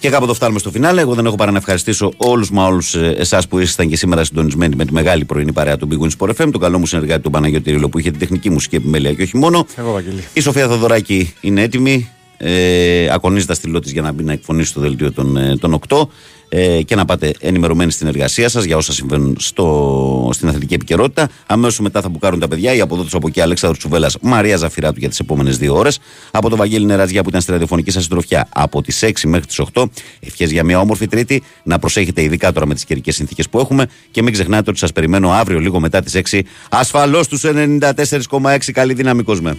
Speaker 1: και κάπου εδώ φτάνουμε στο φινάλε. Εγώ δεν έχω παρά να ευχαριστήσω όλους μα όλους εσάς που ήσασταν και σήμερα συντονισμένοι με τη μεγάλη πρωινή παρέα του Big Win Sport FM, τον καλό μου συνεργάτη τον Παναγιώτη Ρίλο που είχε την τεχνική μουσική επιμέλεια και όχι μόνο.
Speaker 2: Εγώ, Βαγγέλη.
Speaker 1: Η Σοφία Θοδωράκη είναι έτοιμη. Ε, ακονίζει τα στυλό τη για να μπει να εκφωνήσει το δελτίο των, ε, των 8 ε, και να πάτε ενημερωμένοι στην εργασία σας για όσα συμβαίνουν στο, στην αθλητική επικαιρότητα. Αμέσως μετά θα μπουκάρουν τα παιδιά. Η αποδότηση από εκεί Αλέξανδρο Τσουβέλλα, Μαρία Ζαφυράτου για τις επόμενες δύο ώρες. Από τον Βαγγέλη Νεραζιά που ήταν στη ραδιοφωνική σας συντροφιά από τις 6 μέχρι τις 8. Ευχές για μια όμορφη Τρίτη. Να προσέχετε ειδικά τώρα με τις καιρικές συνθήκες που έχουμε. Και μην ξεχνάτε ότι σας περιμένω αύριο λίγο μετά τις 6 ασφαλώς στου 94,6. Καλή δύναμη, κόσμε.